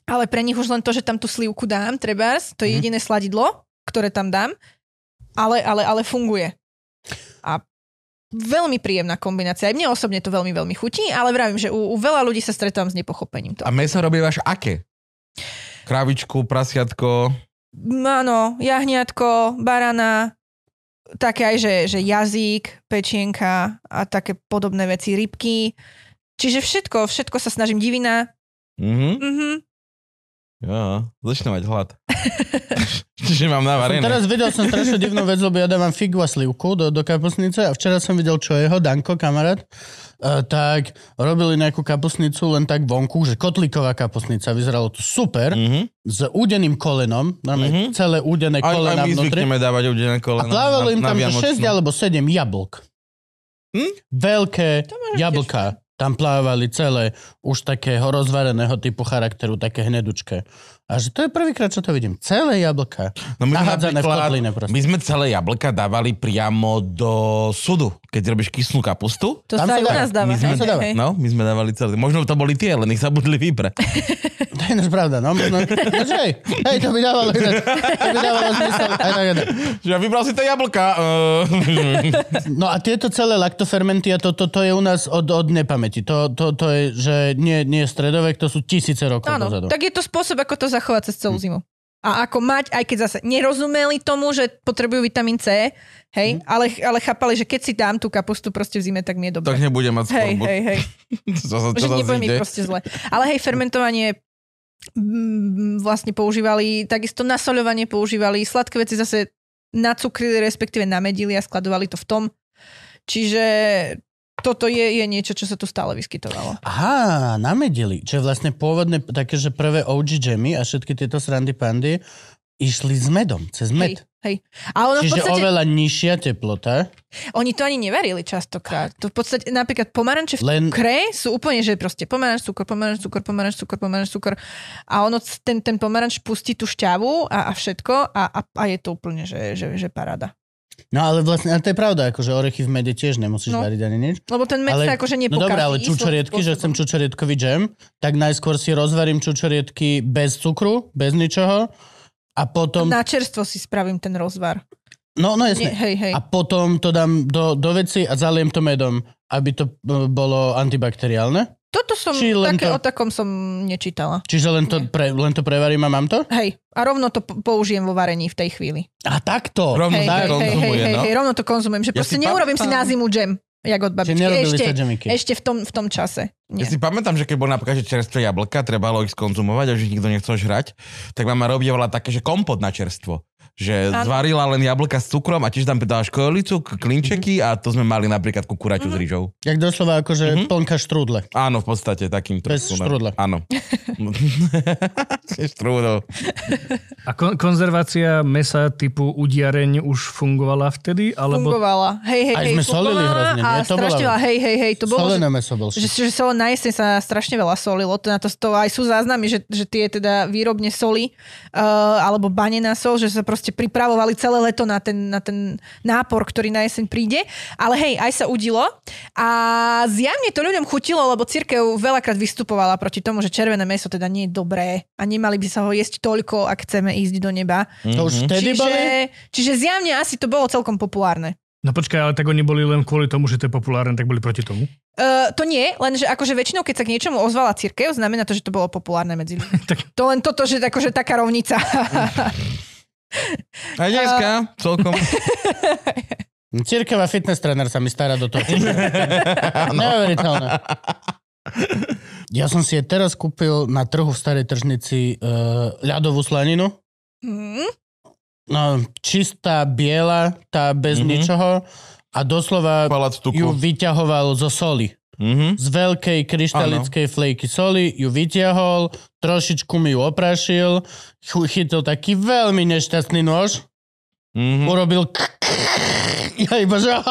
Ale pre nich už len to, že tam tú slivku dám, trebárs, to je Mhm. jediné sladidlo, ktoré tam dám, ale, ale, ale funguje. A veľmi príjemná kombinácia. Aj mne osobne to veľmi, veľmi chutí, ale vravím, že u, u veľa ľudí sa stretávam s nepochopením. To. A meso robívaš aké? Kravičku, prasiatko. Áno, jahniatko, barana, také aj, že, že jazyk, pečienka a také podobné veci, rybky. Čiže všetko, všetko sa snažím, divina. Mhm. Mhm. Jo, začne mať hlad. Čiže mám Som navarené. teraz videl som strašne divnú vec, lebo ja dávam figu a slivku do, do kapusnice a včera som videl, čo jeho Danko, kamarát, uh, tak robili nejakú kapusnicu len tak vonku, že kotlíková kapusnica, vyzeralo to super, Mhm. s údeným kolenom, Mhm. celé údené Aj, aj kolena my vnútri. dávať udené A kolena. plávalo im tam na že 6 Vianočnú. alebo 7 jablk. Hm? Veľké jablka. Tam plávali celé, už takého rozvareného typu charakteru, také hnedučké. A že to je prvýkrát, čo to vidím. Celé jablka. No my, Nahádzané v kotline proste. my sme celé jablka dávali priamo do sudu, keď robíš kyslú kapustu. To Tam sa sa aj u nás dáva. My sme- hej, sa dáva. hej. No, my sme dávali celé. Možno to boli tie, len ich zabudli vybrať. To je ináč pravda, no. no, no hej, hej, to by dávalo ináč. To by dávalo zmysel. Aj tak, aj tak. Že ja vybral si tie jablka. No a tieto celé laktofermenty, a to, to, to je u nás od, od nepamäti. To, to, to je, že nie, nie je stredovek, to sú tisíce rokov Áno, dozadu. tak je to spôsob, ako to zachovať cez celú zimu. A ako mať, aj keď zase nerozumeli tomu, že potrebujú vitamín C, hej, ale, ale chápali, že keď si dám tú kapustu proste v zime, tak mi je dobre. tak nebudem mať Hej, skorbu. hej, hej. Čo, sa- čo že nebude mi proste zle. Ale hej, fermentovanie mm, vlastne používali, takisto nasoľovanie používali, sladké veci zase nacukrili, respektíve namedili a skladovali to v tom. Čiže toto je, je niečo, čo sa tu stále vyskytovalo. Aha, namedili. Čo je vlastne pôvodné také, že prvé OG jammy a všetky tieto srandy pandy išli s medom, cez med. Hej, hej. A ono v Čiže podstate, oveľa nižšia teplota. oni to ani nevarili častokrát. To v podstate napríklad pomaranče v Len- cukre sú úplne, že proste pomaranč, cukor, pomaranč, cukor, pomaranč, cukor, pomaranč, cukor. A ono, ten, ten pomaranč pustí tú šťavu a, a všetko a, a, a je to úplne, že, že, že paráda. No ale vlastne, ale to je pravda, akože orechy v mede tiež nemusíš No. variť ani nič. Lebo ten med Ale- sa akože No nepokazí. dobré, ale svojím čučoriedky, že chcem spôsobom. čučoriedkový džem, tak najskôr si rozvarím čučoriedky bez cukru, bez ničoho a potom... Na čerstvo si spravím ten rozvar. No, no Nie, jasne. hej, hej. A potom to dám do, do veci a zaliem to medom, aby to e, bolo antibakteriálne. Toto som, Či len také to- o takom som nečítala. Čiže len to, Nie. pre, len to prevarím a mám to? Hej, a rovno to po- použijem vo varení v tej chvíli. A takto. Rovno Hej, hej, hej, hej, konzumuje, hej, no. hej, rovno to konzumujem. Že Ja proste si neurobím si pamätám- na zimu džem, jak od babičky. Ešte, ešte v tom, v tom čase. Ja Nie. si pamätám, že keď bol napríklad že čerstvé jablka, trebalo ich skonzumovať a že ich nikto nechcel žrať, tak mama robievala také, že kompot na čerstvo. Že Áno. zvarila len jablka s cukrom a tiež tam dala školicu, k- klinčeky a to sme mali napríklad kukuraťu s rýžou. Jak doslova akože Mhm. plnka štrúdle. Áno, v podstate takým Bez no. štrúdla. Áno. Štrúdol. A kon- konzervácia mesa typu udiareň už fungovala vtedy? Alebo... Fungovala. Hej, hej, Aj hej, sme solili hrozne, A nie? To strašne bola- veľa, hej, hej, hej, to bolo, že, Solené meso bol že, že solo na jeseň sa strašne veľa solilo. To, na to, to aj sú záznamy, že, že tie teda výrobne soli uh, alebo bane na sol, že sa proste pripravovali celé leto na ten, na ten nápor, ktorý na jeseň príde. Ale hej, aj sa udilo. A zjavne to ľuďom chutilo, lebo církev veľakrát vystupovala proti tomu, že červené meso teda nie je dobré a nemali by sa ho jesť toľko, ak chceme ísť do neba. To už vtedy boli? Čiže, čiže zjavne asi to bolo celkom populárne. No počkaj, ale tak oni boli len kvôli tomu, že to je populárne, tak boli proti tomu. Uh, to nie, lenže akože väčšinou, keď sa k niečomu ozvala církev, znamená to, že to bolo populárne medzi ľuďmi. Tak- To len toto, že akože taká rovnica. Aj dneska, celkom. Cirkevá fitness tréner sa mi stará do toho. Neuveriteľné. Ja som si aj teraz kúpil na trhu v starej tržnici uh, ľadovú slaninu. Hmm? no, čistá, biela, tá bez Mhm. mm-hmm. ničoho a doslova ju vyťahoval zo soli. Mhm. Z veľkej kryštalickej flejky soli ju vyťahol, trošičku mi ju oprašil, chytil taký veľmi nešťastný nôž, Mhm. urobil k- ja iba, že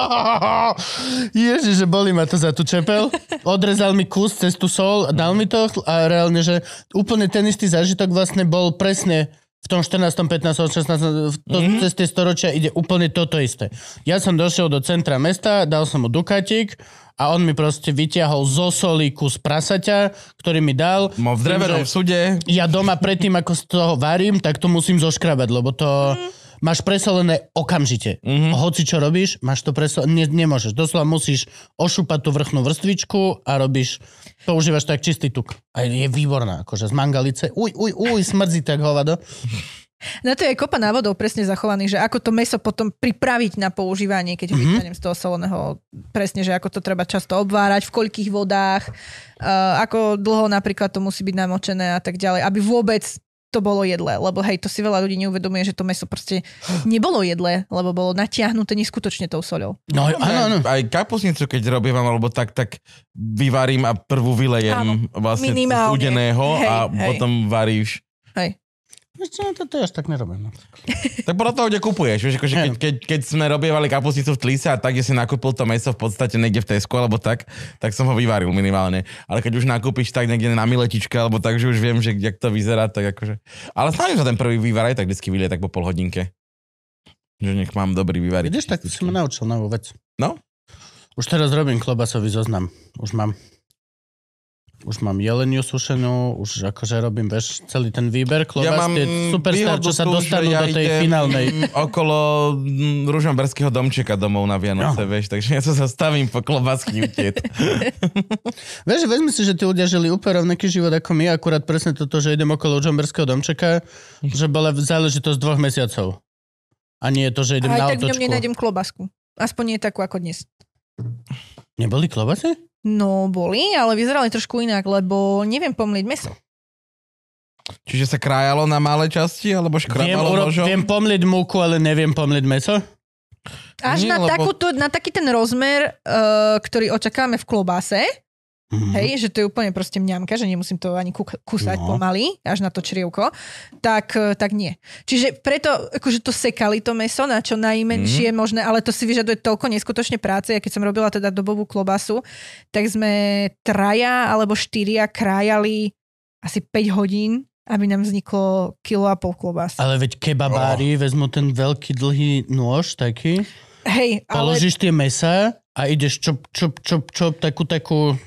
Ježiš, že boli ma to za tú čepel. Odrezal mi kus cez tú sol, dal mi to a reálne, že úplne ten istý zážitok vlastne bol presne v tom 14., 15., 16., v to, mm-hmm. cez tie storočia ide úplne toto isté. Ja som došiel do centra mesta, dal som mu dukatík a on mi proste vyťahol zo soli kus prasaťa, ktorý mi dal. Mo v drevenom súde. Ja doma predtým, ako z toho varím, tak to musím zoškrabať, lebo to... Máš presolené okamžite. Mm-hmm. Hoci čo robíš, máš to presolené. Ne, nemôžeš. Doslova musíš ošúpať tú vrchnú vrstvičku a robíš, používaš tak čistý tuk. A je výborná, akože z mangalice. Uj, uj, uj, smrdí tak hovado. Na to je kopa návodov presne zachovaných, že ako to meso potom pripraviť na používanie, keď ho Mhm. vyťahnem z toho solného, presne, že ako to treba často obvárať, v koľkých vodách, uh, ako dlho napríklad to musí byť namočené a tak ďalej, aby vôbec to bolo jedlé, lebo hej, to si veľa ľudí neuvedomuje, že to meso proste nebolo jedlé, lebo bolo natiahnuté neskutočne tou soľou. No, áno, áno. Aj kapusnicu, keď robím alebo tak, tak vyvarím a prvú vylejem Áno, vlastne udeného a Hej, hej. potom varíš. Hej. Čo, to, to až tak nerobím. No. Tak podľa toho, kde kupuješ. Vieš, akože keď, keď, keď sme robievali kapusnicu v Tlise a tak, kde si nakúpil to meso v podstate niekde v Tesku alebo tak, tak som ho vyvaril minimálne. Ale keď už nakúpiš tak niekde na miletičke alebo tak, že už viem, že jak to vyzerá, tak akože... Ale snažím sa ten prvý vývar aj tak vždycky vylie tak po pol hodinke. Že nech mám dobrý vývar. Vidíš, tak si ma naučil novú vec. No. Už teraz robím klobasový zoznam. Už mám už mám jeleniu sušenú, už akože robím, vieš, celý ten výber klobas, tie superstar, čo sa dostanú ja do tej finálnej. okolo mm, ružomberského domčeka domov na Vianoce, No. vieš, takže ja sa zastavím po klobásky utiet. Vieš, vezmi si, že tí ľudia žili úplne rovnaký život ako my, akurát presne toto, že idem okolo Džomberského domčeka, že bola záležitosť dvoch mesiacov. A nie je to, že idem A na tak v ňom nenájdem klobasku. Aspoň nie takú ako dnes. Neboli klobasy? No, boli, ale vyzerali trošku inak, lebo neviem pomliť meso. Čiže sa krájalo na malé časti, alebo Viem, škrabalo uro- nožom? viem pomliť múku, ale neviem pomliť meso? Až Nie, na, lebo- takúto, na taký ten rozmer, uh, ktorý očakávame v klobáse, Mhm. hej, že to je úplne proste mňamka, že nemusím to ani kúsať No. pomaly, až na to črievko, tak, eh, tak nie. Čiže preto akože to sekali to meso na čo najmenšie Mhm. možné, ale to si vyžaduje toľko neskutočne práce. Ja keď som robila teda dobovú klobasu, tak sme traja alebo štyria krájali asi 5 hodín, aby nám vzniklo kilo a pol klobás. Ale veď kebabári oh. vezmu ten veľký dlhý nôž taký, Hej, ale, položíš tie mesa a ideš čop, čop, čop, čop, takú, takú,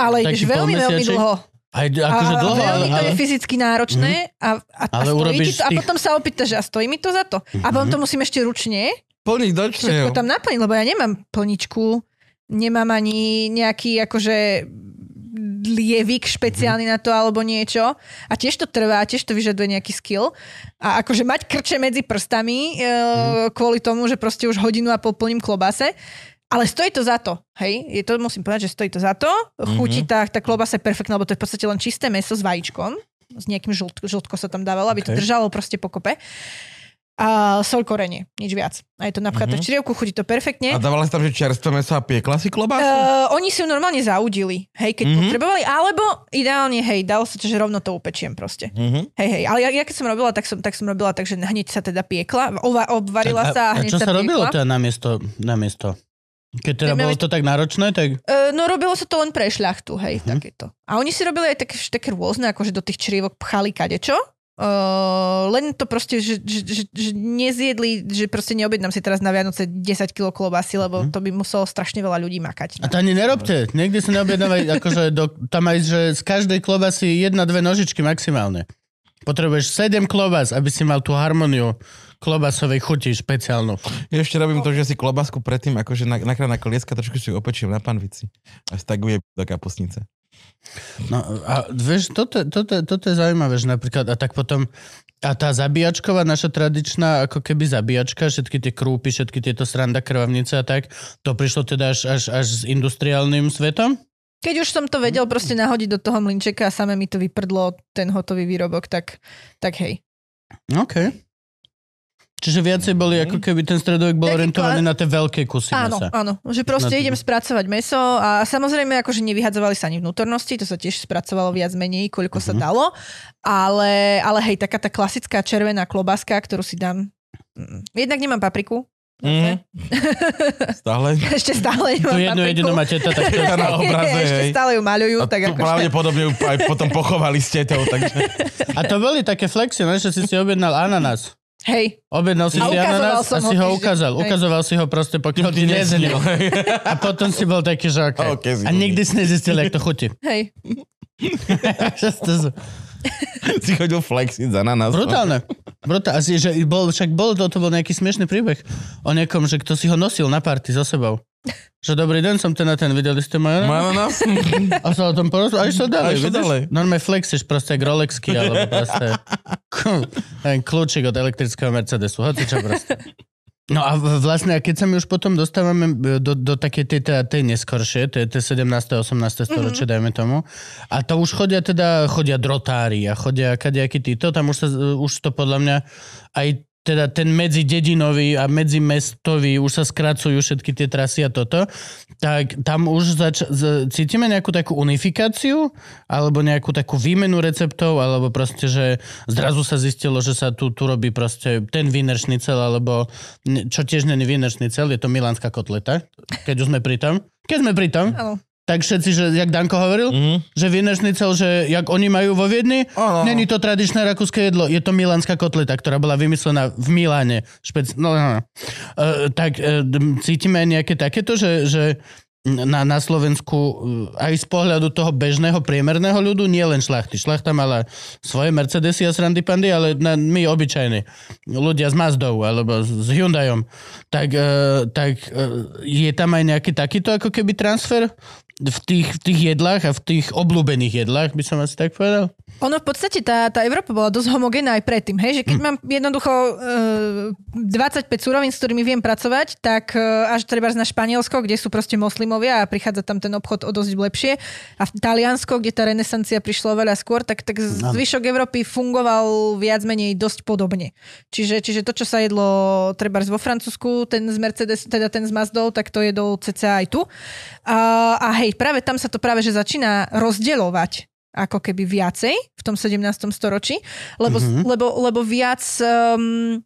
ale ideš veľmi, veľmi dlho. aj akože a dlho, ale, veľmi to ale, je fyzicky náročné a, a, a, Ale stojí ti to, a potom sa opýtaš, že a stojí mi to za to? A potom Mhm. to musím ešte ručne Plniť do všetko tam naplniť, lebo ja nemám plničku, nemám ani nejaký akože lievik špeciálny na to alebo niečo. A tiež to trvá, tiež to vyžaduje nejaký skill. A akože mať krče medzi prstami e, kvôli tomu, že proste už hodinu a pol plním klobase. Ale stojí to za to, hej? Je to, musím povedať, že stojí to za to. Chutí tá, tá klobasa je perfektná, lebo to je v podstate len čisté meso s vajíčkom. S nejakým žlt, žltko sa tam dávalo, aby to Okay. držalo proste pokope. A sol korenie, nič viac. A je to napríklad Mhm. v črievku, chutí to perfektne. A dávala si tam, že čerstvé meso a piekla si klobásu? Uh, oni si ju normálne zaudili, hej, keď Mhm. mm-hmm. potrebovali, alebo ideálne, hej, dalo sa to, že rovno to upečiem proste. Mhm. Hej, hej, ale ja, ja keď som robila, tak som, tak som robila tak, že hneď sa teda piekla, ova, obvarila sa a a, a hneď čo sa, sa robilo teda namiesto, namiesto? Keď teda bolo to tak náročné, tak Uh, no robilo sa to len pre šľachtu, hej, mm-hmm. takéto. A oni si robili aj také, také rôzne, akože do tých črievok pchali kadečo. Uh, len to proste, že, že, že, že nezjedli, že proste neobjednám si teraz na Vianoce 10 kg klobasy, lebo Mhm. to by muselo strašne veľa ľudí makať. A to ani nerobte. Niekde si neobjednávaj, akože do, tam aj, že z každej klobasy jedna, dve nožičky maximálne. Potrebuješ 7 klobas, aby si mal tú harmóniu klobasovej chuti špeciálnu. Ja ešte robím to, že si klobásku predtým, akože na, nakrát na kolieska, trošku si ju opečiem na panvici. A staguje do kapusnice. No a vieš, toto, toto, toto je zaujímavé, že napríklad, a tak potom, a tá zabíjačková, naša tradičná, ako keby zabíjačka, všetky tie krúpy, všetky tieto sranda, krvavnice a tak, to prišlo teda až, až, až s industriálnym svetom? Keď už som to vedel proste nahodiť do toho mlinčeka a samé mi to vyprdlo ten hotový výrobok, tak, tak hej. OK. Čiže viacej boli, ako keby ten stredovek bol Taký orientovaný na tie veľké kusy Áno, mesa. áno, že proste Na to- idem spracovať meso a samozrejme akože nevyhadzovali sa ani vnútornosti, to sa tiež spracovalo viac menej, koľko sa dalo, ale, ale hej, taká tá klasická červená klobáska, ktorú si dám, mm, jednak nemám papriku, Mhm. Stále. ešte stále nemám Tu jednu papriku. jedinú máte to, tak to na obraze, ešte hej. stále ju maľujú, A tak tu akože... pravdepodobne ju aj potom pochovali s tetou, takže... A to boli také flexy, no, že si si objednal ananás. Hej, Objednal si A si som a si ho ho ukázal. Hej. Ukazoval si ho proste, pokiaľ ti neznil. A potom si bol taký, že okay. Okay, A nikdy si nezistil, jak to chutí. hej. si chodil flexiť za nás. Brutálne. Brutálne. Asi, že bol, však bol to, to bol nejaký smiešný príbeh o niekom, že kto si ho nosil na party so sebou. Že dobrý deň, som ten a ten, videli ste moje? Nás? A sa o tom porozprával. A išiel ďalej, A ďalej. Normálne flexíš proste jak Rolexky, alebo proste neviem, kľúčik od elektrického Mercedesu, hoci čo proste. No a vlastne, a keď sa my už potom dostávame do, do takej tej, tej, tej neskoršie, tej, tej 17. 18. storočie, mm-hmm. dajme tomu, a to už chodia teda, chodia drotári a chodia kadejakí títo, tam už, sa, už to podľa mňa aj teda ten medzidedinový a medzimestový, už sa skracujú všetky tie trasy a toto, tak tam už zač- z- cítime nejakú takú unifikáciu alebo nejakú takú výmenu receptov, alebo proste, že zrazu sa zistilo, že sa tu, tu robí proste ten Wiener Schnitzel, alebo čo tiež není Wiener Schnitzel, je to milánska kotleta, keď už sme pri tom. Keď sme pri tom, Áno. Tak všetci, že jak Danko hovoril, Mhm. že Schnitzel, že jak oni majú vo Viedni, Áno. není to tradičné rakúske jedlo, je to milánska kotleta, ktorá bola vymyslená v Miláne. Špec... No, no, no. Uh, tak uh, cítime aj nejaké takéto, že, že na, na Slovensku uh, aj z pohľadu toho bežného priemerného ľudu, nie len šlachty. Šlachta mala svoje Mercedesy a srandy pandy, ale na, my obyčajní ľudia s Mazdou alebo s s Hyundaiom, tak, uh, tak uh, je tam aj nejaký takýto ako keby transfer v tých, v tých jedlách a v tých obľúbených jedlách, by som asi tak povedal. Ono v podstate tá, tá Európa bola dosť homogénna aj predtým, hej, že keď mám jednoducho e, 25 súrovín, s ktorými viem pracovať, tak e, až treba na Španielsko, kde sú proste moslimovia a prichádza tam ten obchod o dosť lepšie. A v Taliansko, kde tá renesancia prišla oveľa skôr, tak, tak zvyšok Európy fungoval viac menej dosť podobne. Čiže, čiže to, čo sa jedlo treba vo Francúzsku, ten z Mercedes, teda ten z Mazdou, tak to jedol cca aj tu. A, a hej, práve tam sa to práve že začína rozdielovať ako keby viacej v tom 17. storočí, lebo, mm-hmm. lebo, lebo viac um,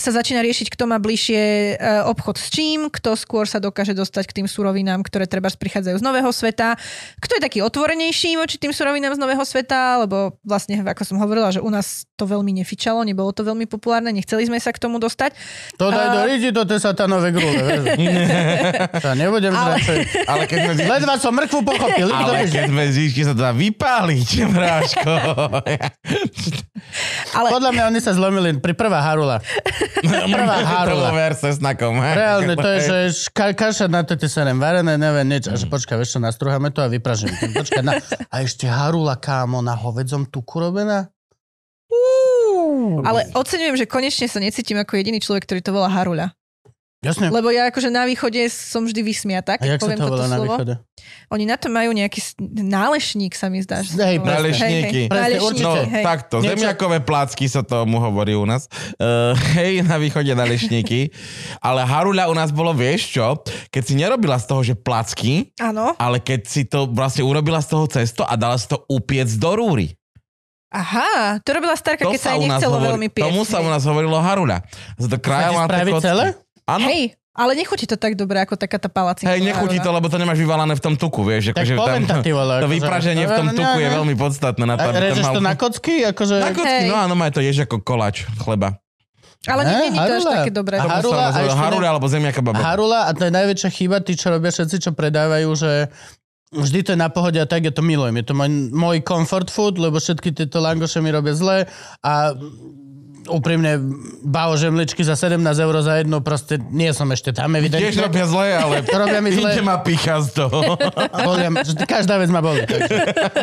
sa začína riešiť, kto má bližšie uh, obchod s čím, kto skôr sa dokáže dostať k tým surovinám, ktoré treba prichádzajú z nového sveta, kto je taký otvorenejší voči tým surovinám z nového sveta, lebo vlastne, ako som hovorila, že u nás to veľmi nefičalo, nebolo to veľmi populárne, nechceli sme sa k tomu dostať. To daj A- do ridi, to tie satanové grúle. Ja nebudem Ale- radšej. Ale keď sme... Ledva som mrkvu pochopil. Ale keď sme zišli, sa to dá vypáliť, bráško. Ale Podľa mňa oni sa zlomili pri prvá harula. Prvá harula. Prvover sa snakom. hej. Reálne, to je, že ka- kaša na to sa nem varené, neviem nič. A že Mm. počkaj, vieš čo, nastruháme to a vypražím. Počkaj, na... A ešte harula, kámo, na hovedzom tuku robená? Ale oceňujem, že konečne sa necítim ako jediný človek, ktorý to volá haruľa. Jasne. Lebo ja akože na východe som vždy vysmiata, A keď jak sa poviem to toto volá na slovo. východe? Oni na to majú nejaký nálešník, sa mi zdá. že sa Hej, to. Nálešníky. Nálešníky. No, hej. takto. Niečo- Zemiakové placky sa tomu hovorí u nás. Uh, hej, na východe na lešníky. Ale haruľa u nás bolo, vieš čo? Keď si nerobila z toho, že placky, Áno. ale keď si to vlastne urobila z toho cesto a dala si to upiec do rúry. Aha, to robila starka, keď sa jej nechcelo veľmi piesť. tomu sa u nás hovorilo haruľa. Za to krajala spraviť celé? Áno. Hej, ale nechutí to tak dobre, ako taká tá palacinka. Hej, nechutí to, lebo to nemáš vyvalané v tom tuku, vieš. Tak akože poventa, ty vole, to akože- vypraženie v tom tuku ne, je ne. veľmi podstatné. Na to, režeš mal- to na kocky? Akože... Na kocky, Hej. no áno, má to jež ako koláč chleba. Ale nie, nie, nie to až také dobré. A harula a ešte harula alebo zemiaka baba. Harula a to je najväčšia chyba, tí, čo robia všetci, čo predávajú, že vždy to je na pohode a tak ja to milujem. Je to môj, môj comfort food, lebo všetky tieto langoše mi robia zle a úprimne bao žemličky za 17 eur za jednu, proste nie som ešte tam Tiež evidentne. robia zle, ale To robia mi zle. ma picha z toho. Bolia, každá vec ma boli.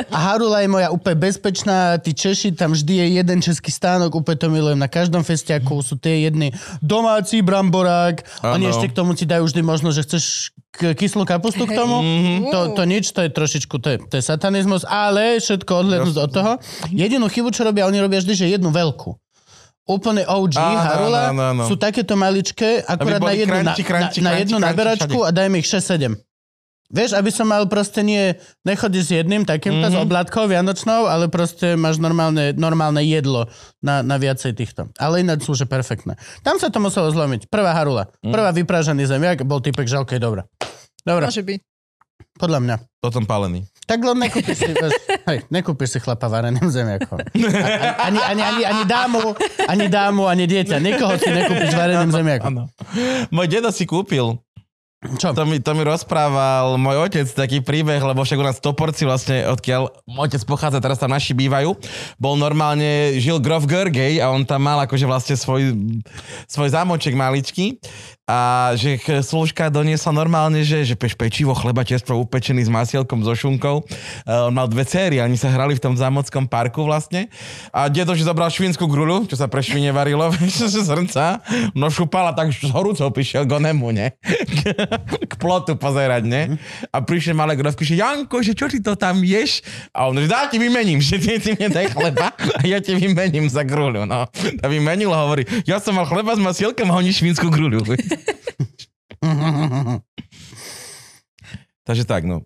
A Harula je moja úplne bezpečná, tí Češi, tam vždy je jeden český stánok, úplne to milujem. Na každom festiaku sú tie jedny domáci bramborák. Oni Áno. ešte k tomu ti dajú vždy možno, že chceš kyslú kapustu k tomu. To, to nič, to je trošičku, to je, to je satanizmus, ale všetko odhľadnúť od toho. Jedinú chybu, čo robia, oni robia vždy, že jednu veľkú. Úplne OG, Áno, Harula, áno, áno. sú takéto maličké, akurát na jednu, na, crunchy, na, na crunchy, jednu crunchy naberačku a dajme ich 6-7. Vieš, aby som mal proste nie, nechodí s jedným takýmto mm-hmm. s oblátkou vianočnou, ale proste máš normálne, normálne jedlo na, na viacej týchto. Ale ináč sú že perfektné. Tam sa to muselo zlomiť. Prvá harula, mm. prvá vypražený zemiak, bol typek, že okej, dobre. Dobre, Môže byť. podľa mňa. Potom palený. Tak len nekúpiš si, vieš, hej, nekúpiš si chlapa vareným zemiakom. Ani, ani, ani, ani dámu, ani dámu, ani dieťa. Nikoho si nekúpiš vareným zemiakom. Môj dedo si kúpil. Čo? To mi, to mi rozprával môj otec taký príbeh, lebo však u nás Toporci vlastne, odkiaľ môj otec pochádza, teraz tam naši bývajú, bol normálne, žil Grof Görgej a on tam mal akože vlastne svoj, svoj zámoček maličký a že služka doniesla normálne, že, že peš pečivo, chleba čerstvo upečený s masielkom, so šunkou. Uh, on mal dve céry oni sa hrali v tom zámockom parku vlastne. A dedo, že zobral švínsku grulu, čo sa pre švine varilo, vieš, z srdca, no šupala tak z horúcou prišiel k onemu, ne? k plotu pozerať, ne? A prišiel malé grovky, že Janko, že čo ty to tam ješ? A on, že dá ti vymením, že ty, ty mne daj chleba a ja ti vymením za grulu, no. A vymenil hovorí, ja som mal chleba s masielkom a oni švínsku grulu. Takže tak, no.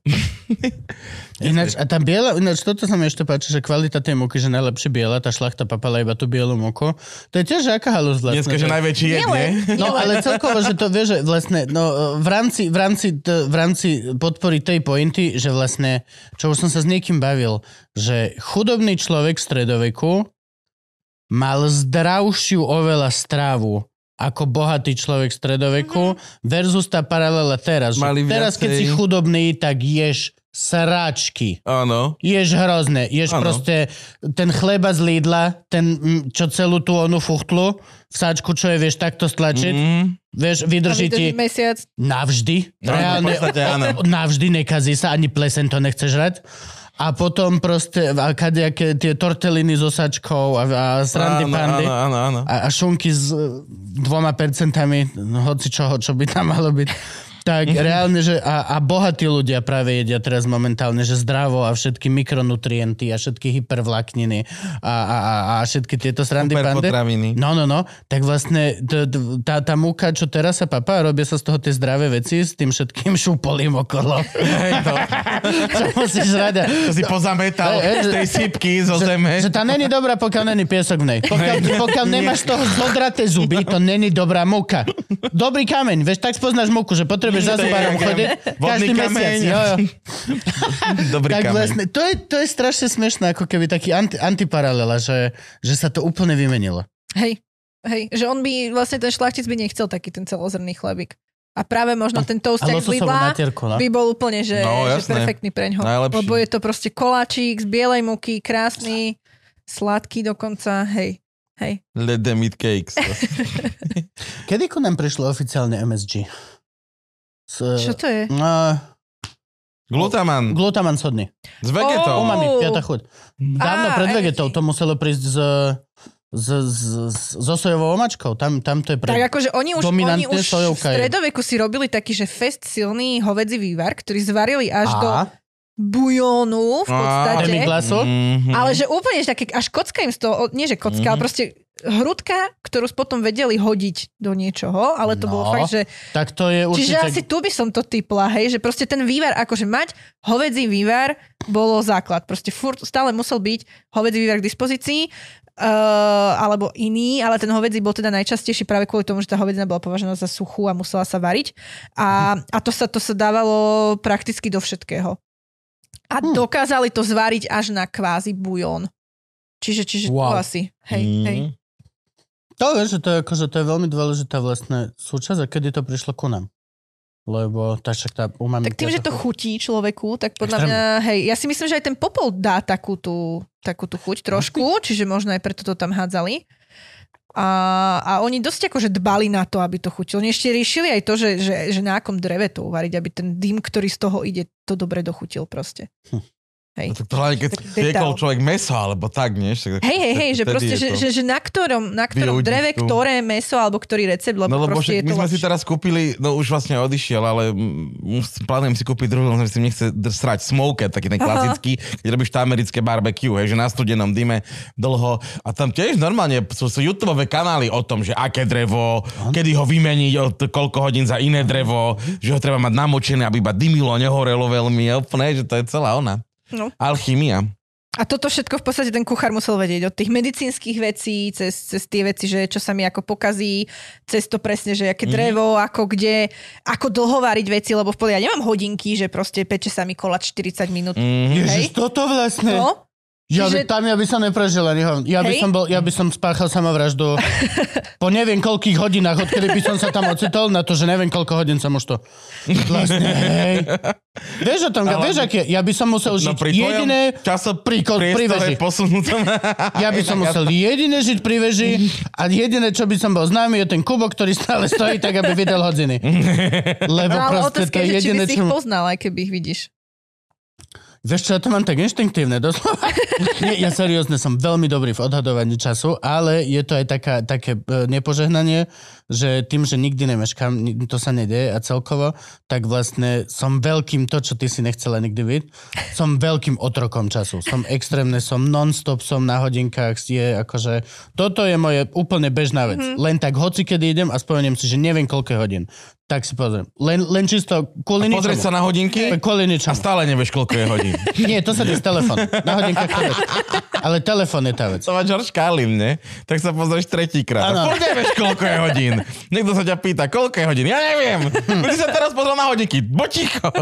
Ináč, a tá biela, ináč toto sa mi ešte páči, že kvalita tej múky, že najlepšie biela, tá šlachta papala iba tú bielu múku. To je tiež aká halus vlastne. Dneska, že najväčší jed, nie? No ale celkovo, že to vieš, že vlastne, no v rámci, v rámci, v rámci podpory tej pointy, že vlastne, čo už som sa s niekým bavil, že chudobný človek v stredoveku mal zdravšiu oveľa strávu ako bohatý človek v stredoveku versus tá paralela teraz. Mali teraz, keď si viacej- chudobný, tak ješ sračky. Áno. Ješ hrozné. Ješ Áno. proste ten chleba z Lidla, ten, čo celú tú onu fuchtlu, v sáčku, čo je, vieš, takto stlačiť. Mm. Vieš, vydrží ti mesiac. navždy. No, Reálne, v podstate áno. navždy nekazí sa, ani plesen to nechce žrať. A potom proste a kadejaké tie torteliny so sačkou a, a srandy Áno, pandy. áno, áno, áno. A, a šunky s dvoma percentami, hoci čoho, čo by tam malo byť. Tak reálne, že a, a bohatí ľudia práve jedia teraz momentálne, že zdravo a všetky mikronutrienty a všetky hypervlakniny a, a, a, a všetky tieto srandy pandy. No, no, no. Tak vlastne t- t- tá, tá múka, čo teraz sa papá, robia sa z toho tie zdravé veci s tým všetkým šupolím okolo. Čo musíš rada. to si pozametal z tej sypky zo zeme. Že tá není dobrá, pokiaľ není piesok v nej. Pokiaľ, pokiaľ nemáš toho zodraté zuby, to není dobrá múka. Dobrý kameň, vieš, tak spoznáš múku, že potrebuješ za To je zubárom chodiť vodný každý mesiac. Jo, jo. Dobrý Tak kameň. vlastne, to je, to je strašne smiešné, ako keby taký anti, antiparalela, že, že sa to úplne vymenilo. Hej, hej, že on by, vlastne ten šlachtic by nechcel taký ten celozrný chlebík. A práve možno ten A toastek z Lidla no. by bol úplne, že, No, že perfektný preňho. Najlepší. Lebo je to proste koláčik z bielej múky, krásny, sladký dokonca, hej. Hej. Let them eat cakes. Kedy ku nám prišlo oficiálne MSG? S, Čo to je? Uh, Glutaman. glutaman sodný. S vegetou. Oh. Umami, piata chuť. Dávno Á, pred vegetou to muselo prísť z, z, z, z, so sojovou omačkou. Tam, tam to je pre... Tak akože oni už, oni už v sojovka je. stredoveku si robili taký, že fest silný hovedzí vývar, ktorý zvarili až do A, bujónu v podstate. demiglasu. Mhm. Ale že úplne, že také, až kocka im z toho, nie že kocka, ale proste hrudka, ktorú potom vedeli hodiť do niečoho, ale to No, bolo fakt, že... Tak to je určite... Čiže asi tu by som to typla, hej, že proste ten vývar, akože mať hovedzí vývar bolo základ. Proste furt stále musel byť hovedzí vývar k dispozícii, uh, alebo iný, ale ten hovedzí bol teda najčastejší práve kvôli tomu, že tá hovedzina bola považená za suchú a musela sa variť. A, a to, sa, to sa dávalo prakticky do všetkého. A Hm. dokázali to zvariť až na kvázi bujón. Čiže, čiže Wow. to asi. Hej, Mm. hej. To vieš, že to je, akože, to je veľmi dôležitá vlastne súčasť a kedy to prišlo ku nám. Lebo tá však tá umami... Tak tým, že to chutí človeku, tak podľa Extrémne. mňa, hej, ja si myslím, že aj ten popol dá takú tú, takú tú chuť trošku, čiže možno aj preto to tam hádzali. A, a oni dosť akože dbali na to, aby to chutilo. Oni ešte riešili aj to, že, že, že na akom dreve to uvariť, aby ten dym, ktorý z toho ide, to dobre dochutil proste. Hej. No, tak to hlavne, keď Tak piekol človek meso, alebo tak, nie? Však- Hej, hej, hej, že proste, že, že, že na ktorom, na ktorom dreve, tú- ktoré meso alebo ktorý recept, lebo, No lebo proste my sme si lepšie. teraz kúpili, no už vlastne odišiel, ale plánujem si kúpiť druhú, lebo si nechce srať smoke, taký ten Aha. klasický, keď robíš to americké barbecue, hej, že na studenom dyme dlho. A tam tiež normálne sú, sú YouTube kanály o tom, že aké drevo, kedy ho vymeniť, od koľko hodín za iné drevo, že ho treba mať namočené, aby iba dymilo, nehorelo veľmi, úplne, že to je celá ona. No. Alchymia. A toto všetko v podstate ten kuchár musel vedieť. Od tých medicínskych vecí, cez, cez tie veci, že čo sa mi ako pokazí, cez to presne, že aké drevo, ako kde, ako dlho variť veci, lebo v pohode ja nemám hodinky, že proste peče sa mi koláč 40 minút. Mhm. Ježiš, toto vlastne. No, Ja by, tam ja by som neprežil ani hovno. Ja by Hej. som, bol, ja by som spáchal samovraždu po neviem koľkých hodinách, odkedy by som sa tam ocitol, na to, že neviem koľko hodín som už to... Vlastne, hej. Vieš o tom, Ale- vieš, aké? Ja by som musel žiť No pri jediné... časo pri ko- pri veži. posunutom. Ja by som musel jediné žiť pri veži a jediné, čo by som bol známy, je ten kubok, ktorý stále stojí tak, aby videl hodiny. Lebo no ale proste otázka to je je, že či by jediné, si čo... ich poznal, aj keby ich vidíš. Vieš čo, ja to mám tak inštinktívne, doslova. Nie, ja seriózne som veľmi dobrý v odhadovaní času, ale je to aj taká, také e, nepožehnanie, že tým, že nikdy nemeškám, to sa nedieje a celkovo, tak vlastne som veľkým, to čo ty si nechcela nikdy byť, som veľkým otrokom času. Som extrémne, som non-stop, som na hodinkách, je akože, toto je moje úplne bežná vec. Mm-hmm. Len tak hoci kedy idem a spomeniem si, že neviem koľko hodín. Tak si pozriem. Len, len čisto kvôli Pozrieť ničomu. sa na hodinky Kvôli a ničomu. stále nevieš, koľko je hodín. Nie, to sa z telefón. Na hodinkách to. Ale telefón je tá vec. To má George Carlin, ne? Tak sa pozrieš tretíkrát. A furt nevieš, koľko je hodín. Niekto sa ťa pýta, koľko je hodín. Ja neviem. Ty sa teraz pozrel na hodinky. Bočíko.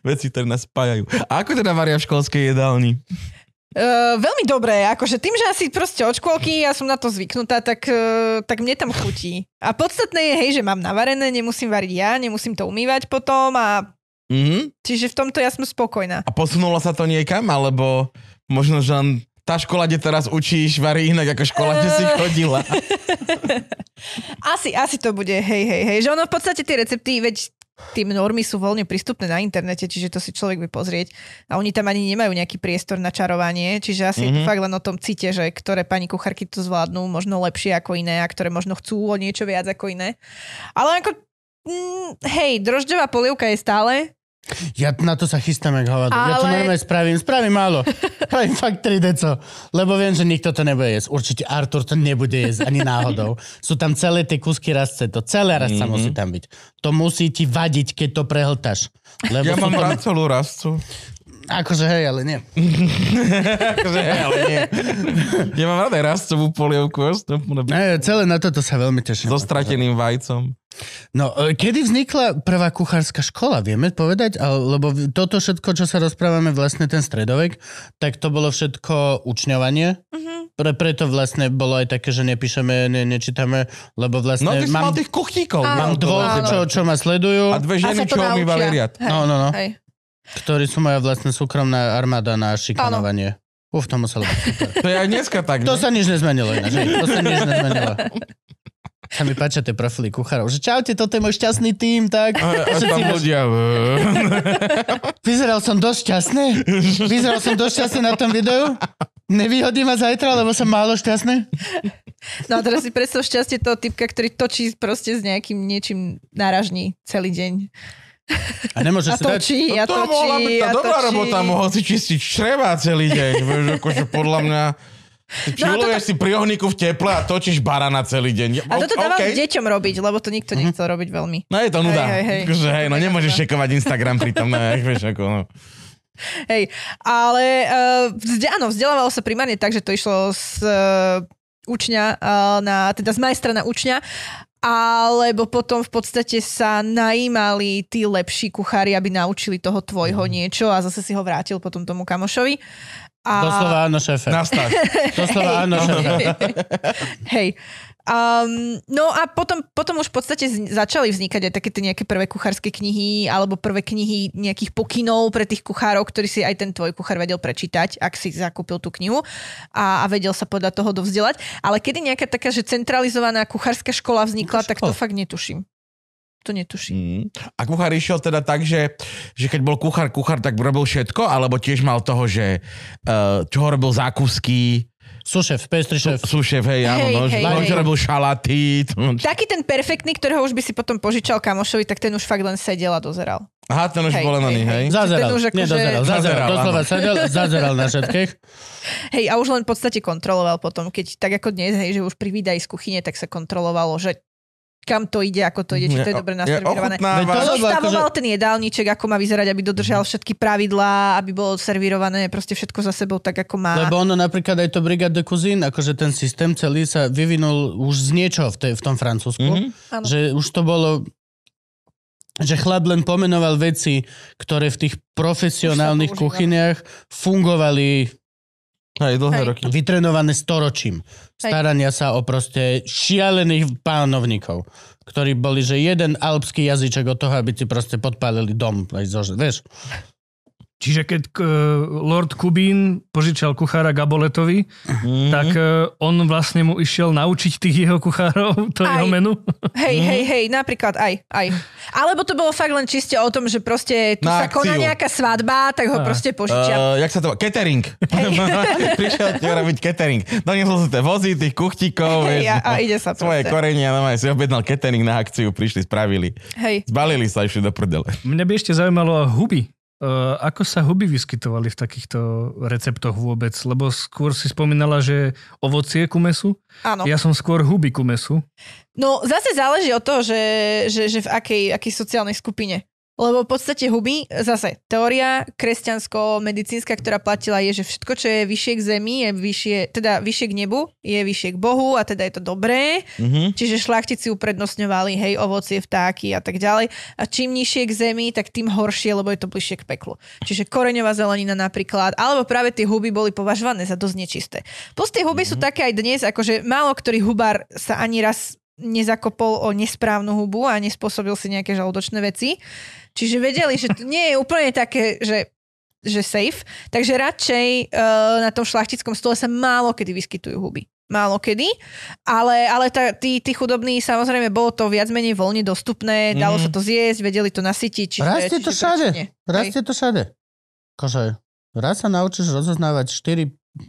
Veci, ktoré nás spájajú. A ako teda varia v školskej jedálni? Uh, veľmi dobré, akože tým, že asi proste od škôlky ja som na to zvyknutá, tak, uh, tak mne tam chutí. A podstatné je, hej, že mám navarené, nemusím variť ja, nemusím to umývať potom a Mhm. čiže v tomto ja som spokojná. A posunulo sa to niekam? Alebo možno, že len tá škola, kde teraz učíš, varí inak ako škola, kde si chodila. Asi, asi to bude, hej, hej, hej. Že ono v podstate tie recepty, veď tie normy sú voľne prístupné na internete, čiže to si človek vie pozrieť. A oni tam ani nemajú nejaký priestor na čarovanie, čiže asi mm-hmm. je to fakt len o tom cite, že ktoré pani kuchárky to zvládnu možno lepšie ako iné a ktoré možno chcú o niečo viac ako iné. Ale ako, mm, hej, drožďová polievka je stále, Ja na to sa chystám, jak hovado. Ja to Ale- normálne spravím. Spravím málo. Spravím fakt 3 deco. Lebo viem, že nikto to nebude jesť. Určite Artur to nebude jesť ani náhodou. Sú tam celé tie kusky rastce. To celé rastca mm-hmm. musí tam byť. To musí ti vadiť, keď to prehltaš. Lebo Ja mám tam... rád celú rastcu. Akože hej, ale nie. akože, ale nie. Ja mám rád aj rastcovú polievku. Ne, celé na toto sa veľmi teším. So strateným vajcom. No, e, kedy vznikla prvá kuchárska škola, vieme povedať? Ale- Lebo toto všetko, čo sa rozprávame, vlastne ten stredovek, tak to bolo všetko učňovanie. Mhm. Pre, preto vlastne bolo aj také, že nepíšeme, ne, nečítame, lebo No vlastne ty si mal mám, tých kuchníkov. Mám no, dvoch, čo, čo ma sledujú, A dve A ženy, to čo umývali riad. Hej, No, no, no. Hej. Ktorí sú moja vlastne súkromná armáda na šikanovanie. Uf, to muselo byť super. To je aj dneska tak. To ne? sa nič nezmenilo ináč. To sa nič nezmenilo. Sa mi páčia tie profily kuchárov, že čaute, toto je môj šťastný tým, tak. A, a tam ľudia... Vyzeral som dosť šťastný? Vyzeral som dosť šťastný na tom videu? Nevyhodí ma zajtra, lebo som málo šťastný? No a teraz si predstav šťastie toho typka, ktorý točí proste s nejakým niečím náražní celý deň. A nemôže A si dať... točí, a to mohla byť točí, tá dobrá točí. robota, mohol si čistiť čreva celý deň. Vieš, akože podľa mňa... Ty No čiluješ si pri ohníku v teple a točíš barana celý deň. A toto dávam OK. deťom robiť, lebo to nikto nechcel robiť veľmi. No je to nuda. Hej, hej, hej. Akože, hej, no nemôžeš šekovať Instagram pri tom, no, vieš, ako, no. Hej, ale uh, vzde, áno, vzdelávalo sa primárne tak, že to išlo z uh, učňa uh, na, teda z majstra na učňa, alebo potom v podstate sa najímali tí lepší kuchári, aby naučili toho tvojho niečo a zase si ho vrátil potom tomu kamošovi. A... Doslova áno, šéfe. Doslova áno, šéfe. Hej. Um, no a potom, potom už v podstate začali vznikať aj také tie nejaké prvé kuchárske knihy alebo prvé knihy nejakých pokynov pre tých kuchárov, ktorý si aj ten tvoj kuchár vedel prečítať, ak si zakúpil tú knihu a, a vedel sa podľa toho dovzdelať. Ale kedy nejaká taká, že centralizovaná kuchárska škola vznikla, tak to škola? fakt netuším. To netuším. Mm. A kuchár išiel teda tak, že, že keď bol kuchár, kuchár, tak robil všetko, alebo tiež mal toho, že uh, čo robil zákusky, Sušef, pestry šéf. sú šéf, hej, áno, Hej, no, hej, no, hej. robil šalaty. Taký ten perfektný, ktorého už by si potom požičal kamošovi, tak ten už fakt len sedel a dozeral. Aha, ten už Hej, bol len hej, hej. Zazeral. Akože- Nie, dozeral. Zazeral. Doslova sedel, zazeral na všetkých. Hej, a už len v podstate kontroloval potom, keď tak ako dnes, hej, že už pri výdaji z kuchyne, tak sa kontrolovalo, že kam to ide, ako to ide, či to je dobre lebo Zostavoval ten jedálniček, ako má vyzerať, aby dodržal všetky pravidlá, aby bolo servírované proste všetko za sebou tak, ako má. Lebo ono napríklad aj to Brigade de Cuisine, akože ten systém celý sa vyvinul už z niečoho v, tej, v tom Francúzsku. Mhm. Áno. Že už to bolo že chlap len pomenoval veci, ktoré v tých profesionálnych kuchyniach fungovali Hej, dlhé Hej. roky. vytrenované storočím. Hej. Starania sa o proste šialených pánovníkov, ktorí boli, že jeden alpský jazyček od toho, aby ti proste podpálili dom. Aj zo, vieš? Čiže keď k, Lord Kubín požičal kuchára Gaboletovi, Mhm. tak e, on vlastne mu išiel naučiť tých jeho kuchárov, to Aj. jeho menu. Hej, Mhm. hej, hej, napríklad aj, aj. Alebo to bolo fakt len čiste o tom, že proste tu Na sa koná akciu. nejaká svadba, tak ho Á. proste požičia. Uh, jak sa to? Catering. Prišiel ti robiť catering. Doniesol si tie vozy, tých kuchtíkov, Hej, vieš, a- a ide sa svoje proste. korenia, no si objednal catering na akciu, prišli, spravili. Hej. Zbalili sa, išli do prdele. Mňa by ešte zaujímalo huby. Uh, ako sa huby vyskytovali v takýchto receptoch vôbec? Lebo skôr si spomínala, že ovocie ku mesu. Áno. Ja som skôr huby ku mesu. No zase záleží od toho, že, že, že v akej, akej sociálnej skupine. Lebo v podstate huby, zase teória kresťansko-medicínska, ktorá platila je, že všetko, čo je vyššie k zemi, je vyššie, teda vyššie k nebu, je vyššie k Bohu a teda je to dobré. Mhm. Čiže šlachtici uprednostňovali, hej, ovocie, vtáky a tak ďalej. A čím nižšie k zemi, tak tým horšie, lebo je to bližšie k peklu. Čiže koreňová zelenina napríklad, alebo práve tie huby boli považované za dosť nečisté. Plus tie huby sú také aj dnes, akože málo ktorý hubár sa ani raz nezakopol o nesprávnu hubu a nespôsobil si nejaké žalúdočné veci. Čiže vedeli, že to nie je úplne také, že že safe. Takže radšej uh, na tom šlachtickom stole sa málo kedy vyskytujú huby. Málo kedy. Ale, ale tá, tí, tí chudobní, samozrejme, bolo to viac menej voľne dostupné, dalo Mhm. sa to zjesť, vedeli to nasytiť. Čiže, Rastie to čiže všade. prečo nie? Hej. Rastie to všade. Kože, raz sa naučíš rozoznávať 4,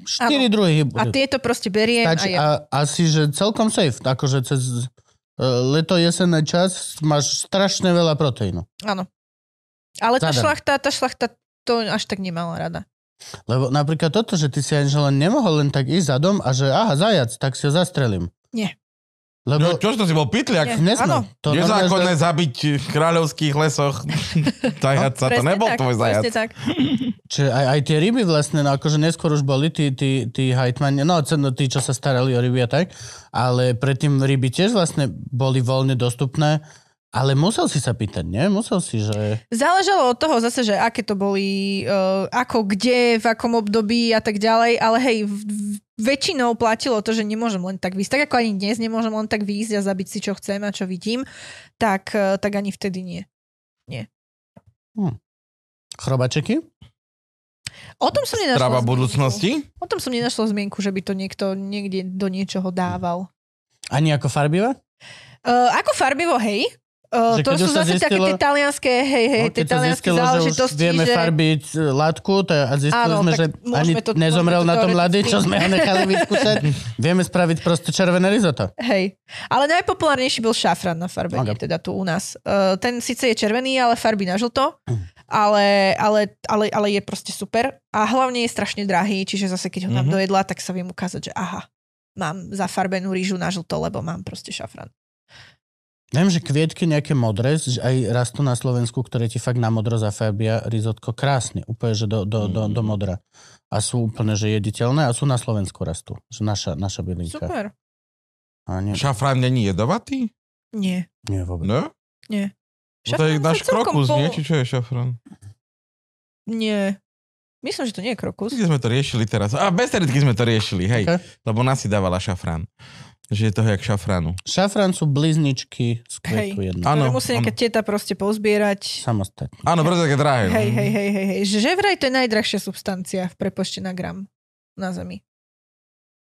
4 Áno. druhy. A tieto proste beriem Stačí, a je. a asi, že celkom safe. Akože cez uh, leto, jesenný čas máš strašne veľa proteínu. Áno. Ale tá Zadarmo. šlachta, tá šlachta to až tak nemala rada. Lebo napríklad toto, že ty si ani len nemohol len tak ísť za dom a že aha, zajac, tak si ho zastrelím. Nie. Lebo No, to si bol pitliak? Nie. nesmel. To Je normálne, zabiť v kráľovských lesoch zajaca. to nebol tak, tvoj zajac. tak. Čiže aj, aj tie ryby vlastne, no akože neskôr už boli tí, tí, tí hajtmani, no, no tí, čo sa starali o ryby a tak, ale predtým ryby tiež vlastne boli voľne dostupné, ale musel si sa pýtať, nie? Musel si, že... Záležalo od toho zase, že aké to boli, uh, ako kde, v akom období a tak ďalej, ale hej, v, v, väčšinou platilo to, že nemôžem len tak výjsť. Tak ako ani dnes nemôžem len tak výjsť a zabiť si, čo chcem a čo vidím, tak, uh, tak ani vtedy nie. Chrobačeky? O tom som nenašla Trava zmienku. budúcnosti? O tom som nenašla zmienku, že by to niekto niekde do niečoho dával. Ani ako farbivé? Uh, ako farbivo, hej. Uh, to sú zase také zistilo- tie talianské, hej, hej, No, tie talianské záležitosti, vieme že... farbiť látku to, a zistili Áno, sme, že ani to- nezomrel to na tom teoreticky. čo sme ho nechali vyskúšať. vieme spraviť proste červené risotto. Hej. Ale najpopulárnejší bol šafran na farbenie, Ok. teda tu u nás. Uh, ten síce je červený, ale farbí na žlto, ale, ale, ale, ale je proste super. A hlavne je strašne drahý, čiže zase keď ho Mhm. mám do jedla, tak sa viem ukázať, že aha, mám zafarbenú rýžu na žlto, lebo mám proste šafran. Viem, že kvietky nejaké modré, že aj rastú na Slovensku, ktoré ti fakt na modro zafarbia risotko krásne, úplne, že do, do, do, do modra. A sú úplne, že jediteľné a sú na Slovensku rastú. Že naša, naša bylinka. Super. A nie, Šafrán není jedovatý? Nie. nie vôbec. No? Nie. No to je Šafrán náš krokus, pol- nie? Či čo je šafrán? Nie. Myslím, že to nie je krokus. Kde sme to riešili teraz? A bez sme to riešili, hej. Ok. Lebo nás si dávala šafrán. Že je toho jak šafránu. Šafrán sú blizničky z kvetku Hej. jedno. Áno, musí nejaká teta proste pozbierať. Samostatne. Áno, preto také drahé. no. Hej, hej, hej, hej, hej. Že vraj to je najdrahšia substancia v prepočte na gram na Zemi.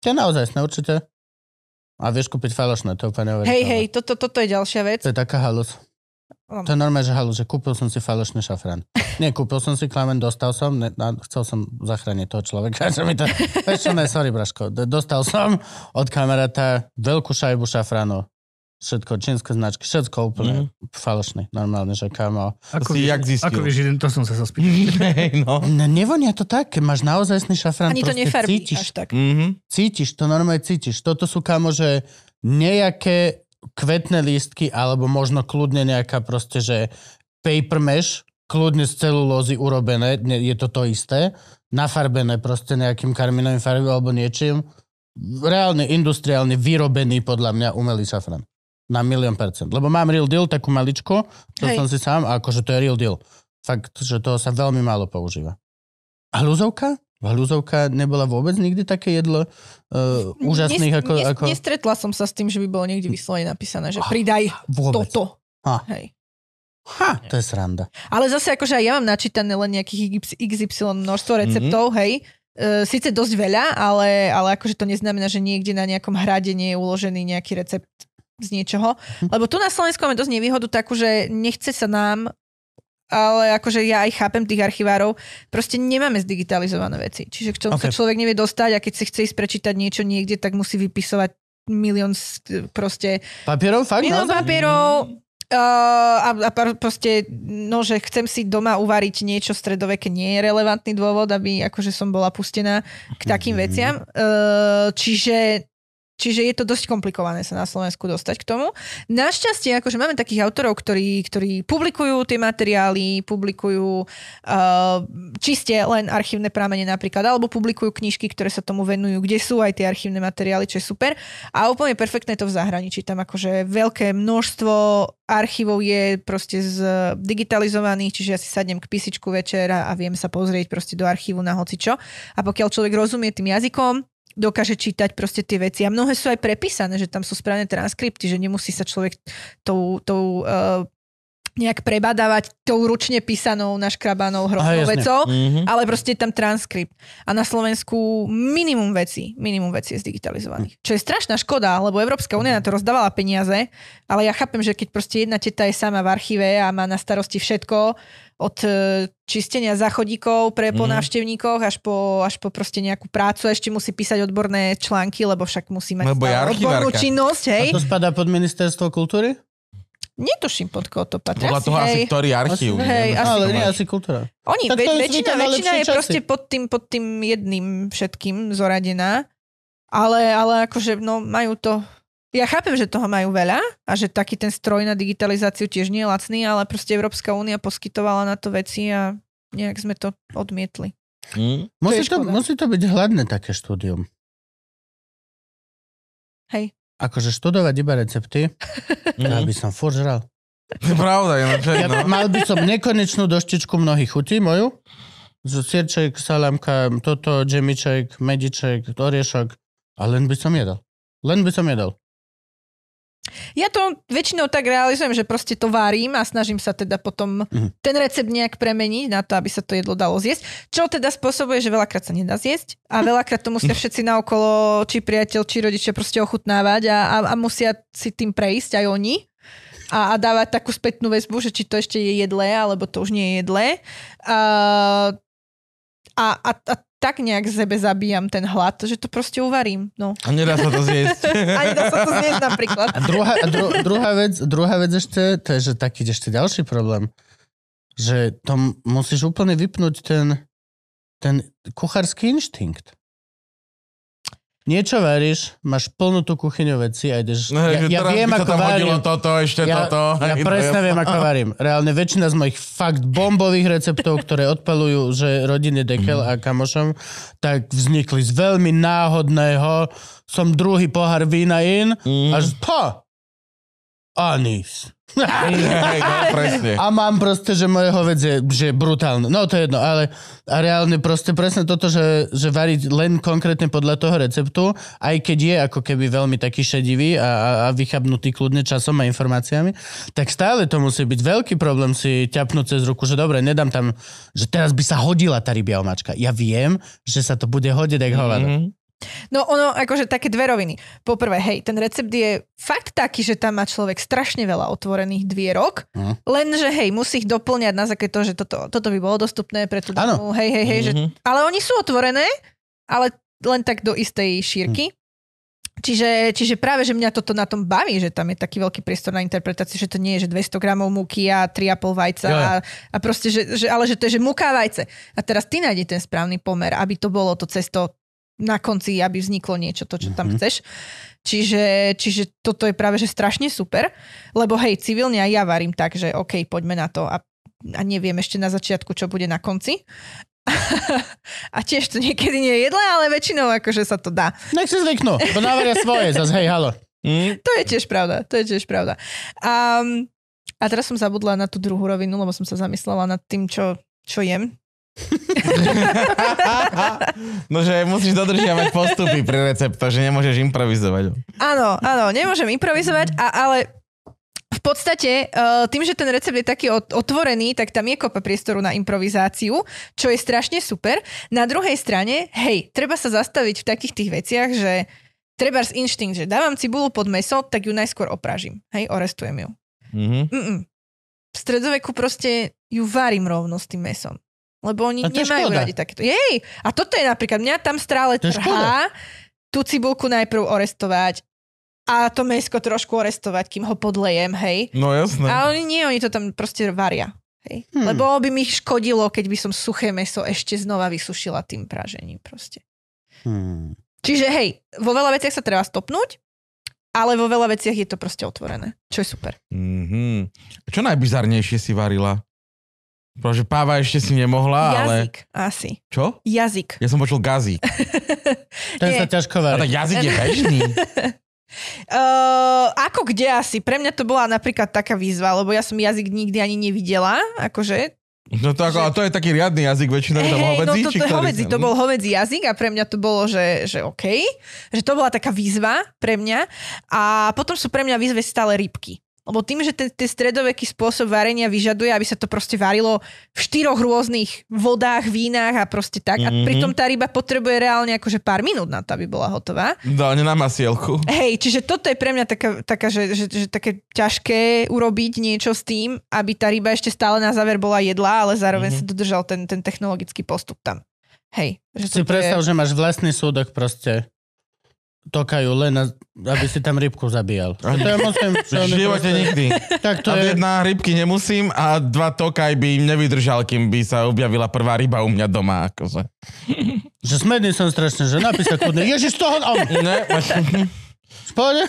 To je naozaj určite. A vieš kúpiť falošné, to úplne Hej, hej, toto, toto je ďalšia vec. To je taká halus. To je normálne, že halu, že kúpil som si falošný šafrán. Nie, kúpil som si klamen, dostal som, ne, na, chcel som zachrániť toho človeka, že mi to... Vieš čo, ne, sorry, Braško. D- Dostal som od kamaráta veľkú šajbu šafránu. Všetko, čínske značky, všetko úplne mm. falošný, normálne, že kamo. To si jak zistil? Ako vieš, to som sa zaspýtal. Hej, no. Ne, nevonia to tak, keď máš naozajstný šafrán, Ani to nefarbí cítiš, až tak. Mhm. cítiš, to normálne cítiš. Toto sú kamo, že nejaké kvetné lístky, alebo možno kľudne nejaká proste, že paper mesh, kľudne z celulózy urobené, je to to isté, nafarbené proste nejakým karminovým farbom alebo niečím. Reálne, industriálne vyrobený podľa mňa umelý šafran. Na milión percent. Lebo mám real deal, takú maličko, to Hej. som si sám, a akože to je real deal. Fakt, že toho sa veľmi málo používa. A hľuzovka? Hľuzovka nebola vôbec nikdy také jedlo uh, úžasných Nes- ako... nes- ako... Nestretla som sa s tým, že by bolo niekde vyslovene napísané, že pridaj Vôbec. toto. Ha. Hej. Ha, to je sranda. Ale zase akože aj ja mám načítané len nejakých XY množstvo receptov, mm-hmm. hej. E, síce dosť veľa, ale, ale akože to neznamená, že niekde na nejakom hrade nie je uložený nejaký recept z niečoho. Lebo tu na Slovensku máme dosť nevýhodu takú, že nechce sa nám ale akože ja aj chápem tých archivárov, proste nemáme zdigitalizované veci. Čiže k čomu okay. sa človek nevie dostať a keď si chce ísť prečítať niečo niekde, tak musí vypisovať milión proste Papierov? Fakt? Milión naozaj? papierov uh, a, a proste, no, že chcem si doma uvariť niečo stredoveké, nie je relevantný dôvod, aby akože som bola pustená k takým veciam. Uh, čiže Čiže je to dosť komplikované sa na Slovensku dostať k tomu. Našťastie, akože máme takých autorov, ktorí, ktorí publikujú tie materiály, publikujú uh, čiste len archívne prámene napríklad, alebo publikujú knižky, ktoré sa tomu venujú, kde sú aj tie archívne materiály, čo je super. A úplne perfektné to v zahraničí. Tam akože veľké množstvo archívov je proste z digitalizovaných, čiže ja si sadnem k písičku večera a viem sa pozrieť proste do archívu na hocičo. A pokiaľ človek rozumie tým jazykom, dokáže čítať proste tie veci. A mnohé sú aj prepísané, že tam sú správne transkripty, že nemusí sa človek tou, tou uh, nejak prebadávať tou ručne písanou, naškrabanou Aha, hroznou jasne. vecou, Mhm. ale proste je tam transkript. A na Slovensku minimum veci, minimum veci je zdigitalizovaných. Čo je strašná škoda, lebo Európska únia na to rozdávala peniaze, ale ja chápem, že keď proste jedna teta je sama v archíve a má na starosti všetko, od e, čistenia záchodíkov pre po Mhm. návštevníkoch až po, až po proste nejakú prácu, ešte musí písať odborné články, lebo však musí mať Lebo stále odbornú činnosť, hej. A to spadá pod ministerstvo kultúry? Netuším, pod koho to patrí. Podľa Asi, toho asi hej. ktorý archív. Hej, neviem, asi ale nie, asi kultúra. Oni, Tak ve, väčšina, väčšina je časy. proste pod tým, pod tým jedným všetkým zoradená, ale, ale akože no, majú to... Ja chápem, že toho majú veľa a že taký ten stroj na digitalizáciu tiež nie je lacný, ale proste Európska únia poskytovala na to veci a nejak sme to odmietli. Hm? Musí to, musí to byť hladné také štúdium. Hej. Akože študovať iba recepty, Mhm. aby som furt žral. To je pravda, ináč, Ja, no. mal by som nekonečnú doštičku mnohých chutí moju. Z sierček, salámka, toto, džemiček, mediček, oriešok. A len by som jedol. Len by som jedol. Ja to väčšinou tak realizujem, že proste to varím a snažím sa teda potom Mhm. ten recept nejak premeniť na to, aby sa to jedlo dalo zjesť. Čo teda spôsobuje, že veľakrát sa nedá zjesť a veľakrát to musia všetci naokolo, či priateľ, či rodičia proste ochutnávať a, a, a musia si tým prejsť aj oni a, a dávať takú spätnú väzbu, že či to ešte je jedlé, alebo to už nie je jedlé. A, a, a, a tak nejak sebe zabíjam ten hlad, že to proste uvarím. No. A nedá sa to zjesť. A nedá sa to zjesť napríklad. A druhá, a dru, druhá, vec, druhá vec ešte, to je, že taký ešte ďalší problém, že to m- musíš úplne vypnúť ten, ten kuchársky inštinkt. Niečo varíš, máš plnú tú kuchyňu veci a ideš... No, ja, ja viem, ako varím. toto, ešte Ja, toto. ja presne viem, ako varím. Reálne väčšina z mojich fakt bombových receptov, ktoré odpalujú, že rodine Dekel a kamošom, tak vznikli z veľmi náhodného som druhý pohár vína in, Mm. až po anís. Hej, no, presne. A mám proste, že moje hovec je že je brutálne. No to je jedno, ale a reálne proste presne toto, že, že variť len konkrétne podľa toho receptu, aj keď je ako keby veľmi taký šedivý a, a, a vychabnutý kľudne časom a informáciami, tak stále to musí byť veľký problém si ťapnúť cez ruku, že dobre, nedám tam, že teraz by sa hodila tá rybia omáčka. Ja viem, že sa to bude hodiť jak hovado. Mhm. No ono, akože také dve roviny. Poprvé, hej, ten recept je fakt taký, že tam má človek strašne veľa otvorených dvierok, No. lenže hej, musí ich doplňať na základe toho, že toto, toto by bolo dostupné pre tú damu, hej, hej, hej, že, Mhm. ale oni sú otvorené, ale len tak do istej šírky. Čiže, čiže práve, že mňa toto na tom baví, že tam je taký veľký priestor na interpretáciu, že to nie je, že 200 gramov múky a 3,5 vajca jo. a, a proste, že, že, ale že to je, že múka a vajce. A teraz ty nájdi ten správny pomer, aby to bolo to cesto na konci, aby vzniklo niečo, to, čo tam Mhm. chceš. Čiže, čiže toto je práve, že strašne super, lebo hej, civilne aj ja varím tak, že OK, poďme na to a, a neviem ešte na začiatku, čo bude na konci. a tiež to niekedy nie je jedle, ale väčšinou akože sa to dá. Nech si zvyknú, bo navaria svoje, zase hej, halo. Mm, To je tiež pravda, to je tiež pravda. A, a teraz som zabudla na tú druhú rovinu, lebo som sa zamyslela nad tým, čo, čo jem. No, že musíš dodržiavať postupy pri receptoch, že nemôžeš improvizovať. Áno, áno, nemôžem improvizovať, a, ale v podstate uh, tým, že ten recept je taký ot- otvorený, tak tam je kopa priestoru na improvizáciu, čo je strašne super. Na druhej strane, hej, treba sa zastaviť v takých tých veciach, že treba z inštinkt, že dávam cibulu pod meso, tak ju najskôr opražím. Hej, orestujem ju. Mhm. Mm-mm. V stredoveku proste ju varím rovno s tým mesom. Lebo oni nemajú škoda. radi takéto. Jej! A toto je napríklad, mňa tam stále trhá tú cibulku najprv orestovať a to mesko trošku orestovať, kým ho podlejem, hej. No jasné. A oni nie, oni to tam proste varia. Hej. Hmm. Lebo by mi škodilo, keď by som suché meso ešte znova vysušila tým pražením proste. Hmm. Čiže hej, vo veľa veciach sa treba stopnúť, ale vo veľa veciach je to proste otvorené, čo je super. Mhm. Čo najbizarnejšie si varila? Protože páva ešte si nemohla, ale... Jazyk asi. Čo? Jazyk. Ja som počul gazík. Ten sa ťažko A varí. tak jazyk je bežný. Uh, ako kde asi? Pre mňa to bola napríklad taká výzva, lebo ja som jazyk nikdy ani nevidela, akože. No to, ako, a to je taký riadny jazyk, väčšinou tam Hej, hovedzí, no to, to, ktorý? hovedzí, to bol hovedzí jazyk a pre mňa to bolo, že, že OK, že to bola taká výzva pre mňa a potom sú pre mňa výzve stále rybky. Lebo tým, že ten, ten stredoveký spôsob varenia vyžaduje, aby sa to proste varilo v štyroch rôznych vodách, vínach a proste tak. A Mhm. pritom tá ryba potrebuje reálne akože pár minút na to, aby bola hotová. Dálne na masielku. Hej, čiže toto je pre mňa taká, taká že, že, že také ťažké urobiť niečo s tým, aby tá ryba ešte stále na záver bola jedlá, ale zároveň Mhm. mm-hmm. sa dodržal ten, ten technologický postup tam. Hej. Že Si predstav, je... že máš vlastný súdok proste tokajú len, aby si tam rybku zabíjal. To ja musím... V živote nikdy. Tak to A je... jedna rybky nemusím a dva tokaj by im nevydržal, kým by sa objavila prvá ryba u mňa doma. Akože. Že smedný som strašne, že napísal kudne, ježiš toho... Oh, Ne, spode?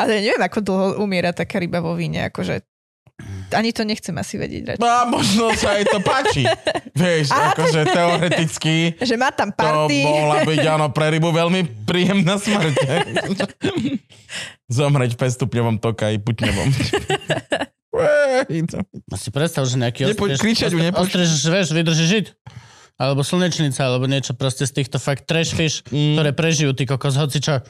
Ale neviem, ako dlho umiera taká ryba vo víne, akože ani to nechcem asi vedieť. Radšej. a možno sa aj to páči. Vieš, akože teoreticky Že má tam to party. mohla byť áno, pre rybu veľmi príjemná smrť. Zomreť v 5 stupňovom tokaji puťňovom. Ej, to- A si predstav, že nejaký Nepoď kričať, vieš, vydrží žiť. Alebo slnečnica, alebo niečo proste z týchto fakt trash fish, Mm. ktoré prežijú, ty kokos, hoci čo,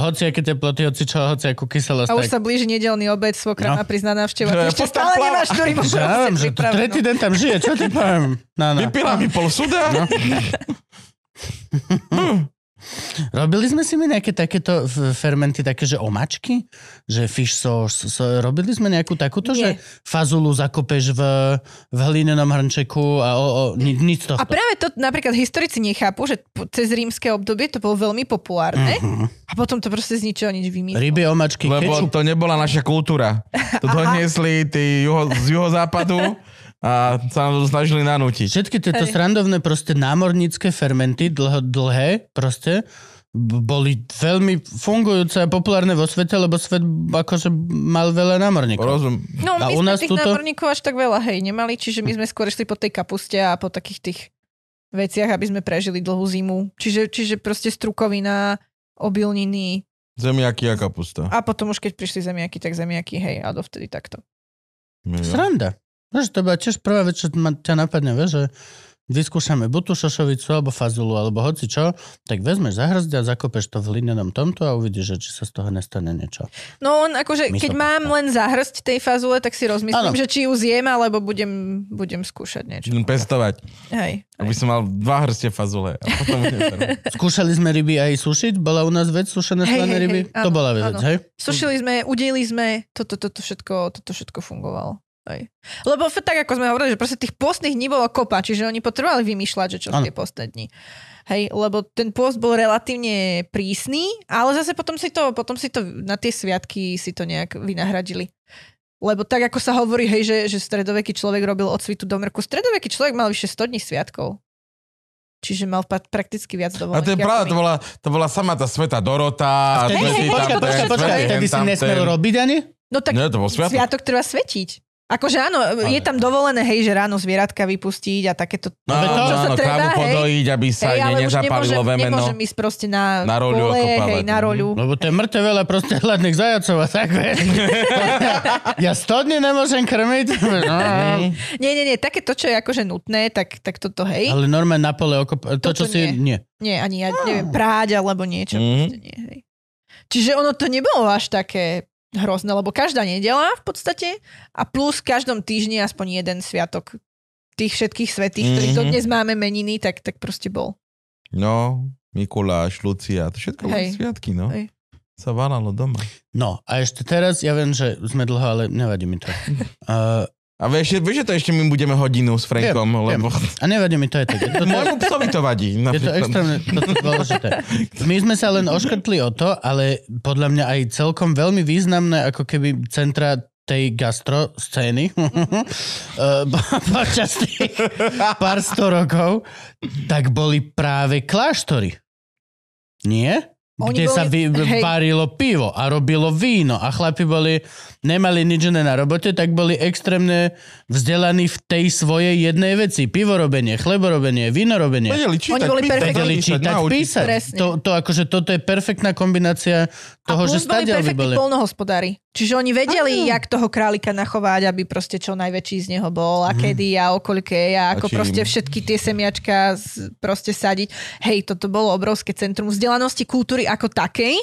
hoci aké teploty, hoci čo, hoci akú kyselosť. A už sa blíži nedelný obed, svokra No. má prísť na návštevu. Že a ty ešte stále plava- nemáš ja proste viem, že to tretí deň tam žije, čo ti poviem? No, no. Vypila mi pol suda. No. Robili sme si my nejaké takéto fermenty, také, že omačky? Že fish sauce, so, robili sme nejakú takúto, Nie. že fazulu zakopeš v, v hlinenom hrnčeku a o, o, ni, nič z tohto. A práve to napríklad historici nechápu, že cez rímske obdobie to bolo veľmi populárne Mhm. a potom to proste z ničoho nič vymyslelo. Ryby, omačky, Lebo kečup. to nebola naša kultúra. To doniesli tí juho, z juhozápadu a sa nám to snažili nanútiť. Všetky tieto Hej. srandovné proste námornícke fermenty, dlho, dlhé proste, boli veľmi fungujúce a populárne vo svete, lebo svet akože mal veľa námorníkov. Rozum. No, A my u sme nás tých tuto- námorníkov až tak veľa, hej, nemali, čiže my sme skôr šli po tej kapuste a po takých tých veciach, aby sme prežili dlhú zimu. Čiže, čiže proste strukovina, obilniny Zemiaky a kapusta. a potom už keď prišli zemiaky, tak zemiaky, hej, a dovtedy takto. Jo. Sranda. Vieš, to bola tiež prvá vec, čo ma, ťa napadne, vieš, že vyskúšame buď tú šošovicu, alebo fazulu, alebo hoci čo, tak vezmeš zahrzť a zakopeš to v hlinenom tomto a uvidíš, že či sa z toho nestane niečo. No on akože, Místo keď mám pasta. len zahrsť tej fazule, tak si rozmyslím, Áno. že či ju zjem, alebo budem, budem skúšať niečo. Idem pestovať, Hej. aby som mal dva hrste fazule. A potom budem to- Skúšali sme ryby aj sušiť? Bola u nás vec sušené Hej, slané hej, ryby? hej, to áno, bola vec, áno. hej? Sušili sme, udeli sme, toto, toto, všetko, toto všetko fungovalo. Hej. Lebo tak, ako sme hovorili, že proste tých postných dní bolo kopa, čiže oni potrebovali vymýšľať, že čo Áno. tie postné dni. Hej, lebo ten post bol relatívne prísny, ale zase potom si to, potom si to na tie sviatky si to nejak vynahradili. Lebo tak, ako sa hovorí, hej, že, že stredoveký človek robil od svitu do mrku, stredoveký človek mal vyše 100 dní sviatkov. Čiže mal prakticky viac A dovolenky. to je pravda, to bola, to bola sama tá sveta Dorota. A Vtedy si, tam počkaj, počkaj, počkaj, vtedy si nesmel robiť ani? No tak Nie, to bol sviatok. sviatok treba svetiť. Akože áno, je tam dovolené, hej, že ráno zvieratka vypustiť a takéto... No, Ale to- áno, čo sa treba, hej. podojiť, aby sa Hej, ale nemôžem, vemeno. nemôžem ísť proste na, Na roľu pole, hej, na roľu. Lebo to je mŕtve veľa proste hladných zajacov a tak, ja 100 dní nemôžem krmiť. No. Nie, nie, nie, také to, čo je akože nutné, tak, tak toto, hej. Ale normálne na pole okop... To, čo si... Nie. Nie, ani ja neviem, práť alebo niečo. Mhm. proste nie, hej. Čiže ono to nebolo až také hrozné, lebo každá nedela v podstate a plus v každom týždni aspoň jeden sviatok tých všetkých svetých, ktorých Mhm. dodnes máme meniny, tak, tak proste bol. No, Mikuláš, Lucia, to všetko boli sviatky, no. Hej. Sa válalo doma. No a ešte teraz, ja viem, že sme dlho, ale nevadí mi to. Uh, A vieš, vieš, že to ešte my budeme hodinu s Frankom, Viem, lebo a nevadí mi to aj tak. Je to, môjmu psovi to vadí. je to extrémne toto je dôležité. My sme sa len oškrtli o to, ale podľa mňa aj celkom veľmi významné, ako keby centra tej gastro scény eh, počas tých pár sto rokov, tak boli práve kláštory. Nie? Oni Kde boli- sa vy, hej. varilo pivo a robilo víno a chlapi boli, nemali nič iné na robote, tak boli extrémne vzdelaní v tej svojej jednej veci. Pivorobenie, chleborobenie, vínorobenie. Vedeli čítať, Oni boli písať. Vedeli čítať, písať. Presne. To, to, akože, toto je perfektná kombinácia toho, a že plus boli perfektní boli. polnohospodári. Čiže oni vedeli, Áno. jak toho králika nachovať, aby proste čo najväčší z neho bol a kedy a o koľké a ako čím. proste všetky tie semiačka z- proste sadiť. Hej, toto bolo obrovské centrum vzdelanosti kultúry ako takej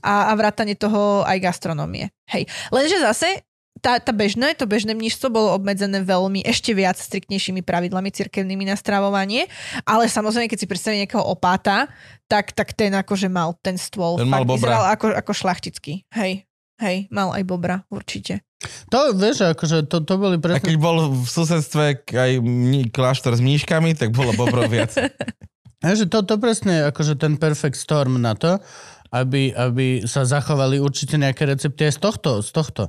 a, a vrátanie toho aj gastronomie. Hej. Lenže zase tá, tá bežné, to bežné mnížstvo bolo obmedzené veľmi ešte viac striktnejšími pravidlami cirkevnými na stravovanie, ale samozrejme, keď si predstaví nejakého opáta, tak, tak ten akože mal ten stôl. Ten mal bobra. vyzeral ako, ako šlachtický. Hej, hej, mal aj bobra, určite. To, vieš, akože to, to boli A presne... keď bol v susedstve aj mní, kláštor s mníškami, tak bolo bobrov viac. Ja, že to, to presne je akože ten perfect storm na to, aby, aby sa zachovali určite nejaké recepty aj z tohto. Z tohto.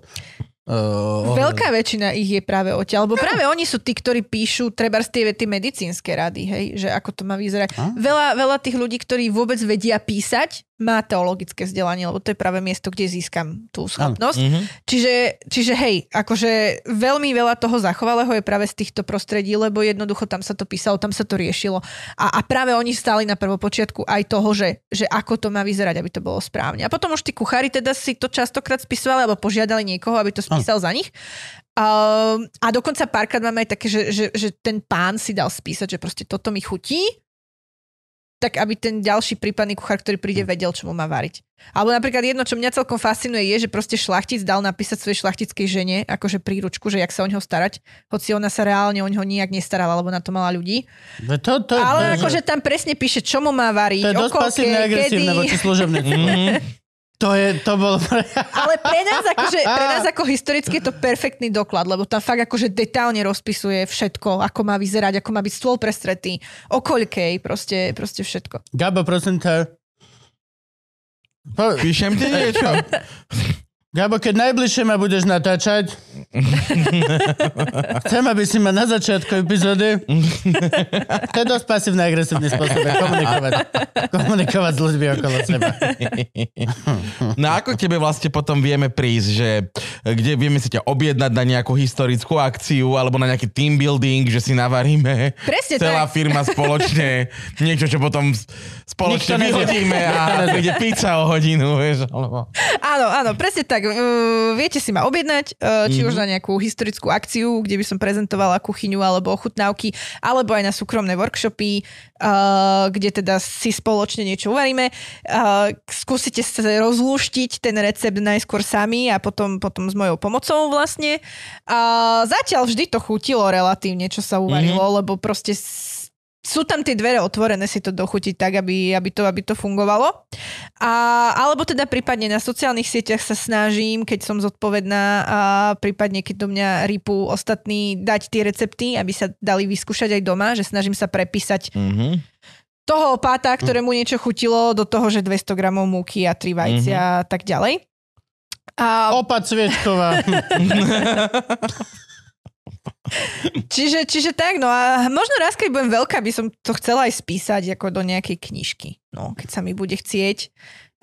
Uh, Veľká väčšina ich je práve odtiaľ, lebo práve oni sú tí, ktorí píšu treba z tie vety medicínske rady, hej, že ako to má vyzerať. A? Veľa, veľa tých ľudí, ktorí vôbec vedia písať, má teologické vzdelanie, lebo to je práve miesto, kde získam tú schopnosť. Mhm. Čiže, čiže hej, akože veľmi veľa toho zachovalého je práve z týchto prostredí, lebo jednoducho tam sa to písalo, tam sa to riešilo. A, a práve oni stáli na prvopočiatku aj toho, že, že ako to má vyzerať, aby to bolo správne. A potom už tí kuchári teda si to častokrát spisovali alebo požiadali niekoho, aby to spísal za nich. Um, a dokonca párkrát máme aj také, že, že, že ten pán si dal spísať, že proste toto mi chutí, tak aby ten ďalší prípadný kuchár, ktorý príde, vedel, čo mu má variť. Alebo napríklad jedno, čo mňa celkom fascinuje, je, že proste šlachtic dal napísať svojej šlachtickej žene, akože príručku, že jak sa o neho starať, hoci ona sa reálne o neho nijak nestarala, lebo na to mala ľudí. Ve To, to, Ale to, akože tam presne píše, čo mu má variť, to je dosť pasívne agresívne voči služobníctvu. To, je, to bolo... Ale pre nás, akože, pre nás ako historicky je to perfektný doklad, lebo tam fakt akože detálne rozpisuje všetko, ako má vyzerať, ako má byť stôl prestretý, o koľkej, proste, proste všetko. Gabo, prosím ťa. Po... Píšem ti niečo? Gabo, keď najbližšie ma budeš natáčať, chcem, aby si ma na začiatku epizódy to je dosť pasívne agresívny spôsob komunikovať. Komunikovať s ľuďmi okolo seba. No ako k tebe vlastne potom vieme prísť, že kde vieme si ťa objednať na nejakú historickú akciu alebo na nejaký team building, že si navaríme Presne celá tak. firma spoločne, niečo, čo potom spoločne Nikto nevie. vyhodíme a príde pizza o hodinu, vieš, alebo... Áno, áno, presne tak. Uh, viete si ma objednať, uh, či mm-hmm. už na nejakú historickú akciu, kde by som prezentovala kuchyňu alebo ochutnávky, alebo aj na súkromné workshopy, uh, kde teda si spoločne niečo uvaríme. Uh, skúsite sa rozlúštiť ten recept najskôr sami a potom, potom s mojou pomocou vlastne. Uh, zatiaľ vždy to chutilo relatívne, čo sa uvarilo, mm-hmm. lebo proste sú tam tie dvere otvorené si to dochutiť tak, aby, aby, to, aby to fungovalo. A, alebo teda prípadne na sociálnych sieťach sa snažím, keď som zodpovedná a prípadne keď do mňa rýpu ostatní dať tie recepty, aby sa dali vyskúšať aj doma, že snažím sa prepísať Mhm. toho opáta, ktorému niečo chutilo, do toho, že 200 gramov múky a 3 vajcia a tak ďalej. A Opat Sviečková. Čiže, čiže tak, no a možno raz, keď budem veľká, by som to chcela aj spísať ako do nejakej knižky. No, keď sa mi bude chcieť,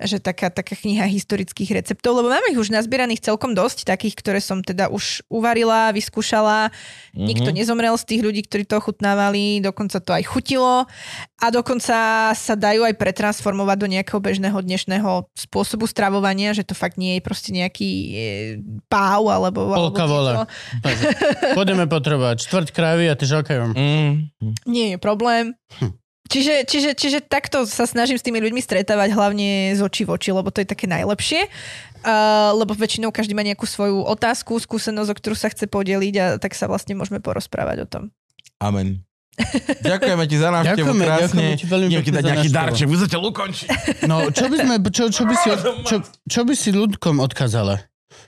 že taká, taká kniha historických receptov, lebo máme ich už nazbieraných celkom dosť, takých, ktoré som teda už uvarila, vyskúšala. Mm-hmm. Nikto nezomrel z tých ľudí, ktorí to ochutnávali, dokonca to aj chutilo a dokonca sa dajú aj pretransformovať do nejakého bežného dnešného spôsobu stravovania, že to fakt nie je proste nejaký e, páv alebo... Polka vole. Budeme potrebovať čtvrť krávy a ty žokajú. Mm. Nie je problém. Hm. Čiže, čiže, čiže takto sa snažím s tými ľuďmi stretávať hlavne z očí v oči, lebo to je také najlepšie. Uh, lebo väčšinou každý má nejakú svoju otázku, skúsenosť, o ktorú sa chce podeliť a tak sa vlastne môžeme porozprávať o tom. Amen. Ďakujeme ti za návštevu, krásne. ďakujeme ti veľmi pekne za nejaký darček, vy zatiaľ ukončiť. No, čo by, sme, čo, čo, by si, čo, čo by si ľudkom odkázala?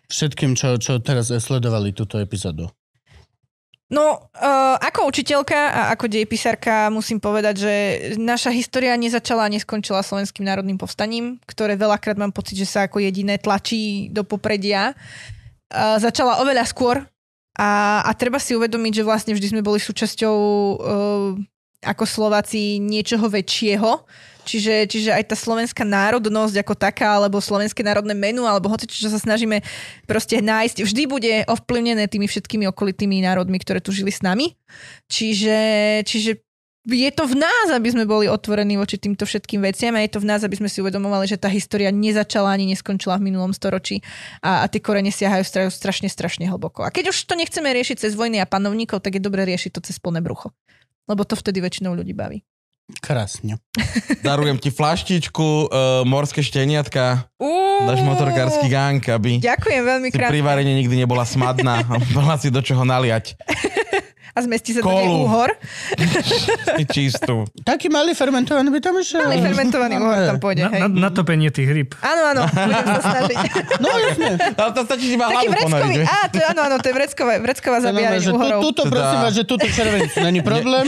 Všetkým, čo, čo teraz sledovali túto epizódu. No, uh, ako učiteľka a ako dejpisárka musím povedať, že naša história nezačala a neskončila Slovenským národným povstaním, ktoré veľakrát mám pocit, že sa ako jediné tlačí do popredia. Uh, začala oveľa skôr a, a treba si uvedomiť, že vlastne vždy sme boli súčasťou uh, ako Slováci niečoho väčšieho. Čiže, čiže aj tá slovenská národnosť ako taká, alebo slovenské národné menu, alebo hoci čo sa snažíme proste nájsť, vždy bude ovplyvnené tými všetkými okolitými národmi, ktoré tu žili s nami. Čiže, čiže je to v nás, aby sme boli otvorení voči týmto všetkým veciam a je to v nás, aby sme si uvedomovali, že tá história nezačala ani neskončila v minulom storočí a, a tie korene siahajú stra, strašne, strašne hlboko. A keď už to nechceme riešiť cez vojny a panovníkov, tak je dobre riešiť to cez plné brucho. Lebo to vtedy väčšinou ľudí baví. Krásne. Darujem ti flaštičku, uh, morské šteniatka, Uú, dáš motorkársky gang, aby Ďakujem veľmi si krásne. pri varení nikdy nebola smadná a mala si do čoho naliať. A zmestí sa do nej Kolu. úhor. I čistú. Taký malý fermentovaný by tam išiel. Malý fermentovaný úhor tam pôjde. Na, hej. na, natopenie tých ryb. Áno, áno, budem sa snažiť. No jasne. Ale to stačí si iba Taký hlavu ponoriť. vreckový, á, to áno, áno, to je vrecková, vrecková znamená, zabíjanie že tu, úhorov. tuto Teda- prosím vás, že túto červenicu není problém.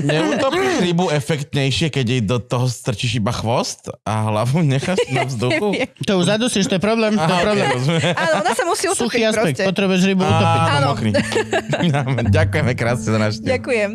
Neutopíš rybu efektnejšie, keď jej do toho strčíš iba chvost a hlavu necháš na vzduchu? To už zadusíš, to je problém. To je problém. okay. Áno, ona sa musí Suchý utopiť aspekt, proste. potrebuješ rybu utopiť. Áno. Ďakujeme krásne za návštevu. Ďakujem.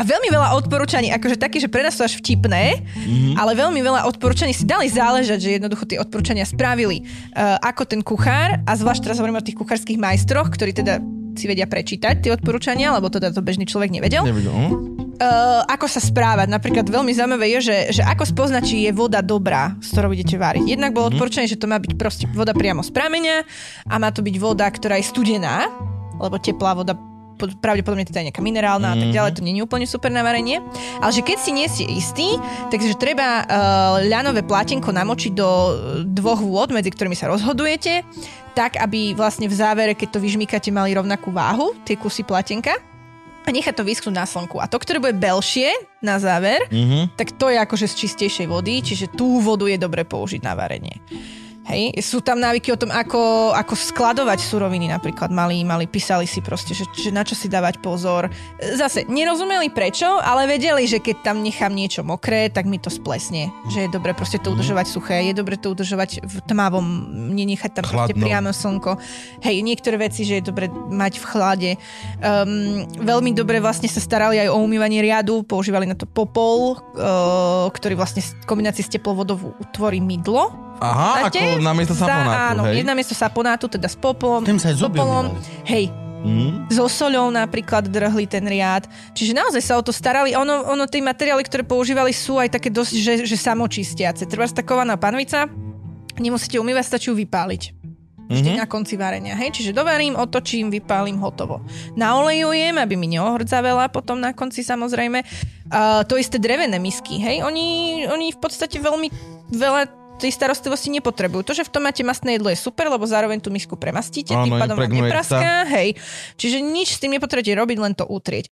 A veľmi veľa odporúčaní, akože také, že pre nás sú až vtipné, mm-hmm. ale veľmi veľa odporúčaní si dali záležať, že jednoducho tie odporúčania spravili uh, ako ten kuchár, a zvlášť teraz hovorím o tých kuchárskych majstroch, ktorí teda si vedia prečítať tie odporúčania, lebo teda to bežný človek nevedel. Nevidel, hm? Uh, ako sa správať. Napríklad veľmi zaujímavé je, že, že ako spoznať, či je voda dobrá, z ktorou idete variť. Jednak bolo odporúčané, že to má byť proste voda priamo z prameňa a má to byť voda, ktorá je studená, lebo teplá voda po- pravdepodobne teda nejaká minerálna a tak ďalej, to nie je úplne super na varenie. Ale že keď si nie ste istý, takže treba uh, ľanové plátenko namočiť do uh, dvoch vôd, medzi ktorými sa rozhodujete, tak, aby vlastne v závere, keď to vyžmýkate, mali rovnakú váhu, tie kusy platenka a nechať to vyschnúť na slnku. A to, ktoré bude belšie na záver, Mhm. tak to je akože z čistejšej vody, čiže tú vodu je dobre použiť na varenie. Hej, sú tam návyky o tom, ako, ako skladovať suroviny napríklad. Mali, mali, písali si proste, že, že na čo si dávať pozor. Zase, nerozumeli prečo, ale vedeli, že keď tam nechám niečo mokré, tak mi to splesne. Že je dobre proste to udržovať suché, je dobre to udržovať v tmavom, nenechať tam proste Chladnom. priamo slnko. Hej, niektoré veci, že je dobre mať v chlade. Um, veľmi dobre vlastne sa starali aj o umývanie riadu, používali na to popol, uh, ktorý vlastne v kombinácii s teplou vodou utvorí mydlo Aha, Máte? ako namiesto Za- saponátu, Áno, hej? je namiesto saponátu, teda s popolom. Tým sa aj popolom. Hej, Mm. so soľou napríklad drhli ten riad. Čiže naozaj sa o to starali. Ono, ono tie materiály, ktoré používali, sú aj také dosť, že, že samočistiace. Treba stakovaná panvica, nemusíte umývať, stačí ju vypáliť. Vždy Mhm. na konci varenia, hej? Čiže dovarím, otočím, vypálim, hotovo. Naolejujem, aby mi neohrdzavela potom na konci samozrejme. Uh, to isté drevené misky, hej? Oni, oni v podstate veľmi veľa tej starostlivosti nepotrebujú. To, že v tom máte masné jedlo je super, lebo zároveň tú misku premastíte, tým pádom vám nepraská, hej. Čiže nič s tým nepotrebujete robiť, len to utrieť.